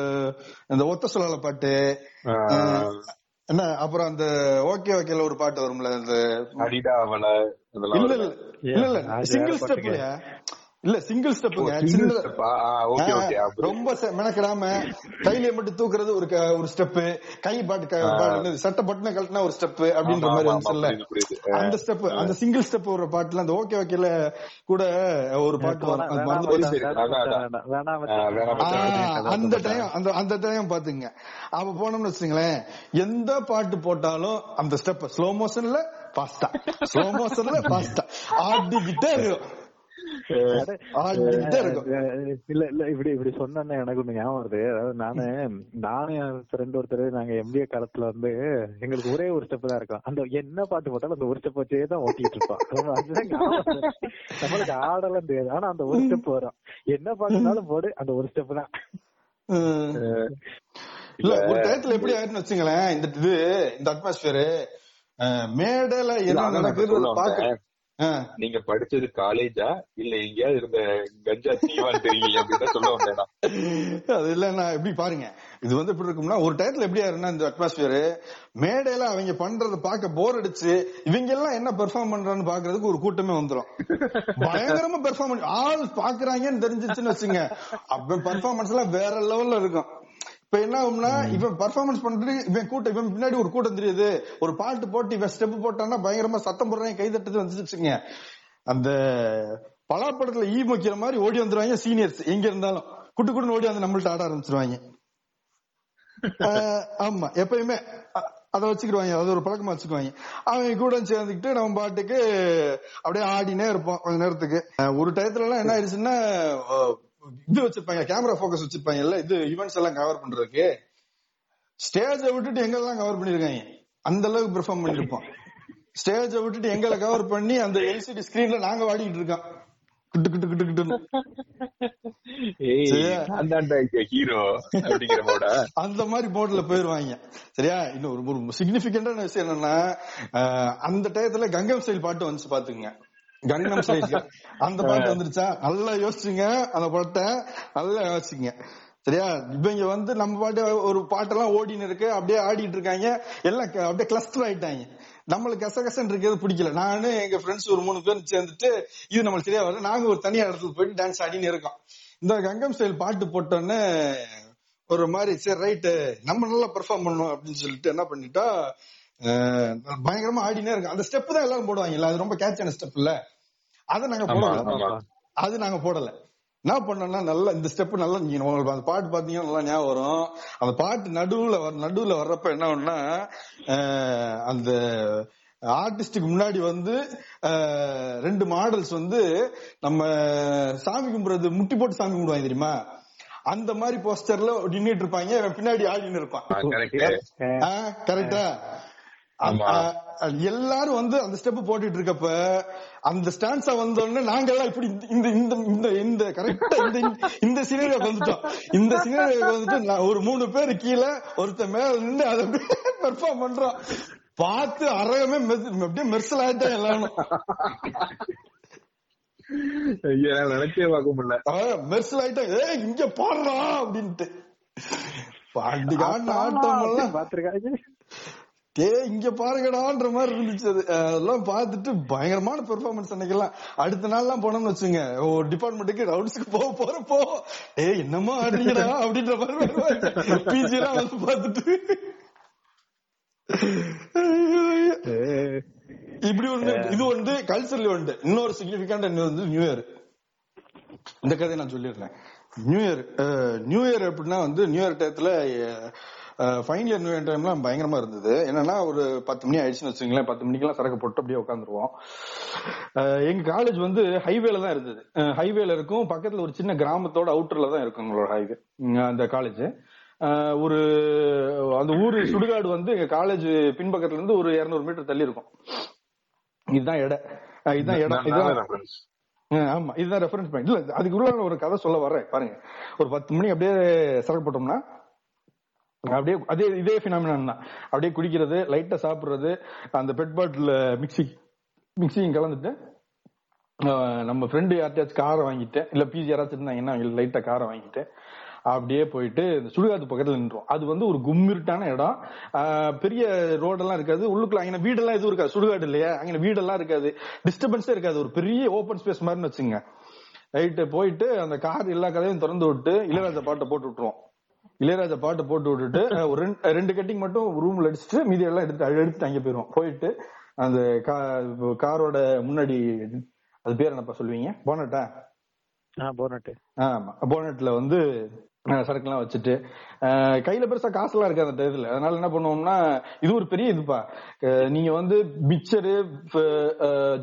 இந்த ஒத்த சொல்லால பாட்டு என்ன அப்புறம் அந்த ஓகே ஓகேல ஒரு பாட்டு வரும்ல அந்த அடிடா அவளை இதெல்லாம் இல்ல இல்ல இல்ல சிங்கிள் வேற ஸ்டெப் இல்ல சிங்கிள் ஆ, ரொம்ப செ- மெனக்கிடாம கையில மட்டும் தூக்குறது ஒரு க- ஒரு ஸ்டெப் கை பாட்டு க- பாட்டு என்னது, சட்டை பட்டுன கழட்டினா ஒரு ஸ்டெப் அப்படின்ற மாதிரி வந்துச்சுல்ல அந்த ஸ்டெப் அந்த சிங்கிள் ஸ்டெப் ஒரு பாட்டுல அந்த ஓகே ஓகேல கூட ஒரு பாட்டு வரும். அந்த டைம் அந்த அந்த டைம் பாத்துங்க. அப்ப போனோம்னு வச்சுங்களேன் எந்த பாட்டு போட்டாலும் அந்த ஸ்டெப் ஸ்லோ மோஷன்ல ஃபாஸ்டா ஸ்லோ மோஷன்ல இருக்கும் ஆடிக்கிட்டே இருக்கும். இல்ல இல்ல இப்படி இப்படி சொன்னா எனக்கு ஒண்ணு ஞாபகம் வருது. அதாவது நானு நானும் என் ஃப்ரெண்ட் ஒருத்தர் நாங்க எம்பிஏ காலத்துல வந்து எங்களுக்கு ஒரே ஒரு ஸ்டெப் தான் இருக்கும். அந்த என்ன பாட்டு போட்டாலும் அந்த ஒரு ஸ்டெப் வச்சே தான் ஓட்டிட்டு இருப்போம். நம்ம அதுதான். நம்மளுக்கு ஆடலாம் தெரியாது. ஆனா அந்த ஒரு ஸ்டெப் வரும். என்ன பாட்டுனாலும் போடு அந்த ஒரு ஸ்டெப் தான். இல்ல ஒரு டயத்துல எப்படி ஆயிடுன்னு வச்சுங்களேன் இந்த இது இந்த அட்மாஸ்பியர் மேடையில என்ன நடக்குது பாக்க நீங்க படிச்சது காலேஜா இல்ல எங்கேயாவது இருந்த கஞ்சா தீவான்னு தெரியல அப்படின்னு சொல்ல வந்தேன். அது இல்ல நான் எப்படி பாருங்க. இது வந்து எப்படி இருக்கும்னா ஒரு டயத்துல எப்படியா இருந்தா இந்த அட்மாஸ்பியர் மேடையில அவங்க பண்றத பார்க்க போர் அடிச்சு இவங்க எல்லாம் என்ன பெர்ஃபார்ம் பண்றான்னு பாக்குறதுக்கு ஒரு கூட்டமே வந்துரும். பயங்கரமா பெர்ஃபார்ம் ஆள் பாக்குறாங்கன்னு தெரிஞ்சிச்சுன்னு வச்சுங்க. அப்ப பெர்ஃபார்மன்ஸ் எல்லாம் வேற லெவல்ல இருக்கும். இப்ப என்ன ஆகும்னா இவன் பர்ஃபார்மன்ஸ் பண்றது இவன் கூட்டம் இவன் பின்னாடி ஒரு கூட்டம் தெரியுது. ஒரு பாட்டு போட்டு இவன் ஸ்டெப் போட்டான்னா பயங்கரமா சத்தம் போடுறாங்க கை தட்டுறது வந்துச்சுங்க அந்த பலாப்படத்துல ஈ வைக்கிற மாதிரி ஓடி வந்துருவாங்க சீனியர்ஸ் எங்க இருந்தாலும். குட்டு குட்டுன்னு ஓடி வந்து நம்மள்ட்ட ஆட ஆரம்பிச்சிருவாங்க. ஆமா. எப்பயுமே அத வச்சுக்கிடுவாங்க. அது ஒரு பழக்கமா வச்சுக்குவாங்க. அவங்க கூட சேர்ந்துக்கிட்டு நம்ம பாட்டுக்கு அப்படியே ஆடினே இருப்போம் கொஞ்ச நேரத்துக்கு. ஒரு டயத்துல எல்லாம் என்ன ஆயிடுச்சுன்னா இது வச்சிருப்பாங்க கேமரா போக்கஸ் வச்சிருப்பாங்கல்ல இது ஈவெண்ட்ஸ் எல்லாம் கவர் பண்றதுக்கு. ஸ்டேஜை விட்டுட்டு எங்கெல்லாம் கவர் பண்ணிருக்காங்க? அந்த அளவுக்கு பெர்ஃபார்ம் பண்ணிருப்போம். ஸ்டேஜை விட்டுட்டு எங்களை கவர் பண்ணி அந்த எல்சிடி ஸ்கிரீன்ல நாங்க வாடிக்கிட்டு இருக்கோம். கிட்டு கிட்டு கிட்டு தான்டா ஹீரோ அப்படிங்கிற போட அந்த மாதிரி போர்டுல போயிருவாங்க. சரியா? இன்னும் ஒரு சிக்னிபிகண்டான விஷயம் என்னன்னா அந்த டயத்துல கங்கம் ஸ்டைல் பாட்டு வந்துச்சு பாத்துங்க கங்னம் ஸ்டைல் அந்த பாட்டு வந்துருச்சா? நல்லா யோசிச்சுங்க அந்த பாட்டை நல்லா யோசிச்சுங்க. சரியா? இவங்க வந்து நம்ம பாட்டு ஒரு பாட்டெல்லாம் ஓடின்னு இருக்கு அப்படியே ஆடிட்டு இருக்காங்க. எல்லாம் அப்படியே கிளஸ்டர் ஆயிட்டாங்க. நம்மளுக்கு கசகசன்னு இருக்கிறது பிடிக்கல. நானு எங்க ஃப்ரெண்ட்ஸ் ஒரு மூணு பேர் சேர்ந்துட்டு இது நம்மளுக்கு சரியா வரல. நாங்க ஒரு தனியா இடத்துல போயிட்டு டான்ஸ் ஆடின்னு இருக்கோம். இந்த கங்கம் ஸ்டைல் பாட்டு போட்டோன்னே ஒரு மாதிரி சரி ரைட்டு நம்ம நல்லா பெர்ஃபார்ம் பண்ணணும் அப்படின்னு சொல்லிட்டு என்ன பண்ணிட்டா பயங்கரமா ஆடினே இருக்கு. அந்த ஸ்டெப் தான் எல்லாரும் போடுவாங்க இல்ல? அது ரொம்ப கேட்சான ஸ்டெப் இல்ல? அதை நாங்க போடல. அது நாங்க போடல. என்ன பண்ணோம்னா நல்லா இந்த ஸ்டெப் நல்லா நீங்க உங்களுக்கு அந்த பாட்டு பாத்தீங்கன்னா நல்லா ஞாபகம் வரும். அந்த பாட்டு நடுவுல வர நடுவுல வர்றப்ப என்ன ஒண்ணா அந்த ஆர்டிஸ்டுக்கு முன்னாடி வந்து ரெண்டு மாடல்ஸ் வந்து நம்ம சாமி கும்பிடுறது முட்டி போட்டு சாமி கும்பிடுவாங்க தெரியுமா? அந்த மாதிரி போஸ்டர்ல நின்னுட்டு இருப்பாங்க. பின்னாடி ஆடின்னு இருப்பான். கரெக்ட். எல்லாரும் வந்து அந்த ஸ்டெப் போட்டுட்டு இருக்கப்ப அந்த ஸ்டான்ஸா வந்த உடனே நாங்க எல்லாம் இப்படி இந்த இந்த இந்த இந்த கரெக்டா இந்த இந்த சினேரியோக்கு வந்துட்டோம். இந்த சினேரியோக்கு வந்துட்டு ஒரு மூணு பேர் கீழே ஒருத்தன் மேல நின்று அதை பெர்ஃபார்ம் பண்றோம். பார்த்து அரகமே மெஸ்- அப்படியே மெர்சல் ஆயிட்டேன் எல்லாரும். நினைச்சே பார்க்க முடியல. மெர்சல் ஆயிட்டேன் ஏய் இங்க பாடுறா அப்படின்ட்டு. பாண்டிகான ஆட்டம் எல்லாம். பாத்துருக்காங்க டேய் இங்க பாருங்கடான்ற மாதிரி இருந்துச்சு அது. அதெல்லாம் பார்த்துட்டு பயங்கரமான பெர்ஃபார்மன்ஸ் அன்னைக்கெல்லாம். அடுத்த நாள் எல்லாம் போனோம்னு வச்சுங்க. ஒரு டிபார்ட்மெண்ட்டுக்கு ரவுண்ட்ஸ்க்கு போக போறப்போ ஏய் என்னமா ஆடுறீங்கடா? அப்படின்ற மாதிரி பிஜி எல்லாம் வந்து பார்த்துட்டு. இப்படி ஒண்ணு இது வந்து கல்ச்சர்ல உண்டு இன்னொரு சிக்னிபிகண்ட் வந்து நியூ இயர் இந்த கதையை நான் சொல்லிடுறேன். நியூ இயர் நியூ இயர் எப்படின்னா வந்து நியூ இயர் டயத்துல ஃபைனல் இயர் நியூ டைம்லாம் பயங்கரமா இருந்தது. என்னன்னா ஒரு பத்து மணி ஆயிடுச்சுன்னு வச்சுங்களேன் பத்து மணிக்கெல்லாம் சரக்கு போட்டு அப்படியே உட்காந்துருவோம் எங்க காலேஜ் வந்து ஹைவேல தான் இருந்தது. ஹைவேல இருக்கும். பக்கத்துல ஒரு சின்ன கிராமத்தோட அவுட்டர்ல தான் இருக்கும் எங்களோட ஹைவே அந்த காலேஜ் ஒரு அந்த ஊரு சுடுகாடு வந்து எங்க காலேஜ் பின்பக்கத்துல இருந்து ஒரு 200 மீட்டர் தள்ளி இருக்கும். இதுதான் இடம் இதுதான் இடம். இதுதான் ஆமா. இதுதான் ரெஃபரன்ஸ் பாயிண்ட் இல்ல அதுக்குள்ள ஒரு கதை சொல்ல வர்றேன். பாருங்க. ஒரு பத்து மணி அப்படியே சரக்கு போட்டோம்னா அப்படியே அதே இதே பினாமினான் தான். அப்படியே குடிக்கிறது லைட்டா சாப்பிடுறது அந்த பெட் பாட்டில் மிக்சி மிக்சியும் கலந்துட்டு நம்ம ஃப்ரெண்டு யார்ட்டாச்சும் காரை வாங்கிட்டு இல்ல பிஜி யாராச்சும் இருந்தாங்கன்னா லைட்டா காரை வாங்கிட்டு அப்படியே போயிட்டு இந்த சுடுகாட்டு பக்கத்துல நின்றோம் அது வந்து ஒரு கும்மிருட்டான இடம். பெரிய ரோடெல்லாம் இருக்காது. உள்ளுக்குள்ள அங்கே வீடெல்லாம் எதுவும் இருக்காது. சுடுகாடு இல்லையா? அங்கே வீடெல்லாம் இருக்காது. டிஸ்டர்பன்ஸே இருக்காது. ஒரு பெரிய ஓப்பன் ஸ்பேஸ் மாதிரின்னு வச்சுங்க ரைட்டு போயிட்டு அந்த கார் எல்லா கதையும் திறந்து விட்டு இளையராஜா பாட்டை போட்டு விட்டுருவோம். இளையராஜா பாட்டை போட்டு விட்டுட்டு ஒரு ரெண்டு- கட்டிங் மட்டும் ரூம்ல அடிச்சுட்டு மீதி எல்லாம் எடுத்து எடுத்துட்டு அங்கே போயிருவோம் போயிட்டு அந்த காரோட முன்னாடி அது பேர் என்னப்பா சொல்லுவீங்க? போனட்டா ஆ? போனட்டு ஆமா. போனட்ல வந்து சரக்குலாம் வச்சுட்டு கையில பெருசா காசுலாம் இருக்கு அந்த டயத்துல அதனால என்ன பண்ணுவோம்னா இது ஒரு பெரிய இதுப்பா. நீங்க வந்து மிக்சரு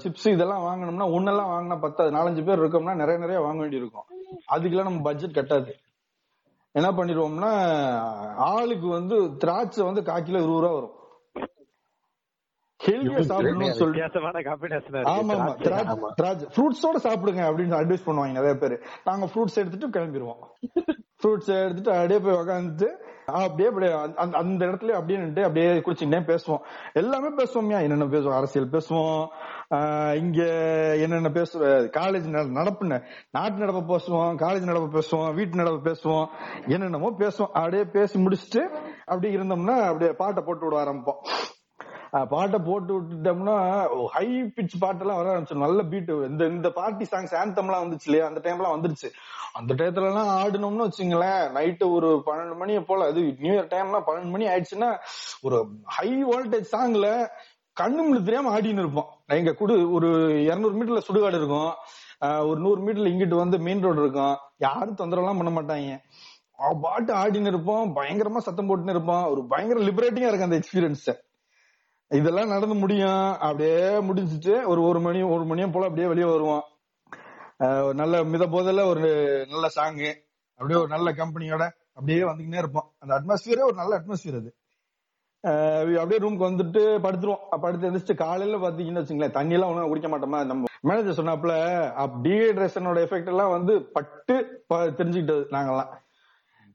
சிப்ஸ் இதெல்லாம் வாங்கணும்னா ஒன்னெல்லாம் வாங்கினா பத்தாது. நாலஞ்சு பேர் இருக்கோம்னா நிறைய நிறைய வாங்க வேண்டி இருக்கும் அதுக்கெல்லாம் நம்ம பட்ஜெட் கட்டாது. என்ன பண்ணிடுவோம்னா ஆளுக்கு வந்து திராட்சை வந்து கால் கிலோ இருபது ரூபா வரும். ஹெல்தியா சாப்பிடணும்னு சொல்லிட்டு. ஆமா ஆமா. திராட்சை. திராட்சை ஃப்ரூட்ஸோட சாப்பிடுங்க அப்படின்னு அட்வைஸ் பண்ணுவாங்க நிறைய பேர். நாங்க ஃப்ரூட்ஸ் எடுத்துட்டு கிளம்பிடுவோம். ஃப்ரூட்ஸ் எடுத்துட்டு அப்படியே போய் உக்காந்துட்டு அப்படியே அப்படியே அந்த- அந்த- அந்த இடத்துல அப்படியே நின்று அப்படியே குடிச்சுக்கிட்டே பேசுவோம். எல்லாமே பேசுவோம்யா என்னென்ன பேசுவோம்? அரசியல் பேசுவோம். இங்க என்னென்ன பேசுவோம் காலேஜ் நடப்புன்னு. நாட்டு நடப்ப பேசுவோம் காலேஜ் நடப்ப பேசுவோம் வீட்டு நடப்ப பேசுவோம் என்னென்னமோ பேசுவோம். அப்படியே பேசி முடிச்சுட்டு அப்படியே இருந்தோம்னா அப்படியே பாட்டை போட்டு விட ஆரம்பிப்போம். பாட்டை போட்டு விட்டுட்டோம்னா ஹை பிச் பாட்டெல்லாம் வர ஆரம்பிச்சு நல்ல பீட் இந்த இந்த பார்ட்டி சாங்ஸ் ஆந்தம் எல்லாம் வந்துச்சு இல்லையா? அந்த டைம்லாம் வந்துருச்சு. அந்த டயத்துல எல்லாம் ஆடணும்னு வச்சுங்களேன் நைட்டு ஒரு பன்னெண்டு மணி போல அது நியூ இயர் டைம்லாம் பன்னெண்டு மணி ஆயிடுச்சுன்னா ஒரு ஹை வோல்டேஜ் சாங்ல கண்ணு முழு தெரியாம ஆடின்னு இருப்போம். எங்க குடு ஒரு இருநூறு மீட்டர்ல சுடுகாடு இருக்கும். ஒரு நூறு மீட்டர்ல இங்கிட்டு வந்து மெயின் ரோடு இருக்கும். யாரும் தொந்தரவு எல்லாம் பண்ண மாட்டாங்க. பாட்டு ஆடின்னு இருப்போம். பயங்கரமா சத்தம் போட்டுன்னு இருப்போம். ஒரு பயங்கர லிபரேட்டிங்கா இருக்கு அந்த எக்ஸ்பீரியன்ஸ் இதெல்லாம் நடந்து முடியும். அப்படியே முடிஞ்சிட்டு ஒரு ஒரு மணி ஒரு மணியும் போல அப்படியே வெளியே வருவோம். நல்ல மித போதில் ஒரு நல்ல சாங்கு அப்படியே ஒரு நல்ல கம்பெனியோட அப்படியே வந்துக்கிட்டே இருப்போம். அந்த அட்மாஸ்பியரே ஒரு நல்ல அட்மாஸ்பியர் அது. அப்படியே ரூமுக்கு வந்துட்டு படுத்துருவோம். படுத்து எழுந்திரிச்சு காலையில பாத்தீங்கன்னு வச்சுங்களேன் தண்ணி எல்லாம் ஒழுங்கா குடிக்க மாட்டோமா? நம்ம மேனேஜர் சொன்னாப்புல டீஹைட்ரேஷனோட எஃபெக்ட் எல்லாம் வந்து பட்டு ப- தெரிஞ்சுக்கிட்டது நாங்கெல்லாம்.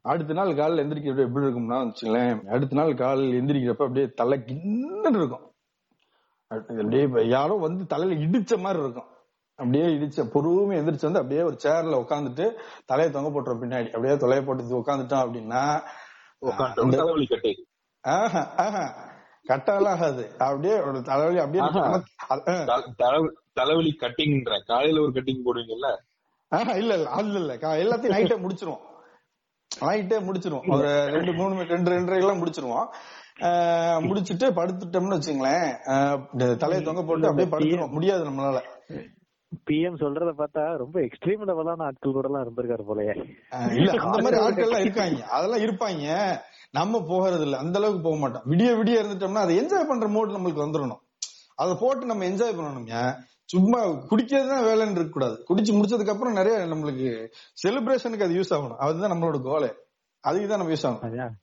அடுத்த நாள் காலையில எந்திரிக்கிறப்ப எப்படி இருக்கும்னா வச்சுங்களேன் அடுத்த நாள் காலையில எந்திரிக்கிறப்ப அப்படியே தலை கின்னு இருக்கும். அப்படியே யாரோ வந்து தலையில இடிச்ச மாதிரி இருக்கும். அப்படியே இடிச்ச பொறுமை எந்திரிச்சு வந்து அப்படியே ஒரு சேர்ல உட்காந்துட்டு தலையை தொங்க போட்டுரும் பின்னாடி அப்படியே தொலைய போட்டு உட்காந்துட்டோம் அப்படின்னா உட்காந்து தலைவலி கட்டை. ஆஹா, ஆஹா. கட்டாலாம் ஆகாது. அப்படியே ஒரு தலைவலி அப்படியே தலைவலி கட்டிங்ன்ற காலையில ஒரு கட்டிங் போடுவீங்கல்ல? ஆஹா, இல்ல இல்ல அது இல்ல. எல்லாத்தையும் நைட்டே முடிச்சிருவோம். நைட்டே முடிச்சிருவோம். ஒரு ரெண்டு மூணு ரெண்டு ரெண்டரை எல்லாம் முடிச்சிருவோம் முடிச்சிட்டு படுத்துட்டோம்னு வச்சுங்களேன். தலையை தொங்க போட்டு அப்படியே படுத்துருவோம். முடியாது நம்மளால. பிஎம் சொல்றத பார்த்தா ரொம்ப எக்ஸ்ட்ரீம் லெவலான ஆட்கள் கூட எல்லாம் இருந்திருக்காரு போலயே. இல்ல அந்த மாதிரி ஆட்கள் எல்லாம் இருக்காங்க. அதெல்லாம் இருப்பாங்க. நம்ம போகிறது இல்ல அந்த அளவுக்கு போக மாட்டோம். விடிய விடிய இருந்துட்டோம்னா அதை என்ஜாய் பண்ற மூட் நம்மளுக்கு வந்துடணும் அதை போட்டு நம்ம என்ஜாய் பண்ணணுங்க சும்மா குடிக்கிறது தான் வேலைன்னு இருக்க கூடாது குடிச்சு முடிச்சதுக்கு அப்புறம் நிறைய நம்மளுக்கு செலிப்ரேஷனுக்கு அது யூஸ் ஆகணும். அதுதான் நம்மளோட கோலே அதுக்கு தான் நம்ம யூஸ் ஆகணும்.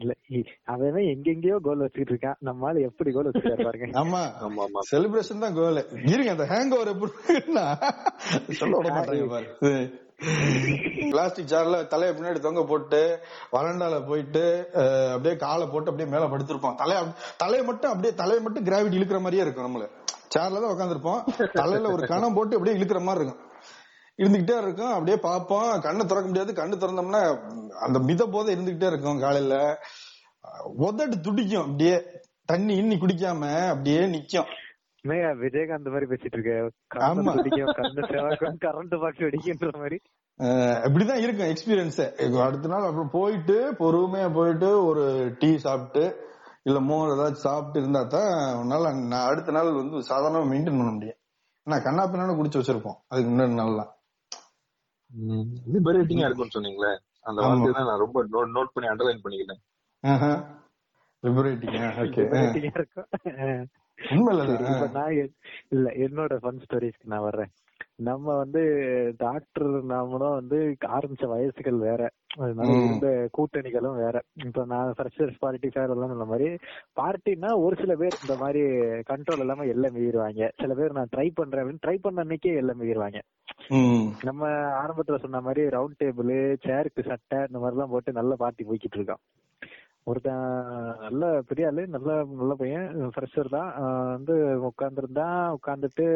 இல்ல அவன் எங்கெங்கயோ கோல் வச்சுக்கிட்டு இருக்கான். நம்ம ஆளு எப்படி கோல் வச்சுக்காரு பாருங்க. ஆமா. ஆமா ஆமா. செலிப்ரேஷன் தான் கோல் இருங்க அந்த ஹேங் ஓவர் எப்படி பிளாஸ்டிக் சேர்ல தலையை பின்னாடி தொங்க போட்டு வறண்டால போயிட்டு அப்படியே காலை போட்டு அப்படியே மேல படுத்திருப்போம். தலைய தலையை மட்டும் அப்படியே தலையை மட்டும் கிராவிட்டி இழுக்கிற மாதிரியே இருக்கும் நம்மள. சேர்ல தான் உட்காந்துருப்போம் தலையில ஒரு கணம் போட்டு அப்படியே இழுக்கிற மாதிரி இருக்கும். இருந்துகிட்டே இருக்கும். அப்படியே பார்ப்போம். கண்ணு திறக்க முடியாது. கண்ணு திறந்தோம்னா அந்த மித போதை இருந்துகிட்டே இருக்கும் காலையில. உதட்டு துடிக்கும். அப்படியே தண்ணி இன்னி குடிக்காம அப்படியே நிக்கும். என்னய்யா விஜயகாந்த் மாதிரி பேசிட்டு இருக்க? ஆமா. கண்ணு துடிக்கும் கண்ணு சிவக்கும் கரண்ட் பாக்ஸ் வெடிக்கின்ற மாதிரி. இப்படிதான் இருக்கும் எக்ஸ்பீரியன்ஸ் அடுத்த நாள் அப்புறம் போயிட்டு பொறுமையா போயிட்டு ஒரு டீ சாப்பிட்டு இல்ல மோர் ஏதாச்சும் சாப்பிட்டு இருந்தா தான் உன்னால நான் அடுத்த நாள் வந்து சாதாரணமா மெயின்டைன் பண்ண முடியும். ஏன்னா கண்ணா பின்னாடி குடிச்சு வச்சிருப்போம். அதுக்கு முன்னாடி நாள்லாம். லிபரேட்டிங்கா இருக்கும்னு சொன்னீங்களே. அந்த. வார்த்தையை தான் நான் ரொம்ப நோட் நோட் பண்ணி அண்டர்லைன் பண்ணிக்கிட்டேன். லிபரேட்டிங் ஓகே Liberating ஆ. இருக்கும். நான் இல்ல என்னோட ஃபன் ஸ்டோரிஸ்க்கு நான் வர்றேன். நம்ம வந்து டாக்டர் நாமளும் வந்து ஆரம்பிச்ச வயசுகள் வேற. அதனால. இருந்த கூட்டணிகளும் வேற. இப்ப நான் ஃப்ரெஷர்ஸ் பார்ட்டி ஃபேர் எல்லாம் இந்த மாதிரி பார்ட்டினா ஒரு சில பேர் இந்த மாதிரி கண்ட்ரோல் இல்லாம எல்லாம் மீறிடுவாங்க. சில பேர் நான் ட்ரை பண்றேன் அப்படின்னு ட்ரை பண்ண அன்னைக்கே எல்லாம் மீறிடுவாங்க. ம். நம்ம ஆரம்பத்துல சொன்ன மாதிரி ரவுண்ட் டேபிள் சேருக்கு சட்டை இந்த மாதிரி எல்லாம் போட்டு நல்ல பார்ட்டி போய்கிட்டு இருக்கான் ஒருத்தன் நல்ல பெரிய ஆளு நல்ல நல்ல பையன் ஃப்ரெஷர் தான். வந்து உட்காந்துருந்தான் உட்காந்துட்டு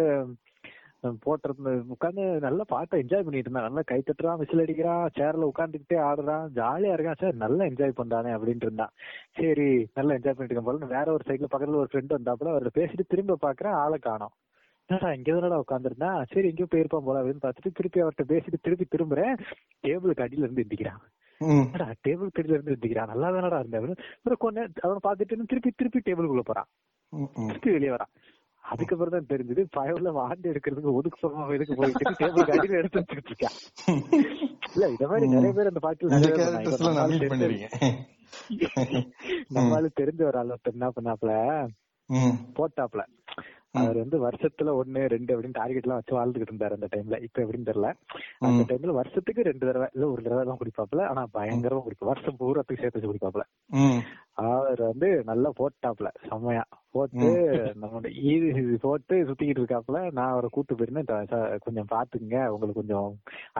போட்டிருந்த உட்காந்து நல்ல பாட்டை என்ஜாய் பண்ணிட்டு இருந்தான். நல்லா கை தட்டுறான் விசில் அடிக்கிறான் சேர்ல உட்காந்துக்கிட்டே ஆடுறான் ஜாலியா இருக்கான். சார் நல்லா என்ஜாய் பண்றானே அப்படின்ட்டு இருந்தான். சரி நல்லா என்ஜாய் பண்ணிட்டு இருக்கேன் போல. வேற ஒரு சைக்கிள் பக்கத்துல ஒரு ஃப்ரெண்ட் வந்தாப்புல அவர்கிட்ட பேசிட்டு திரும்ப பாக்குறேன் ஆளை காணோம். என்னடா இங்க தானடா உட்காந்துருந்தான் சரி எங்கேயோ போயிருப்பான் போல அப்படின்னு பார்த்துட்டு திருப்பி அவர்கிட்ட பேசிட்டு திருப்பி திரும்புறேன். டேபிளுக்கு அடியில இருந்து எந்திக்கிறான். டேபிள் கடியில இருந்து எந்திக்கிறான் நல்லா தானடா இருந்தேன் அப்புறம் கொஞ்ச அவனை பார்த்துட்டு திருப்பி திருப்பி டேபிளுக்குள்ள போறான். திருப்பி வெளியே வரான் அதுக்கப்புறம் தான் தெரிஞ்சது பயவுல வாந்தி எடுக்கிறதுக்கு ஒதுக்கு போகாம இதுக்கு போயிட்டு டேபிள் அடியில எடுத்து வச்சுக்கிட்டு இருக்கான் இல்ல இந்த மாதிரி நிறைய பேர் அந்த பாட்டில் நம்மளால தெரிஞ்ச ஒரு ஆள் ஒருத்தர் என்ன பண்ணாப்ல போட்டாப்ல. அவர் வந்து வருஷத்துல ஒண்ணு ரெண்டு அப்படின்னு டார்கெட் எல்லாம் வச்சு வாழ்ந்துகிட்டு இருந்தாரு அந்த டைம்ல இப்ப எப்படின்னு தெரியல. அந்த. டைம்ல வருஷத்துக்கு ரெண்டு தடவை இல்ல ஒரு தடவை தான் குடிப்பாப்ல. ஆனா பயங்கரமா குடிப்பா. வருஷம் பூராத்துக்கு சேர்த்து வச்சு குடிப்பாப்ல. அவர் வந்து நல்லா போட்டாப்ல. செம்மையா. போட்டு நம்மளோட இது இது போட்டு சுத்திக்கிட்டு இருக்காப்ல. நான் அவரை கூட்டு போயிருந்தேன். கொஞ்சம் பாத்துக்குங்க உங்களுக்கு கொஞ்சம்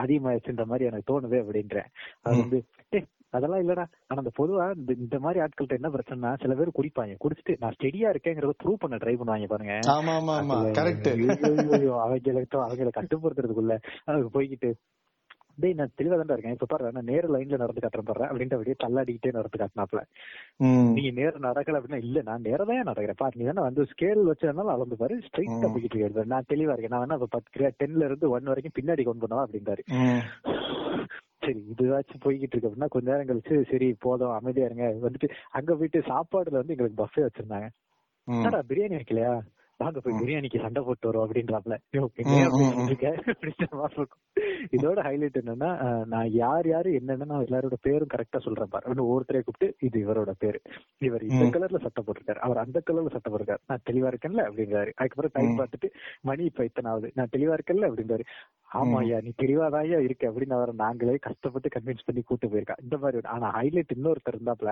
அதிகமாயிடுச்சுன்ற மாதிரி எனக்கு தோணுது அப்படின்றேன். அது வந்து "டேய், அதெல்லாம் இல்லடா. ஆனா அந்த பொதுவா இந்த மாதிரி ஆட்கள்ட்ட என்ன பிரச்சனைனா சில பேர் குடிப்பாங்க. குடிச்சிட்டு நான் ஸ்டெடியா இருக்கேங்கிறத ப்ரூவ் பண்ண ட்ரை பண்ணுவாங்க பாருங்க. ஆமா ஆமா ஆமா கரெக்ட் அவங்களுக்கு அவங்களை கட்டுப்படுத்துறதுக்குள்ள அதுக்கு போய்கிட்டு டேய் நான் தெளிவா தான் இருக்கேன். இப்ப பாரு நான் நேர லைன்ல நடந்து காட்டுறேன் பாரு. அப்படின்ட்டு அப்படியே தள்ளாடிக்கிட்டே நடந்து காட்டினாப்ல. நீங்க நேரம் நடக்கல அப்படின்னா இல்ல நான் நேரம் தான் நடக்கிறேன். பாரு நீ வேணா வந்து ஸ்கேல் வச்சதுனால அளந்து பாரு. ஸ்ட்ரைட்டா. போய்கிட்டு இருக்காரு நான் தெளிவா இருக்கேன். நான் வேணா இப்ப பத்து டென்ல இருந்து ஒன் வரைக்கும் பின்னாடி கொண்டு போனவா அப்படின்றாரு. சரி இதுவாச்சும் போய்கிட்டு இருக்கு அப்படின்னா கொஞ்ச நேரம் கழிச்சு சரி போதும் அமைதியா இருங்க. வந்துட்டு அங்க போயிட்டு சாப்பாடுல வந்து எங்களுக்கு பஃபே வச்சிருந்தாங்க. பிரியாணி வைக்கலையா? வாங்க போய். பிரியாணிக்கு சண்டை போட்டு வரும் அப்படின்றாப்ல. இதோட ஹைலைட் என்னன்னா நான் யார் யாரு என்னன்னு நான் எல்லாரோட பேரும் கரெக்டா சொல்றேன் பாரு. ஒவ்வொருத்தரையும் கூப்பிட்டு இது இவரோட பேரு. இவர் இந்த. கலர்ல சட்டை போட்டிருக்காரு. அவர் அந்த கலர்ல சட்டை போட்டிருக்காரு. நான் தெளிவா இருக்கேன்ல அப்படிங்கிறாரு அதுக்கப்புறம் டைம். பார்த்துட்டு மணி இப்ப இத்தனை ஆகுது நான் தெளிவா இருக்கேன்ல அப்படின்றாரு. ஆமா. ஐயா நீ தெளிவாதாயா இருக்க அப்படின்னு அவரை நாங்களே கஷ்டப்பட்டு கன்வின்ஸ் பண்ணி கூட்டு போயிருக்கா. இந்த மாதிரி ஆனா ஹைலைட் இன்னொருத்தர் இருந்தாப்ல.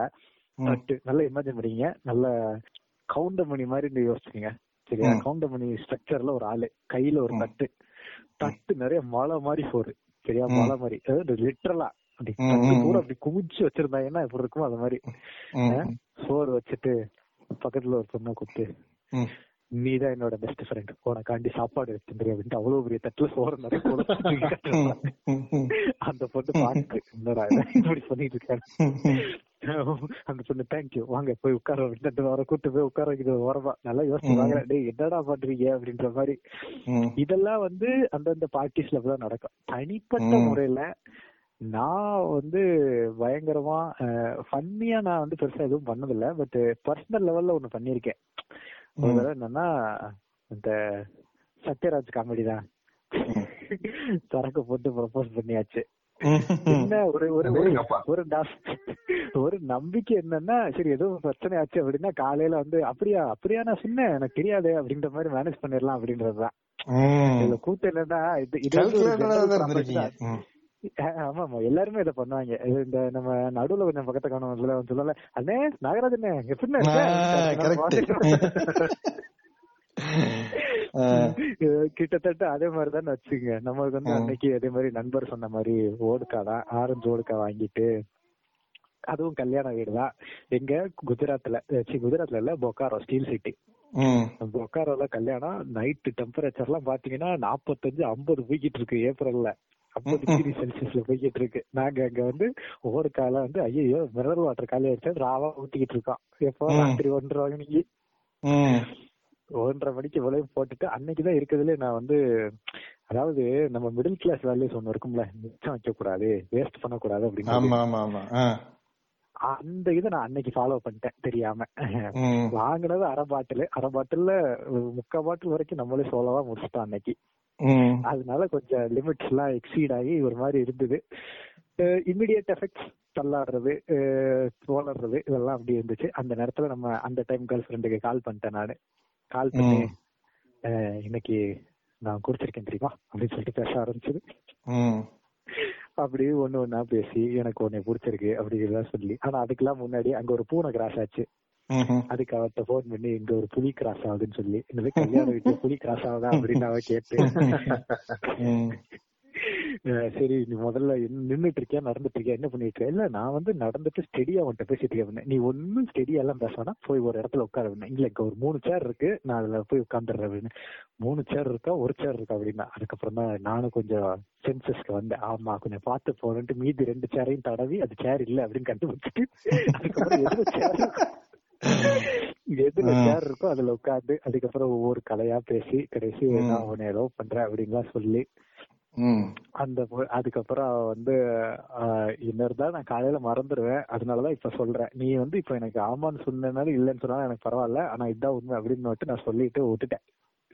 நல்லா இமேஜின் பண்ணீங்க. நல்ல கவுண்டமணி மாதிரி நீ யோசிச்சுக்கீங்க சரியா. கவுண்டமணி ஸ்ட்ரக்சர்ல ஒரு ஆளு கையில ஒரு. தட்டு தட்டு நிறைய மலை மாதிரி சோறு சரியா ம். மலை மாதிரி லிட்டரலா அப்படி ம். அப்படி குமிச்சு வச்சிருந்தாங்கன்னா இப்படி இருக்குமோ அது மாதிரி சோறு வச்சுட்டு பக்கத்துல ஒரு பொண்ணை கூப்பிட்டு நீதான் என்னோட பெஸ்ட் ஃப்ரெண்ட் உனக்காண்டி சாப்பாடு எடுத்துட்டு அப்படின்ட்டு அவ்வளவு பெரிய தட்டுல சோறு நிறைய. அந்த பொண்ணு இவன் இப்படி பண்ணிட்டு இருக்காரு அந்த பொண்ணு தேங்க்யூ வாங்க போய் உட்கார அப்படின்ட்டு வர கூட்டு போய் உட்கார வைக்கிறது ஓரமா நல்லா யோசிச்சு. வாங்க டேய் என்னடா பண்றீங்க அப்படின்ற மாதிரி. இதெல்லாம் வந்து அந்தந்த பார்ட்டிஸ்ல தான் நடக்கும். தனிப்பட்ட. முறையில நான் வந்து பயங்கரமா ஃபன்னியா நான் வந்து பெருசா எதுவும் பண்ணதில்ல. பட் பர்சனல் லெவல்ல ஒண்ணு பண்ணிருக்கேன் என்னன்னா இந்த சத்யராஜ் காமெடி தான். சரக்கு போட்டு ப்ரப்போஸ் பண்ணியாச்சு. என்ன ஒரு ஒரு ஒரு நம்பிக்கை என்னன்னா சரி ஏதோ பிரச்சனை ஆச்சு அப்படின்னா காலையில வந்து அப்படியா அப்படியா நான் சொன்னேன். எனக்கு தெரியாதே அப்படின்ற மாதிரி மேனேஜ் பண்ணிடலாம் அப்படின்றதுதான் இதுல கூத்து என்னன்னா இது இது ஆமா ஆமா எல்லாருமே இதை பண்ணுவாங்க. இந்த நம்ம நடுவுல கொஞ்சம் பக்கத்தை காணும் சொல்லல அண்ணே நாகராஜனே எப்படின்னு கிட்டத்தட்ட அதே மாதிரி தான் வச்சுங்க நமக்கு வந்து. அன்னைக்கு அதே மாதிரி நண்பர் சொன்ன மாதிரி ஓடுக்கா தான் ஆரஞ்சு ஓடுக்கா வாங்கிட்டு அதுவும் கல்யாண வீடு தான். எங்க குஜராத்ல குஜராத்ல இல்ல பொக்காரோ ஸ்டீல் சிட்டி. பொக்காரோல கல்யாணம் நைட்டு டெம்பரேச்சர் எல்லாம் பாத்தீங்கன்னா நாற்பத்தஞ்சு ஐம்பது போய்கிட்டு இருக்கு ஏப்ரல்ல. ஐம்பது டிகிரி செல்சியஸ்ல போய்கிட்டு இருக்கு. நாங்க அங்க வந்து ஒவ்வொரு காலம் வந்து ஐயோ மினரல் வாட்டர் காலி ஆயிடுச்சு ராவா ஊத்திக்கிட்டு இருக்கோம். எப்போ. ராத்திரி ஒன்றரை மணிக்கு. ஒன்றரை மணிக்கு விளைவு போட்டுட்டு அன்னைக்குதான் இருக்கிறதுல நான் வந்து அதாவது நம்ம மிடில் கிளாஸ் வேல்யூஸ் ஒண்ணு இருக்கும்ல மிச்சம் வைக்க கூடாது வேஸ்ட் பண்ணக்கூடாது அப்படின்னு ஆமா ஆமா ஆ. அந்த இதை நான் அன்னைக்கு ஃபாலோ பண்ணிட்டேன் தெரியாம. வாங்கினது அரை பாட்டில் அரை பாட்டில்ல முக்கால் பாட்டில் வரைக்கும் நம்மளே சோலவா முடிச்சிட்டோம் அன்னைக்கு. அதனால கொஞ்சம் லிமிட்ஸ் எல்லாம் எக்ஸீட் ஆகி ஒரு மாதிரி இருந்தது இமிடியட் எஃபெக்ட்ஸ் தள்ளாடுறது தோலறது இதெல்லாம் அப்படி இருந்துச்சு அந்த நேரத்துல நம்ம அந்த டைம் கேர்ள் ஃப்ரெண்டுக்கு கால் பண்ணிட்டேன் நானு கால் பண்ணி இன்னைக்கு நான் குடிச்சிருக்கேன் தெரியுமா? அப்படின்னு சொல்லிட்டு பேச ஆரம்பிச்சது. அப்படி ஒண்ணு ஒண்ணா பேசி எனக்கு உன்னை பிடிச்சிருக்கு அப்படிங்கிறதா சொல்லி. ஆனா அதுக்கெல்லாம் முன்னாடி அங்க ஒரு பூனை கிராஸ் ஆச்சு. அதுக்கு அவர்கிட்ட போன் பண்ணி இங்க ஒரு புலி கிராஸ் ஆகுதுன்னு சொல்லி. இந்த கல்யாண வீட்டுல புலி கிராஸ் ஆகுதா? அப்படின்னு அவ கேட்டு. சரி நீ முதல்ல நின்னுட்டு இருக்கியா நடந்துட்டு இருக்கியா என்ன பண்ணிட்டு இருக்க இல்ல நான் வந்து நடந்துட்டு ஸ்டெடியா உன்கிட்ட பேசிட்டு இருக்கேன். நீ ஒன்னும் ஸ்டெடியா எல்லாம் பேச வேணாம் போய் ஒரு இடத்துல உட்கார அப்படின்னா இல்ல இங்க ஒரு மூணு சேர் இருக்கு நான் அதுல போய் உட்காந்துடுறேன் அப்படின்னு மூணு சேர் இருக்கா ஒரு சேர் இருக்கா அப்படின்னா அதுக்கப்புறம் தான் நானும் கொஞ்சம் சென்சஸ்க்கு வந்தேன் ஆமா கொஞ்சம் பார்த்து போறேன்ட்டு மீதி ரெண்டு சேரையும் தடவி அது சேர் இல்ல அப்படின்னு கண்டுபிடிச்சிட்டு அதுக்கப்புறம் எதுல சேர் எதுல. சேர் இருக்கோ அதுல உட்காந்து அதுக்கப்புறம் ஒவ்வொரு கலையா பேசி கடைசி. நான் உன்னை ஏதோ பண்றேன் அப்படின்லாம் சொல்லி. அந்த அதுக்கப்புறம் அவ வந்து ஆஹ் நான் காலையில மறந்துடுவேன் அதனாலதான் இப்ப சொல்றேன். நீ வந்து இப்ப எனக்கு ஆமான்னு சொன்னனால இல்லைன்னு சொன்னாலும் எனக்கு பரவாயில்ல. ஆனா இதான் உண்மை அப்படின்னு நான் சொல்லிட்டு விட்டுட்டேன்.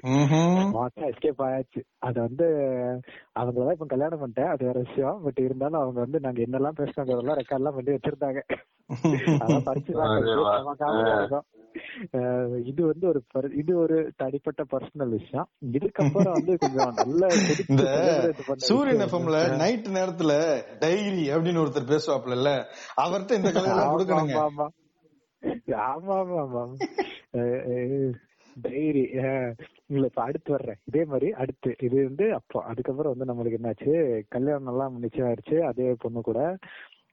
மாட்டா எஸ்கேப் ஆயாச்சு. அது வந்து அவங்களதான் இப்ப கல்யாணம் பண்ணிட்டேன். அது வேற விஷயம். பட் இருந்தாலும் அவங்க வந்து நாங்க என்னெல்லாம் பேசினாங்கிறதெல்லாம் ரெக்கார்ட் எல்லாம் பண்ணி வச்சிருந்தாங்க. இது வந்து ஒரு இது ஒரு தனிப்பட்ட பர்சனல் விஷயம். இதுக்கப்புறம் வந்து கொஞ்சம் நல்ல கொதிச்சு இந்த சூரியன் எஃப்எம்ல நைட் நேரத்துல டைரி அப்படின்னு ஒருத்தர் பேசுவாப்ல அவர்ட்ட இந்த கதையெல்லாம் ஆமா, கொடுக்கணுங்க. ஆமா, ஆமா. ஆமா ஆமா ஆமா. டைரி. இல்ல இப்ப அடுத்து வர்றேன். இதே மாதிரி அடுத்து. இது வந்து அப்போ அதுக்கப்புறம் வந்து நம்மளுக்கு என்னாச்சு? கல்யாணம் எல்லாம் நிச்சயம் ஆயிடுச்சு. அதே பொண்ணு கூட.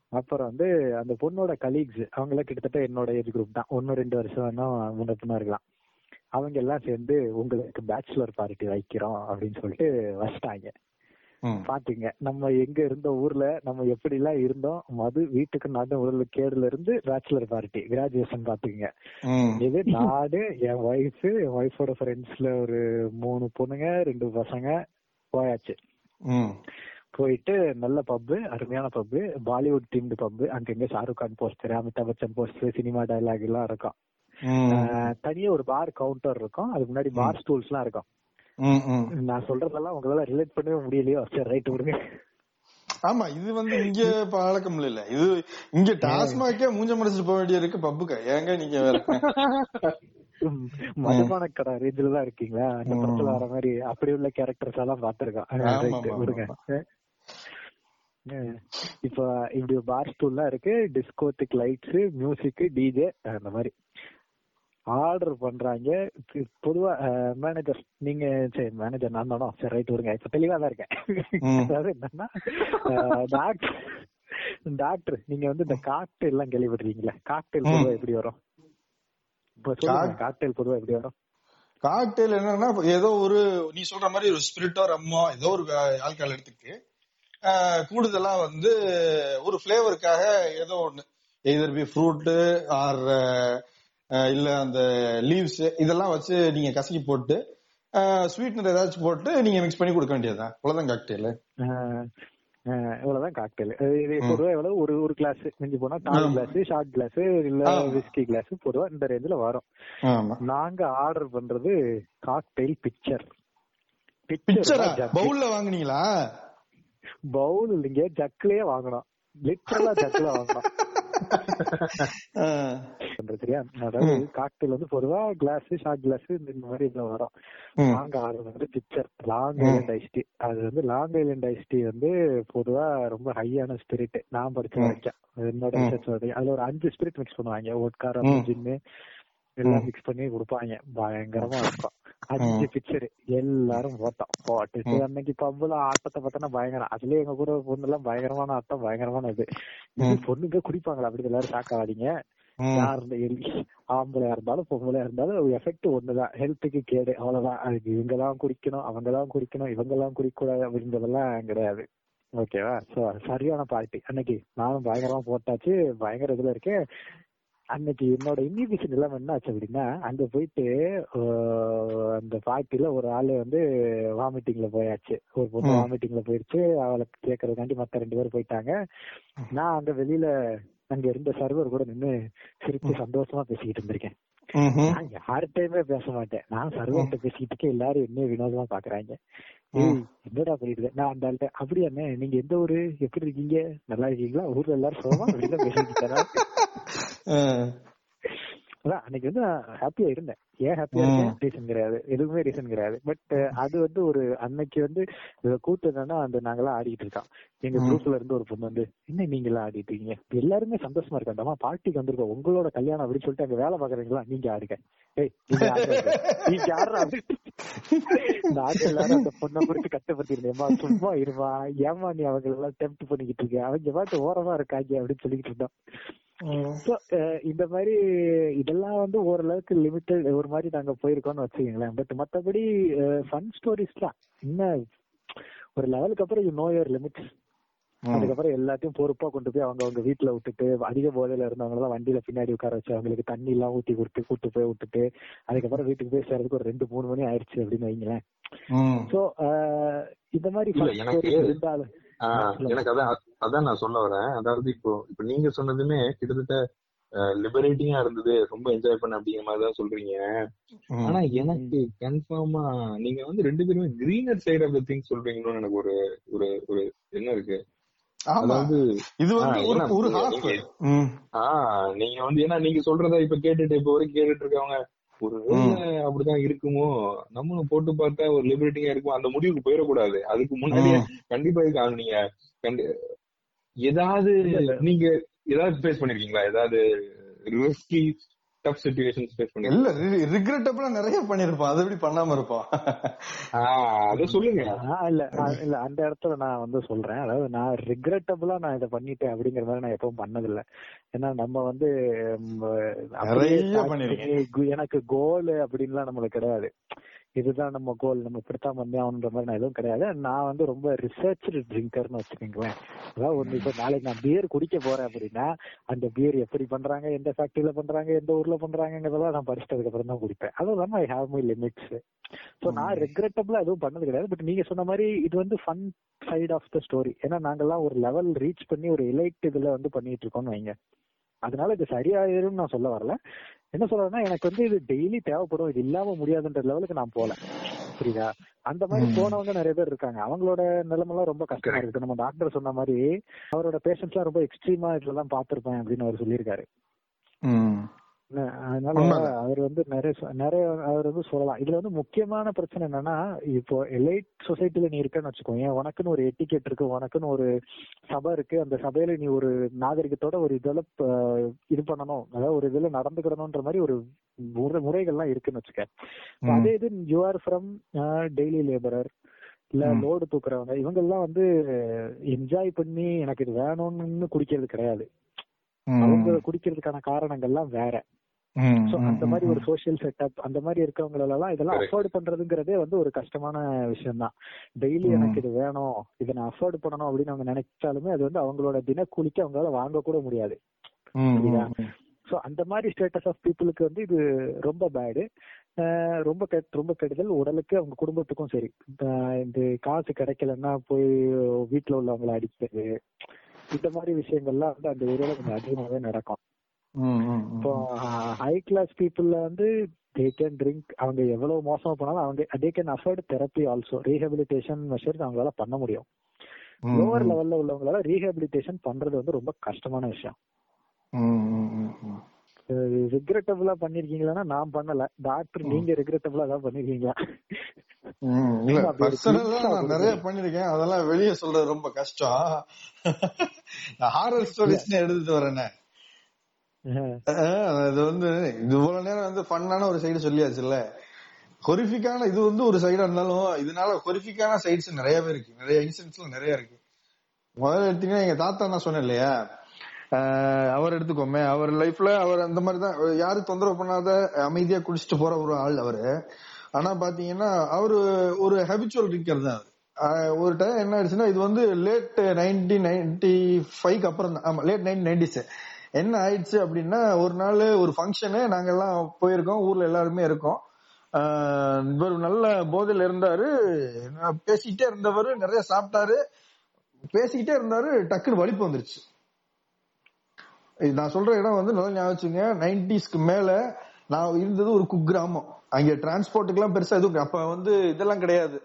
அப்புறம் வந்து அந்த பொண்ணோட கலீக்ஸ் அவங்க எல்லாம் கிட்டத்தட்ட என்னோட ஏஜ் குரூப் தான். ஒன்னு ரெண்டு வருஷம் வேணா முன்ன பின்ன இருக்கலாம். அவங்க எல்லாம் சேர்ந்து உங்களுக்கு பேச்சுலர் பார்ட்டி வைக்கிறோம் அப்படின்னு சொல்லிட்டு வச்சிட்டாங்க. பாத்துங்க. நம்ம எங்க இருந்த ஊர்ல நம்ம எப்படி எல்லாம் இருந்தோம்? மது வீட்டுக்கு நாட்டு உடல் கேடுல இருந்து பேச்சுலர் பார்ட்டி கிராஜுவேஷன் பாத்துக்கங்க ம். இது நானு என் ஒய்ஃப் என் ஒய்ஃபோட ஃப்ரெண்ட்ஸ்ல ஒரு மூணு பொண்ணுங்க ரெண்டு பசங்க போயாச்சு. போயிட்டு நல்ல பப்பு அருமையான பப்பு பாலிவுட் தீம்டு பப்பு அங்கங்க Shahrukh Khan poster Amitabh Bachchan poster cinema dialogue எல்லாம் இருக்கும். தனியா ஒரு பார் கவுண்டர் இருக்கும். அதுக்கு முன்னாடி பார் ஸ்டூல்ஸ் எல்லாம் இருக்கும். நான் சொல்றதெல்லாம் உங்களால ரிலேட் பண்ணவே முடியலையோ? சரி ரைட் விடுங்க. ஆமா இது வந்து இங்க பழக்கம் இல்ல. இது இங்க டாஸ்மாக்கே மூஞ்ச முடிச்சிட்டு போக வேண்டிய இருக்கு பப்புக்கா ஏங்க நீங்க வேற? மதுபான கடை ரேஞ்சில தான் இருக்கீங்களா? அந்த படத்துல வர மாதிரி அப்படி உள்ள கேரக்டர்ஸ் எல்லாம் பாத்துருக்கோம் இப்ப இப்படி பார் ஸ்டூல்லாம் இருக்கு. டிஸ்கோத்திக் லைட்ஸ் மியூசிக் டிஜே அந்த மாதிரி. ஆர்டர் பண்றாங்க. பொதுவா மேனேஜர் நீங்க சரி மேனேஜர் நான் தானோ? சரி ரைட் விடுங்க. இப்ப தெளிவா தான் இருக்கேன். அதாவது என்னன்னா டாக்டர் டாக்டர் நீங்க வந்து இந்த காக்டெயில் எல்லாம் கேள்விப்பட்டிருக்கீங்களா? காக்டெயில். பொதுவா எப்படி வரும்? காக்டெயில் பொதுவா எப்படி வரும்? காக்டெயில் என்னன்னா ஏதோ ஒரு நீ சொல்ற மாதிரி ஒரு ஸ்பிரிட்டோ ரம்மோ ஏதோ ஒரு ஆல்கஹால் எடுத்துக்கு ஆஹ், கூடுதலா வந்து ஒரு ஃபிளேவருக்காக ஏதோ ஒண்ணு எதர் பி ஃப்ரூட் ஆர் இல்ல அந்த லீவ்ஸ் இதெல்லாம் வச்சு நீங்க கசக்கி போட்டு ஸ்வீட்னர் ஏதாச்சும் போட்டு நீங்க மிக்ஸ் பண்ணி கொடுக்க வேண்டியதுதான். அவ்வளவுதான் காக்டெயில் இவ்வளவுதான் காக்டெயில் இது பொதுவா எவ்வளவு? ஒரு ஒரு கிளாஸ் மிஞ்சி போனா டால். கிளாஸ் ஷார்ட் கிளாஸ் இல்ல. விஸ்கி கிளாஸ் பொதுவா இந்த ரேஞ்சில வரும். நாங்க ஆர்டர் பண்றது காக்டெயில் பிக்சர் பிக்சரா பவுல்ல வாங்குனீங்களா? பவுல் இல்லைங்க ஜக்லயே வாங்கணும் லிட்டரலா ஜக்ல வாங்கணும் சரியா அதாவது காக்டெயில் வந்து பொதுவா கிளாஸ் ஷார்ட் கிளாஸ் இந்த மாதிரி இதுல வரும். நாங்க ஆர்டர் வந்து பிக்சர் லாங் ஐலண்ட் ஐஸ்டி அது வந்து லாங் ஐலண்ட் ஐஸ்டி வந்து பொதுவா ரொம்ப ஹையான ஸ்பிரிட் நான் படிச்ச. வரைக்கும். என்னோட. ரிசர்ச் அதுல ஒரு அஞ்சு ஸ்பிரிட் மிக்ஸ் பண்ணுவாங்க. ஒட்கார ம். ஜின்னு எல்லாம் மிக்ஸ் பண்ணி கொடுப்பாங்க. பயங்கரமா இருக்கும். அஞ்சு. பிக்சர் எல்லாரும் போட்டோம் போட்டுட்டு. அன்னைக்கு பப்புல ஆட்டத்தை பார்த்தோன்னா பயங்கரம் அதுலயே எங்க கூட பொண்ணு எல்லாம் பயங்கரமான ஆட்டம் பயங்கரமான இது. பொண்ணுங்க குடிப்பாங்களா அப்படி எல்லாரும் சாக்காதீங்க ம். யார் ஆம்பளையா இருந்தாலும் பொம்பளையா இருந்தாலும் எஃபெக்ட் ஒண்ணுதான் ஹெல்த்துக்கு கேடு அவ்வளவுதான் அதுக்கு இவங்க தான் குடிக்கணும் அவங்க தான் குடிக்கணும் இவங்க எல்லாம் குடிக்கக்கூடாது அப்படின்றதெல்லாம் கிடையாது ஓகேவா சோ சரியான பார்ட்டி அன்னைக்கு நானும் பயங்கரமா போட்டாச்சு பயங்கர இதுல இருக்கேன் அன்னைக்கு என்னோட இன்விடேஷன் எல்லாம் என்ன ஆச்சு அப்படின்னா அங்க போயிட்டு அந்த பார்ட்டில ஒரு ஆளு வந்து வாமிட்டிங்ல போயாச்சு. ஒரு பொண்ணு. வாமிட்டிங்ல போயிடுச்சு அவளை கேக்குறதுக்காண்டி மத்த ரெண்டு பேரும் போயிட்டாங்க. நான் அங்க வெளியில அங்க இருந்த சர்வர் கூட நின்னு சிரிச்சு சந்தோஷமா பேசிக்கிட்டு இருந்திருக்கேன். நான் யார்கிட்டயுமே பேச மாட்டேன். நான் சர்வர்கிட்ட பேசிக்கிட்டு இருக்கேன் எல்லாரும் என்ன வினோதமா பாக்குறாங்க. என்னடா பண்ணிட்டு? நான் அந்த ஆள்கிட்ட அப்படியா அண்ணே நீங்க எந்த ஊரு? எப்படி இருக்கீங்க? நல்லா இருக்கீங்களா? ஊர்ல எல்லாரும் சோமா அப்படின்னு. அதான் அன்னைக்கு வந்து ஹாப்பியா இருந்தேன். ஏன் ஹாப்பியா இருக்கேன் ரீசன் கிடையாது. எதுவுமே ரீசன் கிடையாது. பட் அது வந்து ஒரு அன்னைக்கு வந்து கூத்து என்னன்னா அந்த நாங்கெல்லாம் ஆடிட்டு இருக்கோம். எங்க. குரூப்ல இருந்து ஒரு பொண்ணு வந்து என்ன நீங்க எல்லாம் ஆடிட்டு இருக்கீங்க? எல்லாருமே சந்தோஷமா இருக்காண்டமா பார்ட்டிக்கு வந்திருக்கோம். உங்களோட கல்யாணம் அப்படின்னு சொல்லிட்டு அங்க வேலை பாக்குறீங்களா நீங்க ஆடுங்க. ஏய் நீங்க நீங்க ஆடுறா நாங்க எல்லாரும் அந்த பொண்ணை குறித்து கஷ்டப்பட்டிருந்தேம்மா சும்மா இருமா. ஏமா நீ அவங்க எல்லாம் டெம்ட் பண்ணிக்கிட்டு இருக்க? அவங்க பாட்டு ஓரமா இருக்காங்க அப்படின்னு சொல்லிக்கிட்டு இருந்தோம். So, அஹ் இந்த மாதிரி இதெல்லாம் வந்து ஓரளவுக்கு லிமிட்டட் ஒரு மாதிரி நாங்க போயிருக்கோம்னு வச்சுக்கோங்களேன் பட் மத்தபடி ஃபன் ஸ்டோரிஸ்லாம் இன்னும் ஒரு லெவலுக்கு அப்புறம் யூ நோ யுவர் லிமிட்ஸ். அதுக்கப்புறம் எல்லாத்தையும் பொறுப்பா கொண்டு போய் அவங்க அவங்க வீட்டுல விட்டுட்டு அதிக போதையில இருந்தவங்க எல்லாம் வண்டியில பின்னாடி உட்கார வச்சு அவங்களுக்கு தண்ணி எல்லாம் ஊத்தி கொடுத்து கூட்டு போய் விட்டுட்டு அதுக்கப்புறம் வீட்டுக்கு போய் சேர்றதுக்கு ஒரு ரெண்டு மூணு மணி ஆயிடுச்சு அப்படின்னு வைங்களேன். சோ இந்த மாதிரி இருந்தாலும். எனக்கு அதான் அதான் நான் சொல்ல வரேன் அதாவது இப்போ இப்போ நீங்க சொன்னதுமே கிட்டத்தட்ட லிபரேட்டிங்கா இருந்தது. ரொம்ப என்ஜாய் பண்ண அப்படிங்கிற மாதிரி தான் சொல்றீங்க. ஆனா எனக்கு கன்ஃபார்மா நீங்க வந்து ரெண்டு பேருமே greener side of the thing சொல்றீங்களோன்னு எனக்கு ஒரு ஒரு ஒரு என்ன இருக்கு. இது வந்து ஒரு ஆஹ் நீங்க வந்து ஏன்னா நீங்க சொல்றத இப்ப கேட்டுட்டு இப்ப வரைக்கும் கேட்டுட்டு இருக்கவங்க ஒரு அப்படிதான் இருக்குமோ நம்மளும் போட்டு பார்த்தா ஒரு லிபரேட்டிங்கா இருக்கும் அந்த முடிவுக்கு போயிடக்கூடாது. அதுக்கு முன்னாடியே கண்டிப்பா இருக்கு நீங்க ஏதாவது நீங்க ஏதாவது ஃபேஸ் பண்ணிருக்கீங்களா? ஏதாவது ரிஸ்கி டஃப் சுச்சுவேஷன்ஸ் ஃபேஸ் பண்ணி இல்ல ரிக்ரெட்டபிளா நிறைய பண்ணிருப்பான் அதை எப்படி பண்ணாம இருப்பான் அத சொல்லுங்க. ஆஹ் இல்ல இல்ல அந்த இடத்துல நான் வந்து சொல்றேன். அதாவது நான் ரிக்ரெட்டபிளா நான் இதை பண்ணிட்டேன் அப்படிங்கிற மாதிரி நான் எப்பவும் பண்ணதில்ல. ஏன்னா நம்ம வந்து எனக்கு கோல் அப்படின்லாம் நம்மளுக்கு கிடையாது. இதுதான் நம்ம கோல் நம்ம இப்படித்தான் பண்ணி ஆகணுன்ற மாதிரி நான் எதுவும் கிடையாது. நான் வந்து ரொம்ப ரிசர்ச் ட்ரிங்கர்னு வச்சுக்கோங்களேன். அதாவது ஒண்ணு இப்ப நாளைக்கு நான் பியர் குடிக்க போறேன் அப்படின்னா அந்த பியர் எப்படி பண்றாங்க எந்த ஃபேக்டரியில பண்றாங்க எந்த ஊர்ல பண்றாங்கிறதெல்லாம் நான் படிச்சதுக்கு அப்புறம் தான் குடிப்பேன். அதுவும் இல்லாம I have my limits so நான் ரெக்ரெட்டபிளா எதுவும் பண்ணது கிடையாது. பட் நீங்க சொன்ன மாதிரி இது வந்து fun side of the story ஏன்னா நாங்கெல்லாம் ஒரு லெவல் ரீச் பண்ணி ஒரு எலைட் இதுல வந்து பண்ணிட்டு இருக்கோம்னு வைங்க. அதனால இது சரியாயிரும்னு நான் சொல்ல வரல. என்ன சொல்றேன்னா எனக்கு வந்து இது டெய்லி தேவைப்படும். இது இல்லாம முடியாதுன்ற லெவலுக்கு நான் போல. புரியுதா? அந்த மாதிரி. போனவங்க நிறைய பேர் இருக்காங்க. அவங்களோட நிலைமெல்லாம் ரொம்ப கஷ்டமா இருக்கு. நம்ம டாக்டர் சொன்ன மாதிரி அவரோட பேஷண்ட்ஸ் எல்லாம் ரொம்ப எக்ஸ்ட்ரீமா இதெல்லாம் பாத்திருப்பேன் அப்படின்னு அவர் சொல்லியிருக்காரு. அதனால. அவர் வந்து நிறைய நிறைய அவர் வந்து சொல்லலாம் இதுல வந்து முக்கியமான பிரச்சனை என்னன்னா இப்போ எலைட் சொசைட்டில நீ இருக்கன்னு வச்சுக்கோங்க உனக்குன்னு ஒரு எட்டிகேட் இருக்கு உனக்குன்னு ஒரு சபை இருக்கு அந்த சபையில நீ ஒரு நாகரிகத்தோட ஒரு இதுல ப- இது பண்ணணும் அதாவது ஒரு இதுல நடந்துக்கிடணும்ன்ற மாதிரி ஒரு முறை- முறைகள்லாம் இருக்குன்னு வச்சுக்க. அதே இது you are from daily labourer இல்ல. லோடு தூக்குறவங்க இவங்க எல்லாம் வந்து என்ஜாய் பண்ணி எனக்கு இது வேணும்னு குடிக்கிறது கிடையாது. அவங்க குடிக்கிறதுக்கான காரணங்கள்லாம் வேற. சோ அந்த மாதிரி ஒரு ம். சோஷியல் செட்டப் அந்த மாதிரி இருக்கவங்களெல்லாம் இதெல்லாம். அஃபோர்ட் பண்றதுங்கிறதே வந்து ஒரு கஷ்டமான விஷயம் தான் டெய்லி. எனக்கு இது வேணும் இதை நான் அஃபோர்ட் பண்ணணும் அப்படின்னு அவங்க நினைச்சாலுமே அது வந்து அவங்களோட தினக்கூலிக்கு அவங்களால வாங்க கூட முடியாது. சோ அந்த மாதிரி ஸ்டேட்டஸ் ஆஃப் பீப்புளுக்கு வந்து இது ரொம்ப பேடு ரொம்ப கெட் ரொம்ப கெடுதல் உடலுக்கு அவங்க குடும்பத்துக்கும் சரி இந்த காசு கிடைக்கலன்னா போய் வீட்டுல உள்ளவங்களை அடிக்கிறது இந்த மாதிரி விஷயங்கள்லாம் வந்து அந்த ஏரியால கொஞ்சம் அதிகமாவே நடக்கும். இப்போ ஹை கிளாஸ் பீப்புள்ல வந்து தே கேன் ட்ரிங்க் அவங்க எவ்வளவு மோசமா போனாலும் அவங்க they can afford therapy also rehabilitation measures அவங்களால பண்ண முடியும். லோவர் லெவல்ல உள்ளவங்களால ரீஹபிலிட்டேஷன் பண்றது வந்து ரொம்ப கஷ்டமான விஷயம். ரிக்ரெட்டபிளா பண்ணிருக்கீங்களா நான் பண்ணல. டாக்டர் நீங்க ரிக்ரெட்டபிளா தான் பண்ணிருக்கீங்களா. இல்ல பர்சனலா நான். நிறைய பண்ணிருக்கேன். அதெல்லாம் வெளியே சொல்றது ரொம்ப கஷ்டம். ஹாரர் ஸ்டோரிஸ் எடுத்துட்டு வரேனே. இது வந்து இது இவ்வளவு நேரம் வந்து ஃபன்னான ஒரு சைடு சொல்லியாச்சுல்ல? ஹொரிஃபிக்கான இது வந்து ஒரு சைடா இருந்தாலும் இதனால ஹொரிஃபிக்கான சைட்ஸ் நிறையவே இருக்கு. நிறைய இன்சிடென்ட்ஸ்ல நிறைய இருக்கு. முதல்ல எடுத்தீங்கன்னா எங்க தாத்தா தான் சொன்னேன் இல்லையா? அவர் எடுத்துக்கோமே. அவர் லைஃப்ல அவர் அந்த மாதிரி தான் யாரும் தொந்தரவு பண்ணாத அமைதியா குடிச்சிட்டு போற ஒரு ஆள் அவரு. ஆனா பாத்தீங்கன்னா அவரு ஒரு ஹேபிச்சுவல் ட்ரிங்கர் தான் ஒரு டைம் என்ன ஆயிடுச்சுன்னா இது வந்து லேட் நைன்டீன் நைன்டி ஃபைவ் அப்புறம் தான் ஆமா லேட் நைன்டீன் நைன்டிஸ் என்ன ஆயிடுச்சு அப்படின்னா ஒரு நாள் ஒரு ஃபங்க்ஷனு நாங்கெல்லாம் போயிருக்கோம் ஊர்ல எல்லாருமே இருக்கோம். இவர் நல்ல போதையில இருந்தாரு நான் பேசிக்கிட்டே இருந்தவர் நிறைய சாப்பிட்டாரு. பேசிக்கிட்டே இருந்தாரு டக்குன்னு வலிப்பு வந்துருச்சு. இது நான் சொல்ற இடம் வந்து நல்லா ஞாபகம் நைன்டிஸ்க்கு மேல நான் இருந்தது ஒரு குக்கிராமம். அங்க டிரான்ஸ்போர்ட்டுக்கு எல்லாம் பெருசா எதுவும் அப்ப வந்து இதெல்லாம் கிடையாது.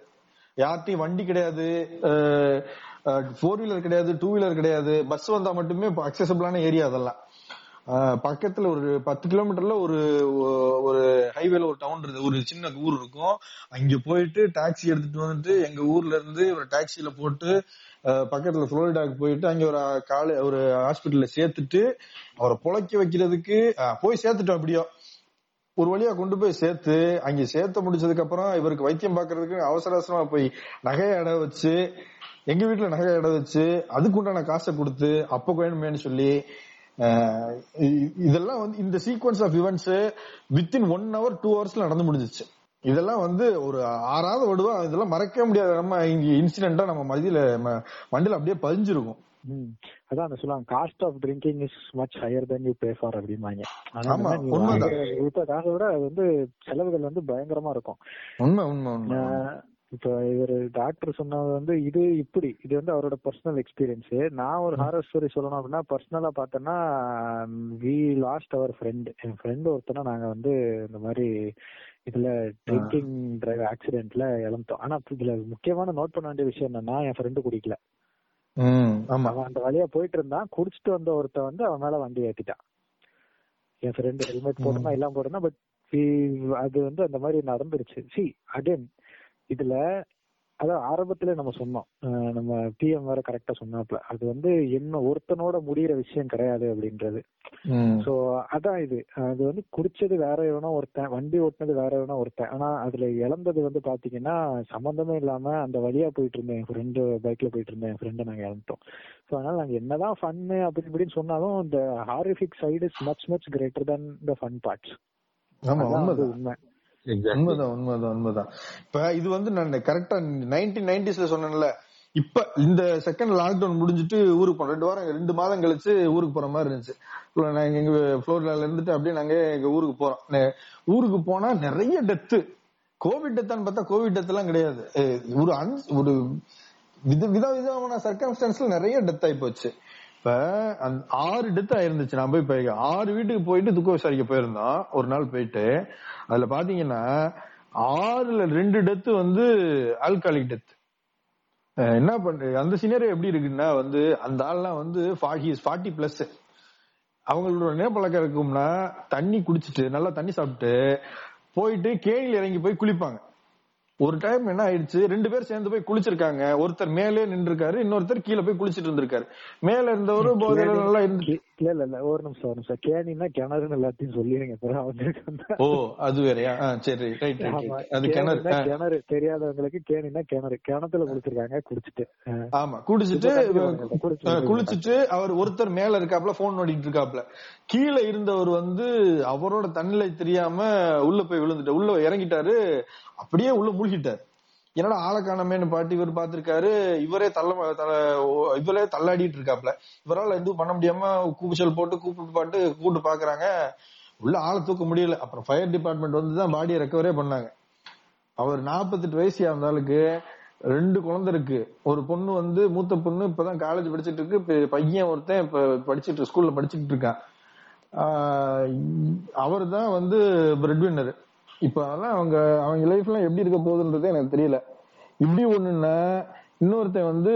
யார்ட்டையும் வண்டி கிடையாது. ஃபோர் வீலர் கிடையாது டூ வீலர் கிடையாது. பஸ் வந்தா மட்டுமே அக்சசபிளான ஏரியா அதெல்லாம். பக்கத்துல ஒரு பத்து கிலோமீட்டர்ல ஒரு ஒரு ஹைவேல ஒரு டவுன் இருக்கு ஒரு சின்ன ஊர் இருக்கும். அங்க போயிட்டு டாக்ஸி எடுத்துட்டு வந்துட்டு எங்க ஊர்ல இருந்து ஒரு டாக்ஸில போட்டு பக்கத்துல புளோரிடாக்கு போயிட்டு அங்க ஒரு கால ஒரு ஹாஸ்பிட்டல்ல சேர்த்துட்டு அவரை புழைக்க வைக்கிறதுக்கு போய் சேர்த்துட்டோம் அப்படியோ ஒரு வழியா கொண்டு போய் சேர்த்து அங்க சேர்த்து முடிச்சதுக்கு அப்புறம் இவருக்கு வைத்தியம் பாக்குறதுக்கு அவசர அவசரமா போய் நகையை அடை வச்சு எங்க வீட்டுல நகையை அடை வச்சு அதுக்குண்டான காசை கொடுத்து அப்ப வேணுமேன்னு சொல்லி இதெல்லாம் வந்து இந்த sequence of events within one hour two ஹவர்ஸ்ல நடந்து முடிஞ்சிச்சு. இதெல்லாம் வந்து ஒரு ஆறாவது வடுவா இதெல்லாம் மறக்கவே முடியாது. நம்ம இங்க இன்சிடென்ட்டா நம்ம மதியில ம- மண்டையில அப்படியே பதிஞ்சிருக்கும். அதான் சொல்லுவாங்க cost of drinking is much higher than you pay for அப்படிம்பாங்க. காசை விட அது வந்து செலவுகள் வந்து பயங்கரமா இருக்கும். உண்மை உண்மை உண்மை இப்ப இவர் டாக்டர் சொன்னது வந்து இது இப்படி இது வந்து அவரோட பர்சனல் எக்ஸ்பீரியன்ஸ் நான் ஒரு ஹாரர் ஸ்டோரி சொல்லணும் அப்படின்னா பர்சனலா பார்த்தேன்னா வி லாஸ்ட் அவர் ஃப்ரெண்ட் என் ஃப்ரெண்ட் ஒருத்தனை நாங்க வந்து இந்த மாதிரி இதுல ட்ரிங்கிங் டிரைவ் ஆக்சிடென்ட்ல இழந்தோம் ஆனா இதுல முக்கியமான நோட் பண்ண வேண்டிய விஷயம் என்னன்னா என் ஃப்ரெண்டு குடிக்கல. அவன் அந்த வழியா போயிட்டு இருந்தான். குடிச்சிட்டு வந்த ஒருத்தன் வந்து அவன் மேல வண்டி ஏத்திட்டான். என் ஃப்ரெண்டு ஹெல்மெட் போட்டுனா எல்லாம் போட்டுனா பட் அது வந்து அந்த மாதிரி நடந்துருச்சு. சி அகைன் இதுல அதான் ஆரம்பத்துல நம்ம சொன்னோம். நம்ம பிஎம் வேற கரெக்டா சொன்னாப்ல அது வந்து என்ன ஒருத்தனோட முடியிற விஷயம் கிடையாது அப்படின்றது. சோ அதான் இது. அது வந்து குடிச்சது வேற எவனோ ஒருத்தன் வண்டி ஓட்டுனது வேற எவனோ ஒருத்தன். ஆனா அதுல இழந்தது வந்து பாத்தீங்கன்னா சம்பந்தமே இல்லாம அந்த வழியா போயிட்டு இருந்தேன். என் ஃப்ரெண்டு பைக்ல போயிட்டு இருந்தேன். என் ஃப்ரெண்டை நாங்க இழந்துட்டோம். சோ அதனால நாங்க என்னதான் ஃபன்னு அப்படி இப்படின்னு சொன்னாலும் இந்த horrific side is much much greater than the fun parts உண்மை. உண்மைதான் உண்மைதான் உண்மைதான். இப்ப இது வந்து நான் கரெக்டா நைன்டீன் நைன்டிஸ்ல சொன்னேன்ல இப்ப இந்த செகண்ட் லாக்டவுன் முடிஞ்சிட்டு ஊருக்கு போனோம். ரெண்டு வாரம் ரெண்டு மாதம் கழிச்சு ஊருக்கு போற மாதிரி இருந்துச்சு. நாங்க எங்க புளோரிடால இருந்துட்டு அப்படியே நாங்க எங்க ஊருக்கு போறோம். ஊருக்கு போனா நிறைய டெத்து கோவிட் டெத்தான்னு பார்த்தா கோவிட் டெத் எல்லாம் கிடையாது. ஒரு அன்- ஒரு வித வித விதமான சர்க்கம்ஸ்டன்ஸ்ல நிறைய டெத் ஆகி போச்சு. இப்ப அந்த ஆறு டெத் ஆயிருந்துச்சு. நான் போய் போய் ஆறு வீட்டுக்கு போயிட்டு துக்க விசாரிக்க போயிருந்தோம் ஒரு நாள் போயிட்டு அதுல பாத்தீங்கன்னா ஆறுல ரெண்டு டெத்து வந்து ஆல்காலிக் டெத் என்ன பண்ற அந்த சினரே எப்படி இருக்குன்னா வந்து அந்த ஆள்லாம் வந்து ஃபார்ட்டி பிளஸ் அவங்களோட என்ன பழக்கம் இருக்கும்னா தண்ணி குடிச்சிட்டு நல்லா தண்ணி சாப்பிட்டு போயிட்டு கேணியில் இறங்கி போய் குளிப்பாங்க. ஒரு டைம் என்ன ஆயிடுச்சு? ரெண்டு பேர் சேர்ந்து போய் குளிச்சிருக்காங்க. ஒருத்தர் மேலே நின்று இருக்காரு இன்னொருத்தர் கீழே போய் குளிச்சிட்டு இருந்திருக்காரு. மேல இருந்தவரு போதையில நல்லா இருந்து இல்ல இல்ல இல்ல. ஒரு நிமிஷம் ஒரு நிமிஷம். கேணின்னா கிணறுன்னு எல்லாத்தையும் சொல்லிடுங்க. ஓ அது வேறயா? சரி ரைட் அது கிணறு. கிணறு. தெரியாதவங்களுக்கு கேணின்னா கிணறு. கிணத்துல குளிச்சிருக்காங்க குடிச்சிட்டு. ஆமா குடிச்சிட்டு குளிச்சிட்டு அவர் ஒருத்தர் மேல இருக்காப்ல போன் நோண்டிட்டு இருக்காப்ல கீழே இருந்தவர் வந்து அவரோட தன்னிலை தெரியாம உள்ள போய் விழுந்துட்டு உள்ள இறங்கிட்டாரு. அப்படியே உள்ள மூழ்கிட்டார். என்னடா ஆளை காணமேன்னு பாட்டு இவர் பார்த்திருக்காரு. இவரே தள்ள தல- ஓ- இவரே தள்ளாடிட்டு இருக்காப்ல இவரால் எதுவும் பண்ண முடியாம கூப்பிச்சல் போட்டு கூப்பிட்டு பாட்டு கூப்பிட்டு பாக்குறாங்க. உள்ள ஆளை தூக்க முடியல. அப்புறம் ஃபயர் டிபார்ட்மெண்ட் வந்து தான் பாடியை ரெக்கவரே பண்ணாங்க. அவர் 48 வயசு ஆனாலுக்கு ரெண்டு குழந்தை இருக்கு. ஒரு பொண்ணு வந்து மூத்த பொண்ணு இப்பதான் காலேஜ் படிச்சுட்டு இருக்கு. பையன் ஒருத்தன் இப்ப படிச்சிட்டு ஸ்கூல்ல படிச்சுட்டு இருக்கான். அவர் தான் வந்து பிரெட் வின்னர் இப்ப அதெல்லாம் அவங்க அவங்க லைஃப்லாம் எப்படி இருக்க போகுதுன்றதே எனக்கு தெரியல. இப்படி ஒண்ணுன்னா இன்னொருத்தன் வந்து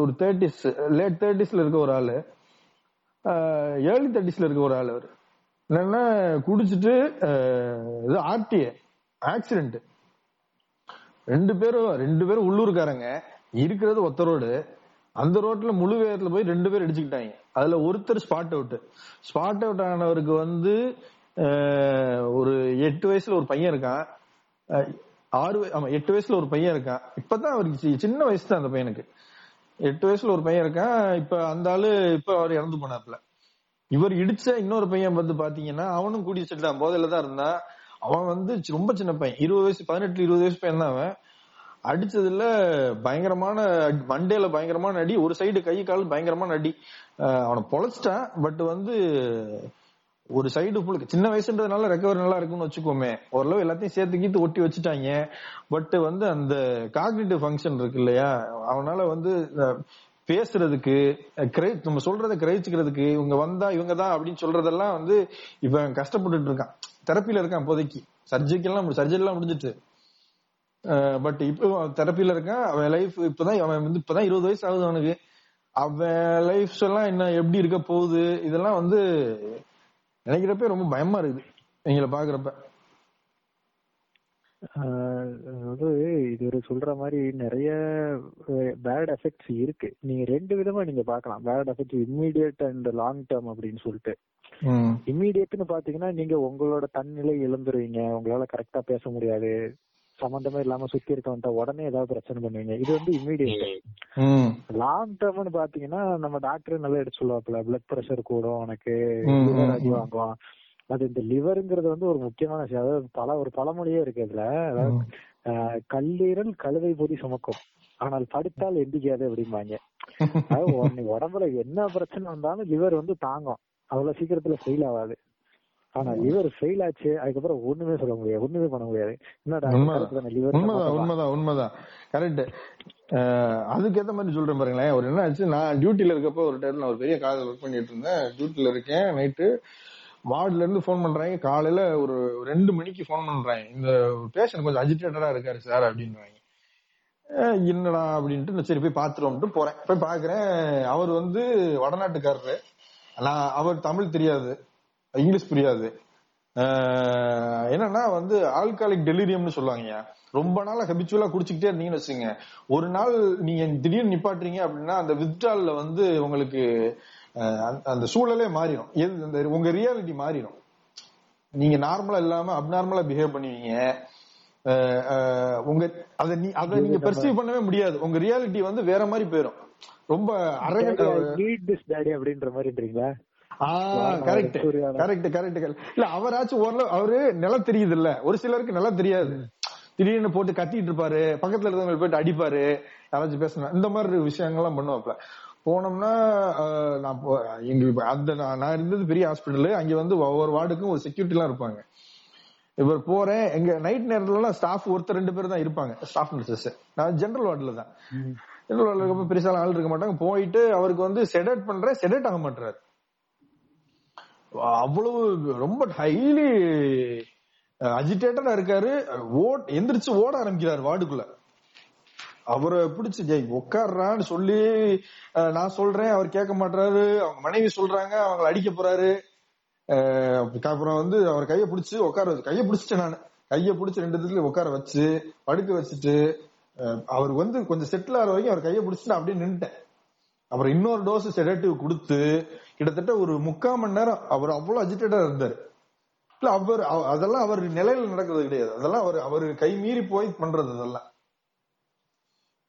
ஒரு தேர்ட்டிஸ் லேட் தேர்ட்டிஸ்ல இருக்க ஒரு ஆளு. ஏர்லி தேர்ட்டிஸ்ல இருக்க ஒரு ஆள் அவர். என்னன்னா குடிச்சிட்டு இது ஆர்டிஏ ஆக்சிடென்ட் ரெண்டு பேரும் ரெண்டு பேரும் உள்ளூர்காரங்க. இருக்கிறது ஒத்த ரோடு அந்த ரோட்ல முழு வேகத்துல போய் ரெண்டு பேர் அடிச்சுக்கிட்டாங்க அதுல ஒருத்தர் ஸ்பாட் அவுட் ஸ்பாட் அவுட் ஆனவருக்கு வந்து ஒரு எட்டு வயசுல ஒரு பையன் இருக்கான். ஆறு ஆமா எட்டு வயசுல ஒரு பையன் இருக்கான். இப்பதான் அவருக்கு சி- சின்ன வயசு தான் அந்த பையனுக்கு. எட்டு வயசுல ஒரு பையன் இருக்கான். இப்ப அந்த ஆளு இப்ப அவர் இறந்து போனாப்ல இவர் இடிச்ச இன்னொரு பையன் வந்து பாத்தீங்கன்னா அவனும் கூடி வச்சுட்டான் போதையில தான் இருந்தான். அவன் வந்து ரொம்ப சின்ன பையன். இருபது வயசு பதினெட்டு இருபது வயசு பையன் தான் அவன். அடிச்சதுல பயங்கரமான மண்டேல பயங்கரமான அடி ஒரு சைடு கை கால் பயங்கரமான அடி. அவனை பொழைச்சிட்டான். பட் வந்து ஒரு சைடு ஃபுல் சின்ன வயசுன்றதுனால ரெக்கவரி நல்லா இருக்கும்னு வச்சுக்கோமே. ஓரளவு எல்லாத்தையும் சேர்த்து கீத்து ஒட்டி வச்சுட்டாங்க. பட் வந்து அந்த காக்னிட்டிவ் ஃபங்க்ஷன் இருக்கு இல்லையா? அவனால வந்து பேசுறதுக்கு கிரை- நம்ம சொல்றத கிரகிச்சுக்கிறதுக்கு இவங்க வந்தா இவங்க தான் அப்படின்னு சொல்றதெல்லாம் வந்து இவன் கஷ்டப்பட்டுட்டு இருக்கான். தெரப்பில இருக்கான் இப்போதைக்கு. சர்ஜரிக்கெல்லாம் சர்ஜரிலாம் முடிஞ்சிட்டு. பட் இப்போ தெரப்பில இருக்கான். அவன் லைஃப் இப்பதான் அவன் வந்து இப்பதான் இருபது வயசு ஆகுது அவனுக்கு. அவன் லைஃப்ஸ் எல்லாம் என்ன எப்படி இருக்க போகுது? இதெல்லாம் வந்து நினைக்கிறப்ப ரொம்ப பயமா இருக்குது எங்களை பாக்குறப்ப அதாவது இது ஒரு சொல்ற மாதிரி நிறைய பேட் எஃபெக்ட்ஸ் இருக்கு. நீங்க ரெண்டு விதமா நீங்க பார்க்கலாம். Bad effects immediate and long term அப்படின்னு சொல்லிட்டு. இம்மீடியட்னு பாத்தீங்கன்னா நீங்க உங்களோட தன்னிலை இழந்துருவீங்க. உங்களால கரெக்டா பேச முடியாது. சம்பந்தமே இல்லாம சுத்தி இருக்கவன்ட்ட உடனே ஏதாவது பிரச்சனை பண்ணுவீங்க. இது வந்து இம்மீடியட் ம். லாங் டேர்ம்னு பாத்தீங்கன்னா நம்ம டாக்டர் நல்லா எடுத்து சொல்லுவாப்புல பிளட் பிரஷர் கூடும் உனக்கு அடி. வாங்குவான் அது இந்த லிவருங்கிறது வந்து ஒரு முக்கியமான விஷயம். அதாவது பல ஒரு பழமொழியே இருக்கு இதுல. அதாவது ஆஹ் கல்லீரல் கழுதை பொதி சுமக்கும். ஆனால் படுத்தால் எந்திக்காது அப்படிம்பாங்க. அதாவது உடம்புல என்ன பிரச்சனை வந்தாலும் லிவர் வந்து தாங்கும். அவ்வளவு சீக்கிரத்துல ஃபெயில் ஆகாது. ஆனா லிவர் ஃபெயில் ஆச்சு அதுக்கப்புறம் ஒண்ணுமே சொல்ல முடியாது ஒண்ணுமே பண்ண முடியாது. என்னடா உண்மைதான். உண்மைதான் உண்மைதான் கரெக்ட் அதுக்கேத்த மாதிரி சொல்றேன் பாருங்களேன். ஒரு என்ன ஆச்சு நான் டியூட்டில இருக்கப்போ ஒரு டைம் நான் ஒரு பெரிய காலேஜ் ஒர்க் பண்ணிட்டு இருந்தேன். டியூட்டில இருக்கேன் நைட்டு வார்டுல இருந்து ஃபோன் பண்றாங்க காலையில ஒரு ரெண்டு மணிக்கு ஃபோன் பண்றாங்க இந்த பேஷண்ட் கொஞ்சம் அஜிடேட்டடா இருக்காரு சார் அப்படின்றாங்க என்னடா அப்படின்ட்டு நான் சரி போய் பாத்துருவோம்ட்டு போறேன். போய் பாக்குறேன். அவர் வந்து வடநாட்டுக்காரரு. நான் அவர் தமிழ் தெரியாது. இங்கிலீஷ் புரியாது. என்னன்னா வந்து ஆல்காலிக் டெலிரியம்னு சொல்லுவாங்க ரொம்ப நாளா ஹெபிச்சுவலா குடிச்சுக்கிட்டே இருந்தீங்கன்னு வச்சுங்க ஒரு நாள் நீங்க திடீர்னு நிப்பாட்டுறீங்க அப்படின்னா அந்த வித்ட்ரால்ல வந்து உங்களுக்கு அந்த- சூழலே மாறிடும். எது அந்த உங்க ரியாலிட்டி மாறிடும். நீங்க நார்மலா இல்லாம அப்நார்மலா பிஹேவ் பண்ணுவீங்க. உங்க அத நீ அத நீங்க பெர்சீவ் பண்ணவே முடியாது. உங்க ரியாலிட்டி வந்து வேற மாதிரி போயிடும் ரொம்ப அரகண்ட் அப்படின்ற மாதிரின்றீங்களா? கரெக்ட். கரெக்ட் கரெக்ட் இல்ல அவராச்சும் ஓரளவு அவரு நிலம் தெரியுது இல்ல ஒரு சிலருக்கு நிலம் தெரியாது. திடீர்னு போட்டு கத்திட்டு இருப்பாரு. பக்கத்துல இருந்தவங்க போயிட்டு அடிப்பாரு. யாராச்சும் பேசணும் இந்த மாதிரி விஷயங்கள்லாம் பண்ணுவாப்ல. போனோம்னா நான் எங்க அந்த நான் இருந்தது பெரிய ஹாஸ்பிட்டல். அங்க வந்து ஒவ்வொரு வார்டுக்கும் ஒரு செக்யூரிட்டி எல்லாம் இருப்பாங்க. இவர் போறேன். எங்க நைட் நேரத்துல எல்லாம் ஸ்டாஃப் ஒருத்தர் ரெண்டு பேர் தான் இருப்பாங்க. ஸ்டாஃப் நர்சஸ் நான் ஜெனரல் வார்டுல தான். ஜெனரல் வார்டுல இருக்கப்ப பெருசால ஆள் இருக்க மாட்டாங்க. போயிட்டு அவருக்கு வந்து செடேட் பண்றேன். செடேட் ஆக மாட்டாரு அவ்வளவு ரொம்ப ஹைலி அஜிடேட்டடா இருக்காரு. ஓட் எந்திரிச்சு ஓட ஆரம்பிக்கிறாரு வார்டுக்குள்ள. அவரை பிடிச்சு ஜெய் உட்கார்றான்னு சொல்லி நான் சொல்றேன். அவர் கேட்க மாட்டாரு அவங்க மனைவி சொல்றாங்க. அவங்களை அடிக்க போறாரு. அப்புறம் வந்து அவர் கையை பிடிச்சு உட்கார வச்சு கையை பிடிச்சிட்டேன் நான். கையை பிடிச்சி ரெண்டு இடத்துல உட்கார வச்சு படுக்க வச்சுட்டு அவர் வந்து கொஞ்சம் செட்டில் ஆகிற வரைக்கும் அவர் கையை பிடிச்சிட்டு அப்படியே நின்றுட்டேன் அப்புறம் இன்னொரு டோஸ் செடேட்டிவ் கொடுத்து கிட்டத்தட்ட ஒரு முக்கால் மணி நேரம் அவர் அவ்வளவு அஜிடேட்டா இருந்தாரு. இல்ல அவர் அவ- அதெல்லாம் அவர் நிலையில நடக்கிறது கிடையாது. அதெல்லாம் அவர் அவர் கை மீறி போய் பண்றது அதெல்லாம்.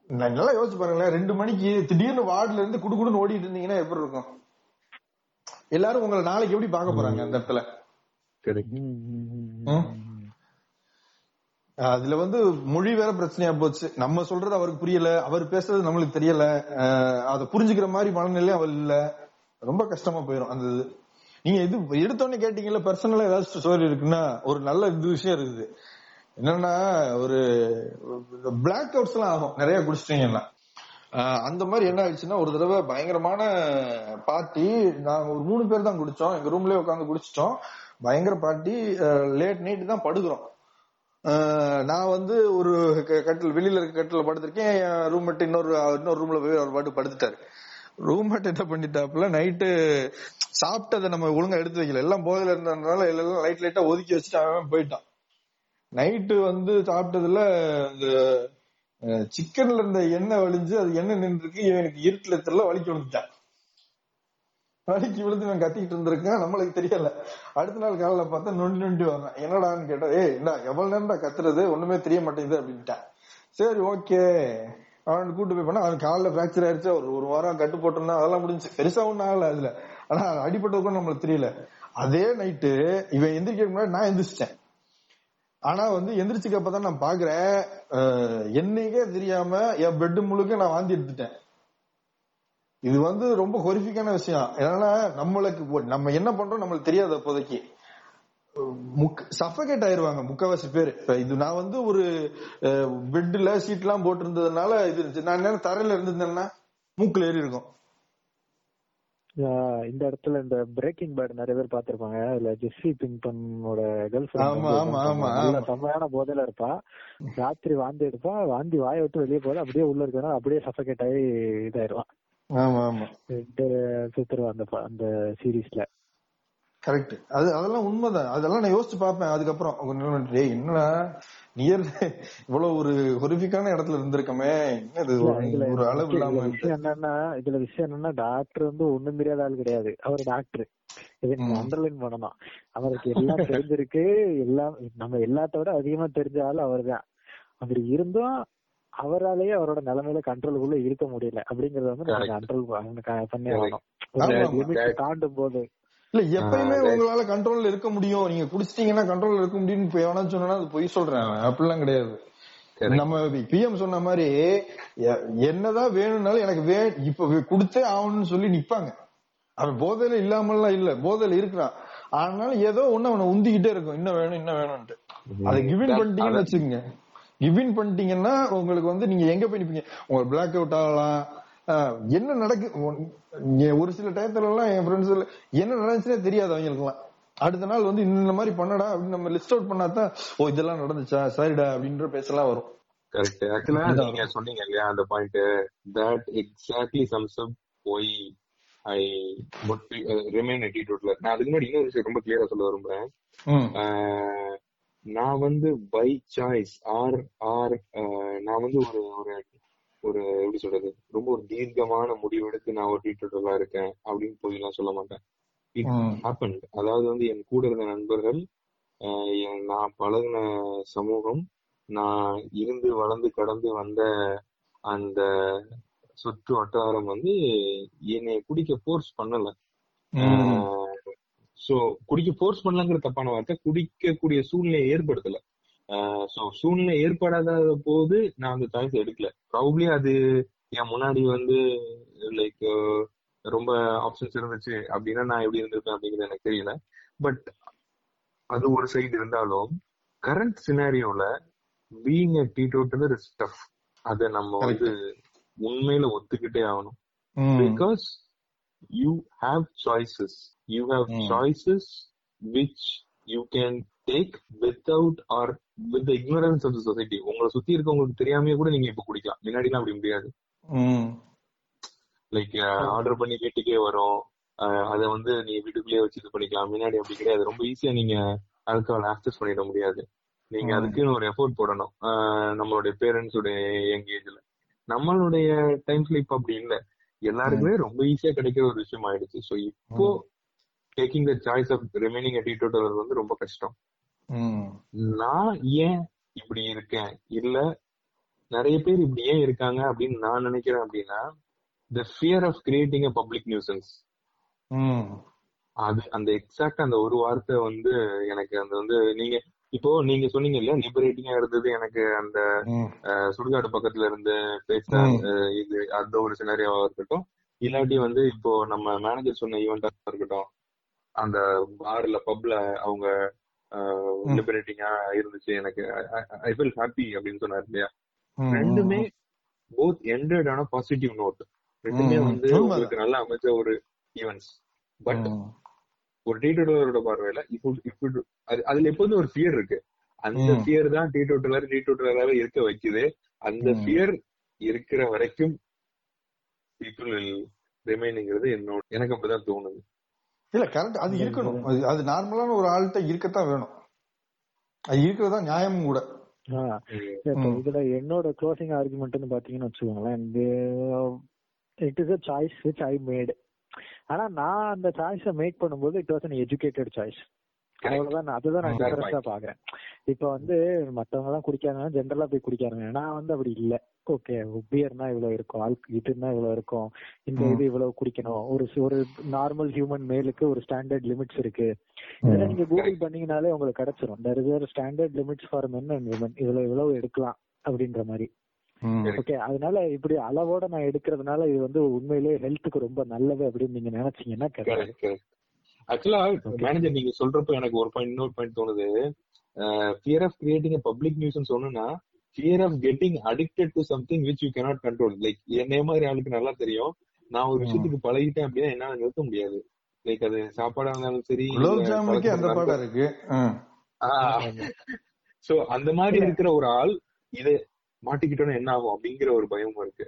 நான் நல்லா யோசிச்சு பாருங்களேன். ரெண்டு மணிக்கு திடீர்னு வார்டுல இருந்து குடுகுடுன்னு ஓடிட்டு இருந்தீங்கன்னா எப்படி இருக்கும்? எல்லாரும் உங்களை நாளைக்கு எப்படி பார்க்க போறாங்க அந்த இடத்துல? ம். அதுல வந்து மொழி வேற பிரச்சனையா போச்சு. நம்ம சொல்றது அவருக்கு புரியல. அவர் பேசுறது நம்மளுக்கு தெரியல. அதை புரிஞ்சுக்கிற மாதிரி மனநிலை அவர் இல்ல. ரொம்ப கஷ்டமா போயிடும் அந்த இது. நீங்க இது எடுத்தோடனே கேட்டீங்கல்ல பர்சனலா ஏதாச்சும் ஸ்டோரி இருக்குன்னா ஒரு நல்ல இது விஷயம் இருக்குது. என்னன்னா ஒரு பிளாக் அவுட்ஸ் எல்லாம் ஆகும். நிறைய குடிச்சிட்டீங்கன்னா. அந்த மாதிரி என்ன ஆயிடுச்சுன்னா ஒரு தடவை பயங்கரமான பார்ட்டி நாங்க ஒரு மூணு பேர் தான் குடிச்சோம். எங்க ரூம்லயே உட்காந்து குடிச்சிட்டோம். பயங்கர பார்ட்டி லேட் நைட் தான் படுக்கிறோம். நான் வந்து ஒரு க- கட்டில் வெளியில இருக்க கட்டில படுத்திருக்கேன். என் ரூம்மேட் இன்னொரு இன்னொரு ரூம்ல போய் அவர் பாட்டு படுத்துட்டாரு. ரூம்மேட் என்ன பண்ணிட்டாப்புல நைட்டு சாப்பிட்டதை நம்ம ஒழுங்கா எடுத்து வைக்கல. எல்லாம் போதையில இருந்ததுனால எல்லாம் லைட் லைட்டா ஒதுக்கி வச்சுட்டு அவன் போயிட்டான். நைட்டு வந்து சாப்பிட்டதுல இந்த சிக்கன்ல இருந்த எண்ணெய் வலிஞ்சு அது எண்ணெய் நின்றுருக்கு. இவனுக்கு இருட்டுல தெரியல வலிக்கு விழுந்துட்டான். வலிக்கு விழுந்து நான் கத்திக்கிட்டு இருந்திருக்கேன். நம்மளுக்கு தெரியல. அடுத்த நாள் காலைல பார்த்தா நொண்டி நொண்டி வரேன் என்னடான்னு கேட்டா ஏய் என்ன எவ்வளவு நேரம்டா கத்துறது? ஒண்ணுமே தெரிய மாட்டேங்குது அப்படின்ட்டான். சரி ஓகே. அவன் கூட்டு போய் பண்ணா அவன் காலில் பிராக்சர் ஆயிடுச்சு ஒரு ஒரு வாரம் கட்டு போட்டிருந்தா அதெல்லாம் முடிஞ்சு பெருசா ஒண்ணும் ஆகல அதுல. ஆனா அடிபட்டது கூட நம்மளுக்கு தெரியல. அதே நைட்டு இவன் எந்திரிக்க முன்னாடி நான் எந்திரிச்சிட்டேன். ஆனா வந்து எந்திரிச்சுக்கப்பதான் நான் பாக்குறேன். என்னைக்கே தெரியாம என் பெட் முழுக்க நான் வாந்தி எடுத்துட்டேன். இது வந்து ரொம்ப ஹொரிஃபிக்கான விஷயம். ஏன்னா நம்மளுக்கு நம்ம என்ன பண்றோம் நம்மளுக்கு தெரியாது அப்போதைக்கு. சஃபகேட் ஆயிருவாங்க முக்காவாசி பேர். இப்ப இது நான் வந்து ஒரு பெட்ல சீட் எல்லாம் போட்டிருந்ததுனால இது நான் நேரம் தரையில இருந்திருந்தேன்னா மூக்குல ஏறி இருக்கும். இந்த இடத்துல இந்த பிரேக்கிங் பேட் நிறைய பேர் பாத்திருப்பாங்க அதுல ஜெஸ்ஸி பிங்டனோட கேர்ள் ஆமா. செம்மையான போதையில இருப்பா. ராத்திரி வாந்தி எடுப்பா. வாந்தி வாயை விட்டு வெளியே போகுது. அப்படியே உள்ள இருக்கணும் அப்படியே சஃபகேட் ஆகி இதாயிருவான் ஆமா ஆமா. ரெண்டு சுத்துருவா அந்த அந்த சீரீஸ்ல. கரெக்ட். அது அதெல்லாம் உண்மைதான். அதெல்லாம் நான் யோசிச்சு பார்ப்பேன். அதுக்கப்புறம் டேய் என்னடா? நியர் இவ்வளவு ஒரு ஹொரிஃபிக்கான இடத்துல இருந்திருக்கமே? என்ன இது? ஒரு- அளவு இல்லாம விஷயம் என்னன்னா இதுல விஷயம் என்னன்னா டாக்டர் வந்து ஒண்ணும் தெரியாத ஆள் கிடையாது. அவர் டாக்டர் இதை நீங்க ம். அண்டர்லைன் பண்ணணும் அவருக்கு எல்லாம் தெரிஞ்சிருக்கு. எல்லாம் நம்ம எல்லாத்த விட அதிகமா தெரிஞ்ச ஆள் அவர்தான். அப்படி இருந்தும் அவராலேயே அவரோட நிலைமையில கண்ட்ரோலுக்குள்ள இருக்க முடியல. அப்படிங்கறத வந்து நம்ம. கண்ட்ரோல் பண்ணி. ஆகணும். தாண்டும் போது. இல்ல எப்பயுமே. உங்களால கண்ட்ரோல்ல இருக்க முடியும். நீங்க குடிச்சிட்டீங்கன்னா கண்ட்ரோல்ல இருக்க முடியும்னு இப்ப எவனா சொன்னா அது பொய் சொல்றேன். அப்படிலாம் கிடையாது. நம்ம பிஎம் சொன்ன மாதிரி என்னதான் வேணும்னாலும் எனக்கு வே இப்ப கொடுத்தே ஆகணும்னு சொல்லி நிப்பாங்க. அவன் போதையில இல்லாமலாம் இல்ல. போதையில இருக்கிறான். ஆனாலும் ஏதோ ஒண்ணு அவனை உந்திக்கிட்டே இருக்கும். இன்னும் வேணும் இன்னும் வேணும்ட்டு அதை கிவின் பண்ணிட்டீங்கன்னு வச்சுக்கோங்க. கிவின் பண்ணிட்டீங்கன்னா உங்களுக்கு வந்து நீங்க எங்க போய் நிப்பீங்க? உங்களுக்கு பிளாக் அவுட் ஆகலாம். என்ன நடக்கு ஒரு சில டயத்துல எல்லாம் என் ஃப்ரெண்ட்ஸ் என்ன நடந்துச்சுன்னே தெரியாது அவங்களுக்கு எல்லாம் அடுத்த நாள் வந்து இந்த மாதிரி பண்ணடா அப்படின்னு நம்ம லிஸ்ட் அவுட் பண்ணாதான் ஓ இதெல்லாம் நடந்துச்சா? சரிடா அப்படின்ற பேசலாம் வரும். கரெக்ட் ஆக்சுவலா. நீங்க சொன்னீங்க இல்லையா அந்த point that exactly sums up போய் ஐ ரிமைன் டீ டோட்ல நான் அதுக்கு முன்னாடி இன்னொரு விஷயம் ரொம்ப கிளியரா சொல்ல விரும்புறேன். நான் வந்து பை சாய்ஸ் ஆர் ஆர் நான் வந்து ஒரு ஒரு ஒரு எப்படி சொல்றது? ரொம்ப ஒரு தீர்க்கமான முடிவெடுத்து நான் ஒரு டீட்டோட்டலா இருக்கேன் அப்படின்னு போய் எல்லாம் சொல்ல மாட்டேன். இட் ஹேப்பன் அதாவது வந்து என் கூட இருந்த நண்பர்கள் நான் பழகின சமூகம் நான் இருந்து வளர்ந்து கடந்து வந்த அந்த சுற்று வட்டாரம் வந்து என்னை குடிக்க ஃபோர்ஸ் பண்ணல. சோ குடிக்க ஃபோர்ஸ் பண்ணலங்கிற தப்பான வார்த்தை. குடிக்கக்கூடிய சூழ்நிலையை ஏற்படுத்தல. சோ சூழ்நிலை ஏற்படாத போது நான் அந்த சாய்ஸ் எடுக்கல. ப்ராபப்ளி அது என் முன்னாடி வந்து லைக் ரொம்ப ஆப்ஷன்ஸ் இருந்துச்சு. அப்படின்னா நான் எப்படி இருந்திருப்பேன் அப்படிங்கிறது எனக்கு தெரியல. பட் அது ஒரு சைடு இருந்தாலும் current சினாரியோல being a teetotaller is tough அதை நம்ம வந்து உண்மையில ஒத்துக்கிட்டே ஆகணும். because you have choices. You have Mm. choices which you can take without or with the ignorance of the society. உங்களை சுத்தி இருக்கவங்களுக்கு தெரியாமயே கூட நீங்க இப்ப குடிக்கலாம். முன்னாடிலாம் அப்படி முடியாது. லைக் ஆர்டர் பண்ணி வீட்டுக்கே வரும். அதை வந்து நீங்க வீட்டுக்குள்ளேயே வச்சு இது பண்ணிக்கலாம். முன்னாடி அப்படி கிடையாது. ரொம்ப ஈஸியா நீங்க ஆல்கஹால் ஆக்சஸ் பண்ணிட முடியாது. நீங்க. அதுக்குன்னு ஒரு எஃபோர்ட் போடணும். நம்மளுடைய பேரண்ட்ஸுடைய யங் ஏஜ்ல நம்மளுடைய டைம்ஸ்ல இப்ப அப்படி இல்ல. எல்லாருக்குமே ரொம்ப ஈஸியா கிடைக்கிற ஒரு விஷயம் ஆயிடுச்சு. சோ இப்போ taking the choice of remaining teetotaller வந்து ரொம்ப கஷ்டம். நான் ஏன் இப்படி இருக்கேன்? இல்ல நிறைய பேர் இப்படி ஏன் இருக்காங்க அப்படின்னு நான் நினைக்கிறேன் அப்படின்னா the fear of creating a public nuisance அது அந்த எக்ஸாக்ட் அந்த ஒரு வார்த்தை வந்து எனக்கு அந்த வந்து நீங்க இப்போ நீங்க சொன்னீங்க இல்லையா லிபரேட்டிங்கா இருந்தது எனக்கு அந்த சுடுகாடு பக்கத்துல இருந்து பேச ம். அஹ், இது அந்த ஒரு சினாரியாவா இருக்கட்டும் இல்லாட்டி வந்து இப்போ நம்ம மேனேஜர் சொன்ன ஈவெண்டா இருக்கட்டும் அந்த பார்ல பப்ல அவங்க. லிபரேட்டிங்கா இருந்துச்சு எனக்கு ஐ ஃபீல் ஹாப்பி அப்படின்னு சொன்னாரு இல்லையா. ரெண்டுமே போத் எண்டட் ஆன பாசிட்டிவ் நோட் ரெண்டுமே. வந்து. உங்களுக்கு நல்லா அமைச்ச ஒரு ஈவெண்ட்ஸ் பட் ஒரு டீடோட்டலரோட பார்வையில இப்போ இப்போ அது அதுல எப்போதும் ஒரு ஃபியர் இருக்கு. அந்த. ஃபியர் தான் டீடோட்டலர் டீடோட்டலராக இருக்க வைக்குது. அந்த. ஃபியர் இருக்கிற வரைக்கும் பீப்புள் ரிமைனிங்கிறது என்னோட எனக்கு அப்படிதான் தோணுது. இல்ல கரெக்ட் அது இருக்கணும். அது அது நார்மலான ஒரு ஆள்கிட்ட இருக்கத்தான் வேணும். அது இருக்கிறதா நியாயமும் கூட. இதுல என்னோட க்ளோசிங் ஆர்குமெண்ட்னு பாத்தீங்கன்னு வச்சுக்கோங்களேன் it is a choice which I made ஆனா நான் அந்த சாய்ஸை மேக் பண்ணும்போது it was an educated choice அவ்வளவுதான். நான் அதுதான் நான் Fair டிஃபரன்ஸா பாக்குறேன் இப்ப வந்து மத்தவங்க எல்லாம் குடிக்காங்க ஜென்ரலா போய் குடிக்காங்க நான் வந்து அப்படி இல்ல. ஓகே பியர்னா இவ்வளவு இருக்கும். ஆல் இதுன்னா இவ்வளவு இருக்கும். இந்த. இது இவ்வளவு குடிக்கணும். ஒரு ஒரு நார்மல் ஹியூமன் மேலுக்கு ஒரு ஸ்டாண்டர்ட் லிமிட்ஸ் இருக்கு. இதெல்லாம் நீங்க கூகுள் பண்ணீங்கனாலே உங்களுக்கு கிடைச்சிரும். There is a standard limits for men and women. இவ்வளவு இவ்வளவு எடுக்கலாம் அப்படின்ற மாதிரி. ஓகே அதனால இப்படி அளவோட நான் எடுக்கிறதுனால இது வந்து உண்மையிலேயே ஹெல்த்துக்கு ரொம்ப நல்லது அப்படின்னு நீங்க நினைச்சீங்கன்னா கிடையாது. ஆக்சுவலா மேனேஜர் நீங்க சொல்றப்ப எனக்கு ஒரு பாயிண்ட் இன்னொரு பாயிண்ட் தோணுது. Fear of creating public news சொன்னா fear of getting addicted to something which you cannot control like என்னைய மாதிரி ஆளுக்கு நல்லா தெரியும். நான் ஒரு விஷயத்துக்கு பழகிட்டேன் அப்படின்னா என்னால நிறுத்த முடியாது. லைக் அது சாப்பாடா இருந்தாலும் சரி அந்த பாடம் இருக்கு. சோ அந்த மாதிரி இருக்கிற ஒரு ஆள் இதை மாட்டிக்கிட்டோன்னா என்ன ஆகும் அப்படிங்கிற ஒரு பயமும் இருக்கு.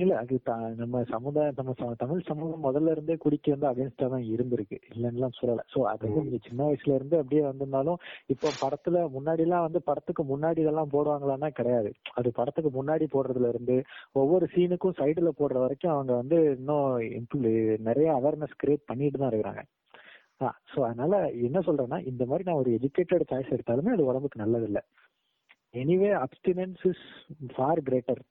இல்ல அது நம்ம சமுதாயம் நம்ம தமிழ் சமூகம் முதல்ல இருந்தே குடிக்க வந்து அகேன்ஸ்டா தான் இருந்திருக்கு. இல்லைன்னுலாம் சொல்லல. சோ அது வந்து நீங்க சின்ன வயசுல இருந்து அப்படியே வந்திருந்தாலும் இப்போ படத்துல முன்னாடி எல்லாம் வந்து படத்துக்கு முன்னாடி இதெல்லாம் போடுவாங்களான்னா கிடையாது. அது படத்துக்கு முன்னாடி போடுறதுல இருந்து ஒவ்வொரு சீனுக்கும் சைடுல போடுற வரைக்கும் அவங்க வந்து இன்னும் நிறைய அவேர்னஸ் கிரியேட் பண்ணிட்டு தான் இருக்கிறாங்க. சோ அதனால என்ன சொல்றேன்னா இந்த மாதிரி நான் ஒரு எஜுகேட்டட் சாய்ஸ் எடுத்தாலுமே அது உடம்புக்கு நல்லது இல்ல anyway abstinence is far greater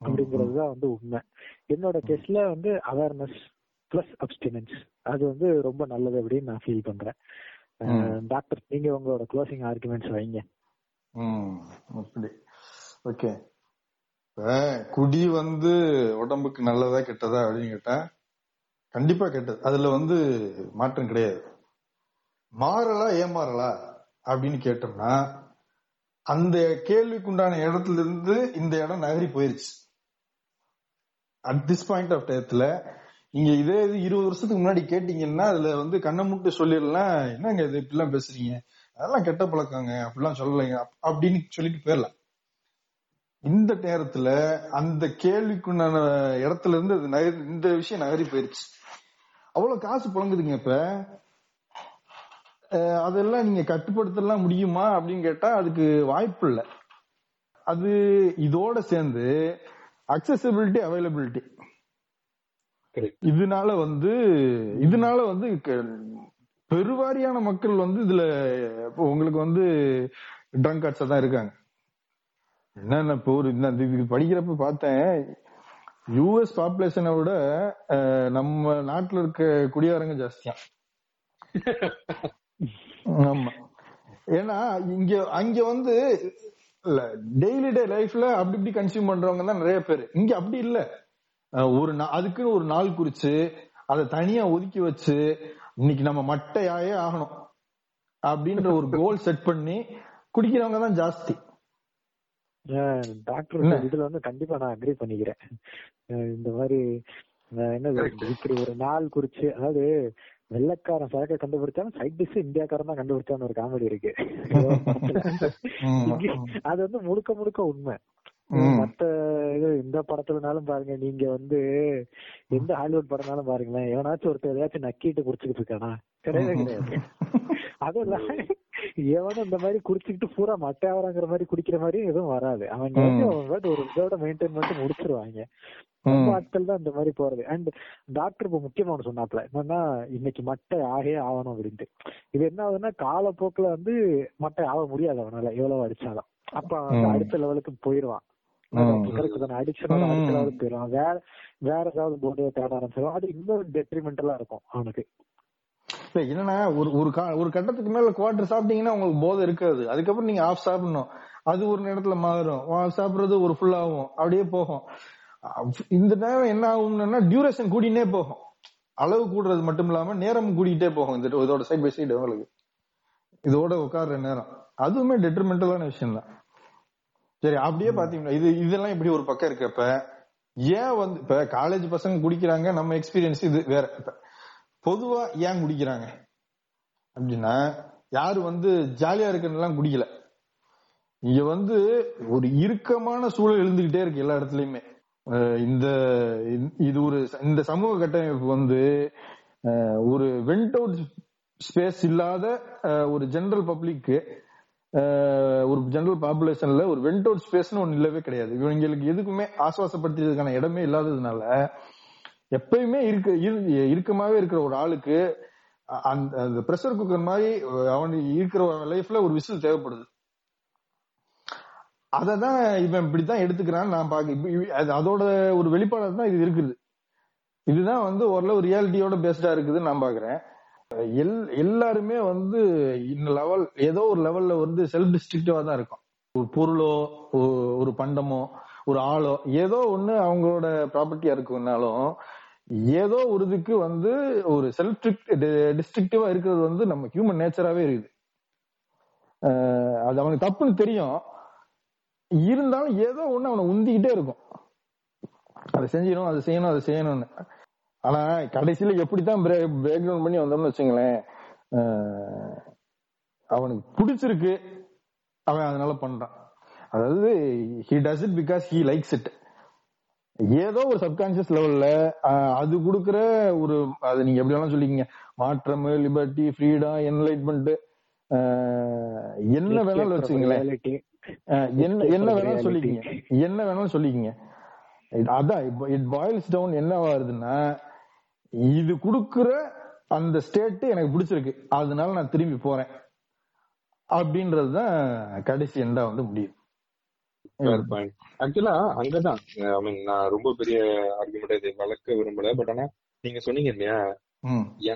அப்படிங்கிறது தான் வந்து உண்மை. என்னோட கேஸ்ல வந்து அவேர்னஸ் பிளஸ் அப்டினன்ஸ் அது வந்து ரொம்ப நல்லது அப்படின்னு நான் ஃபீல் பண்றேன். டாக்டர் நீங்க உங்களோட க்ளோசிங் ஆர்குமெண்ட்ஸ் வைங்க. அப்படி. ஓகே. குடி வந்து உடம்புக்கு நல்லதா கெட்டதா அப்படின்னு கேட்டா கண்டிப்பா கெட்டது. அதுல வந்து மாற்றம் கிடையாது. மாறலா ஏமாறலா அப்படின்னு கேட்டோம்னா அந்த கேள்விக்குண்டான இடத்துல இருந்து இந்த இடம் நகரி போயிருச்சு. அட் திஸ் பாயிண்ட் ஆஃப் டயத்துல நீங்க இதே இது இருபது வருஷத்துக்கு முன்னாடி கேட்டீங்கன்னா அதுல வந்து கண்ணை மூட்டு சொல்லிடலாம். என்னங்க இது இப்படிலாம் பேசுறீங்க? அதெல்லாம் கெட்ட பழக்கங்க அப்படிலாம் சொல்லலைங்க. அப்படின்னு சொல்லிட்டு போயிடலாம். இந்த நேரத்துல அந்த கேள்விக்குண்டான இடத்துல இருந்து அது நகரி இந்த விஷயம் நகரி போயிருச்சு. அவ்வளவு காசு புழங்குதுங்க இப்ப. அதெல்லாம் நீங்க கட்டுப்படுத்தலாம் முடியுமா அப்படின்னு கேட்டா அதுக்கு வாய்ப்பு இல்லை. அது இதோட சேர்ந்து அக்சசிபிலிட்டி அவைலபிலிட்டி. இதனால வந்து இதனால வந்து பெருவாரியான மக்கள் வந்து இதுல உங்களுக்கு வந்து ட்ரங்க் கார்ட்ஸா தான் இருக்காங்க. என்னென்ன இப்போ ஒரு இந்த இது படிக்கிறப்ப பார்த்தேன் யூஎஸ் பாப்புலேஷனை விட நம்ம நாட்டுல இருக்க குடியாரங்க ஜாஸ்தியா ஆமா. ஏன்னா இங்க அங்க வந்து இல்ல டெய்லி டே லைஃப்ல அப்படி இப்படி கன்சியூம் பண்றவங்க தான் நிறைய பேர். இங்க அப்படி இல்ல. ஒரு நா- அதுக்குன்னு ஒரு நாள் குறிச்சு அதை தனியா ஒதுக்கி வச்சு இன்னைக்கு நம்ம மட்டையாயே ஆகணும். அப்படின்ற ஒரு கோல் செட் பண்ணி குடிக்கிறவங்க தான் ஜாஸ்தி. டாக்டர் என்ன? இதுல வந்து கண்டிப்பா நான் அக்ரி பண்ணிக்கிறேன். இந்த மாதிரி அஹ் என்னது இப்படி ஒரு நாள் குறிச்சு அதாவது வெள்ளக்காரன் சரக்கை கண்டுபிடிச்சாலும் சைட் டிஷ் இந்தியாக்காரன் தான் கண்டுபிடிச்சான்னு ஒரு காமெடி இருக்கு. அது வந்து முழுக்க முழுக்க உண்மை. மத்த இது இந்த படத்துலனாலும் பாருங்க. நீங்க வந்து எந்த ஹாலிவுட் படம்னாலும் பாருங்களேன். எவனாச்சும் ஒருத்தர் எதையாச்சும் நக்கிட்டு குடிச்சுக்கிட்டு இருக்கானா? கிடையவே கிடையாது. அதுவும் இல்ல எவனும் இந்த மாதிரி குடிச்சுக்கிட்டு பூரா மட்டையாவறாங்கிற மாதிரி குடிக்கிற மாதிரி எதுவும் வராது. அவங்க வந்து அவங்க ஒரு இதோட மெயின்டைன் பண்ணிட்டு முடிச்சிருவாங்க. ம். ஆட்கள் தான் இந்த மாதிரி போறது. அண்ட் டாக்டர் இப்ப முக்கியமா ஒண்ணு சொன்னாப்ல என்னன்னா இன்னைக்கு மட்டை ஆகே ஆகணும் அப்படின்ட்டு. இது என்ன ஆகுதுன்னா காலப்போக்குல வந்து மட்டை ஆக முடியாது அவனால எவ்வளவு அடிச்சாலும். அப்ப. அடுத்த லெவலுக்கு போயிருவான். அடிக்ஷனோட அடுத்த. லெவலுக்கு போயிருவான். வேற வேற ஏதாவது போர்டு தேட ஆரம்பிச்சிடும் அது இன்னும் டெட்ரிமெண்டலா இருக்கும் அவனுக்கு. என்னன்னா ஒரு ஒரு கா- ஒரு கட்டத்துக்கு மேல குவார்டர் சாப்பிட்டீங்கன்னா உங்களுக்கு போதை இருக்காது. அதுக்கப்புறம் நீங்க ஆஃப் சாப்பிடணும். அது ஒரு நேரத்துல மாறும். சாப்பிடுறது ஒரு ஃபுல் ஆகும். அப்படியே போகும். அப்~ இந்த நேரம் என்ன ஆகும்னா டியூரேஷன் கூடினே போகும். அளவு கூடுறது மட்டும் இல்லாம நேரம் கூடிக்கிட்டே போகும். இந்த இதோட சைட் பை சைடு உங்களுக்கு. இதோட உட்கார்ற நேரம். அதுவுமே டெட்ரிமெண்டலான விஷயம் தான். சரி அப்படியே பாத்தீங்கன்னா இது இதெல்லாம் இப்படி ஒரு பக்கம் இருக்கப்ப ஏன் வந்து இப்ப காலேஜ் பசங்க குடிக்கிறாங்க நம்ம எக்ஸ்பீரியன்ஸ் இது வேற. இப்ப பொதுவா ஏன் குடிக்கிறாங்க? அப்படின்னா யாரு வந்து ஜாலியா இருக்கறதெல்லாம் குடிக்கல. இங்க வந்து ஒரு இறுக்கமான சூழல் எழுந்துகிட்டே இருக்கு எல்லா இடத்துலயுமே. இந்த இது ஒரு இந்த சமூக கட்டமைப்பு வந்து ஒரு வெண்ட் அவுட் ஸ்பேஸ் இல்லாத அஹ் ஒரு ஜெனரல் பப்ளிக்கு ஒரு ஜெனரல் பாப்புலேஷன்ல ஒரு வெண்ட் அவுட் ஸ்பேஸ்னு ஒன்னு இல்லவே கிடையாது. இவங்களுக்கு எதுக்குமே ஆசுவாசப்படுத்துறதுக்கான இடமே இல்லாததுனால எப்பயுமே இருக்க இரு- இறுக்கமாவே இருக்கிற ஒரு ஆளுக்கு அந்த அந்த ப்ரெஷர் குக்கர் மாதிரி அவனுக்கு இருக்கிற லைஃப்ல ஒரு விசில் தேவைப்படுது. அததான் இவன் இப்படித்தான் எடுத்துக்கிறான்னு நான் பாக்க அது- அதோட ஒரு வெளிப்பாடு தான் இது இருக்குது. இதுதான் வந்து ஓரளவு ரியாலிட்டியோட பேஸ்டா இருக்குதுன்னு நான் பாக்குறேன் எல் எல்லாருமே வந்து இந்த லெவல் ஏதோ ஒரு லெவல்ல வந்து செல்ஃப் டிஸ்ட்ரிக்டிவா தான் இருக்கும். ஒரு பொருளோ ஒரு பண்டமோ ஒரு ஆளோ ஏதோ ஒண்ணு அவங்களோட ப்ராப்பர்ட்டியா இருக்குனாலும் ஏதோ ஒரு இதுக்கு வந்து ஒரு செல்ஃப் டிஸ்ட்ரிக்டிவா இருக்கிறது வந்து நம்ம ஹியூமன் நேச்சராகவே இருக்குது. அது அவனுக்கு தப்புன்னு தெரியும். இருந்தாலும் ஏதோ ஒன்று அவனை உந்திக்கிட்டே இருக்கும். அதை செஞ்சிடணும் அதை செய்யணும் அதை செய்யணும்னு. ஆனா கடைசியில எப்படித்தான் பிரேக் டவுன் பண்ணி வந்தோம்னு வச்சுங்களேன் அவனுக்கு பிடிச்சிருக்கு. அவன் அதனால பண்றான். அதாவது he does it because he likes it ஏதோ ஒரு சப்கான்சியஸ் லெவல்ல அது கொடுக்கிற ஒரு அது நீங்க எப்படி வேணாலும் சொல்லிக்கீங்க மாற்றம் லிபர்ட்டி ஃப்ரீடம் என்லைட்மெண்ட் என்ன வேணாலும் வச்சுங்களேன் என்ன என்ன வேணாலும். சொல்லிக்கீங்க. என்ன வேணாலும் சொல்லிக்கீங்க. அதான் இட் பாயில்ஸ் டவுன் என்ன வருதுன்னா இது குடுக்குற அந்த ஸ்டேட் எனக்கு பிடிச்சிருக்கு. அதனால நான் திரும்பி போறேன். அப்படின்றதுதான் கடைசி எண்டா வந்து முடியும். பாயிண்ட் ஆக்சுவலா அங்கதான். ஐ மீன் நான் ரொம்ப பெரிய ஆர்குமெண்ட் இதை வளர்க்க விரும்பல பட் ஆனா நீங்க சொன்னீங்க இல்லையா?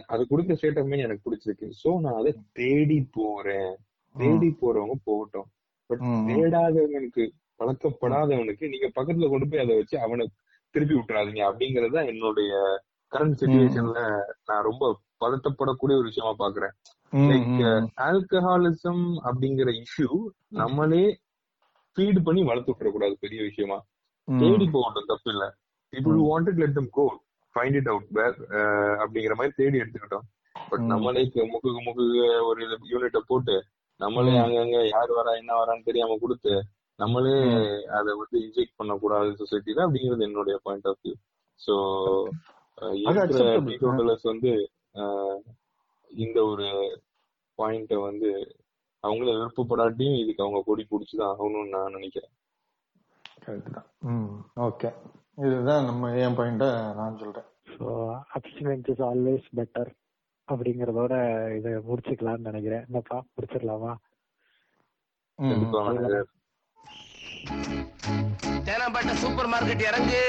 அது கொடுக்க ஸ்டேட் ஆஃப் மைண்ட் எனக்கு பிடிச்சிருக்கு. சோ நான் அதை தேடி போறேன். தேடி போறவங்க போகட்டும். பட். தேடாதவனுக்கு பழக்கப்படாதவனுக்கு நீங்க பக்கத்துல கொண்டு போய் அதை வச்சு அவனை திருப்பி விட்டுறாதீங்க. அப்படிங்கறது என்னுடைய கரண்ட் சுச்சுவேஷன்ல நான் ரொம்ப பதட்டப்படக்கூடிய ஒரு விஷயமா பாக்குறேன். லைக் ஆல்கஹாலிசம் அப்படிங்கிற இஷ்யூ நம்மளே ஃபீட் பண்ணி வளர்த்து விட்டுற கூடாது பெரிய விஷயமா. தேடி போகட்டும் தப்பு இல்ல people wanted let them go find it out where அப்படிங்கிற மாதிரி தேடி எடுத்துக்கிட்டோம் பட். நம்மளே முக்குக்கு முக்குக்கு ஒரு யூனிட்ட போட்டு நம்மளே. அங்கங்க யார் வரா என்ன வரான்னு தெரியாம கொடுத்து நம்மளே அதை வந்து இன்ஜெக்ட் பண்ணக்கூடாது சொசைட்டில அப்படிங்கிறது என்னுடைய பாயிண்ட் ஆஃப் வியூ. டீடோட்டலர்ஸ் வந்து இந்த ஒரு பாயிண்ட வந்து அவங்கள விருப்பப்படாட்டியும் இதுக்கு அவங்க கொடி பிடிச்சுதான் ஆகணும்னு நான் நினைக்கிறேன். கரெக்ட் தான் ம் ஓகே. இதுதான் நம்ம என் பாயிண்ட நான் சொல்றேன். So abstinence is always better அப்படிங்கறதோட இதை முடிச்சுக்கலாம்னு நினைக்கிறேன். என்னப்பா முடிச்சிடலாமா. தேனாம்பேட்டை சூப்பர் மார்க்கெட் இறங்கு.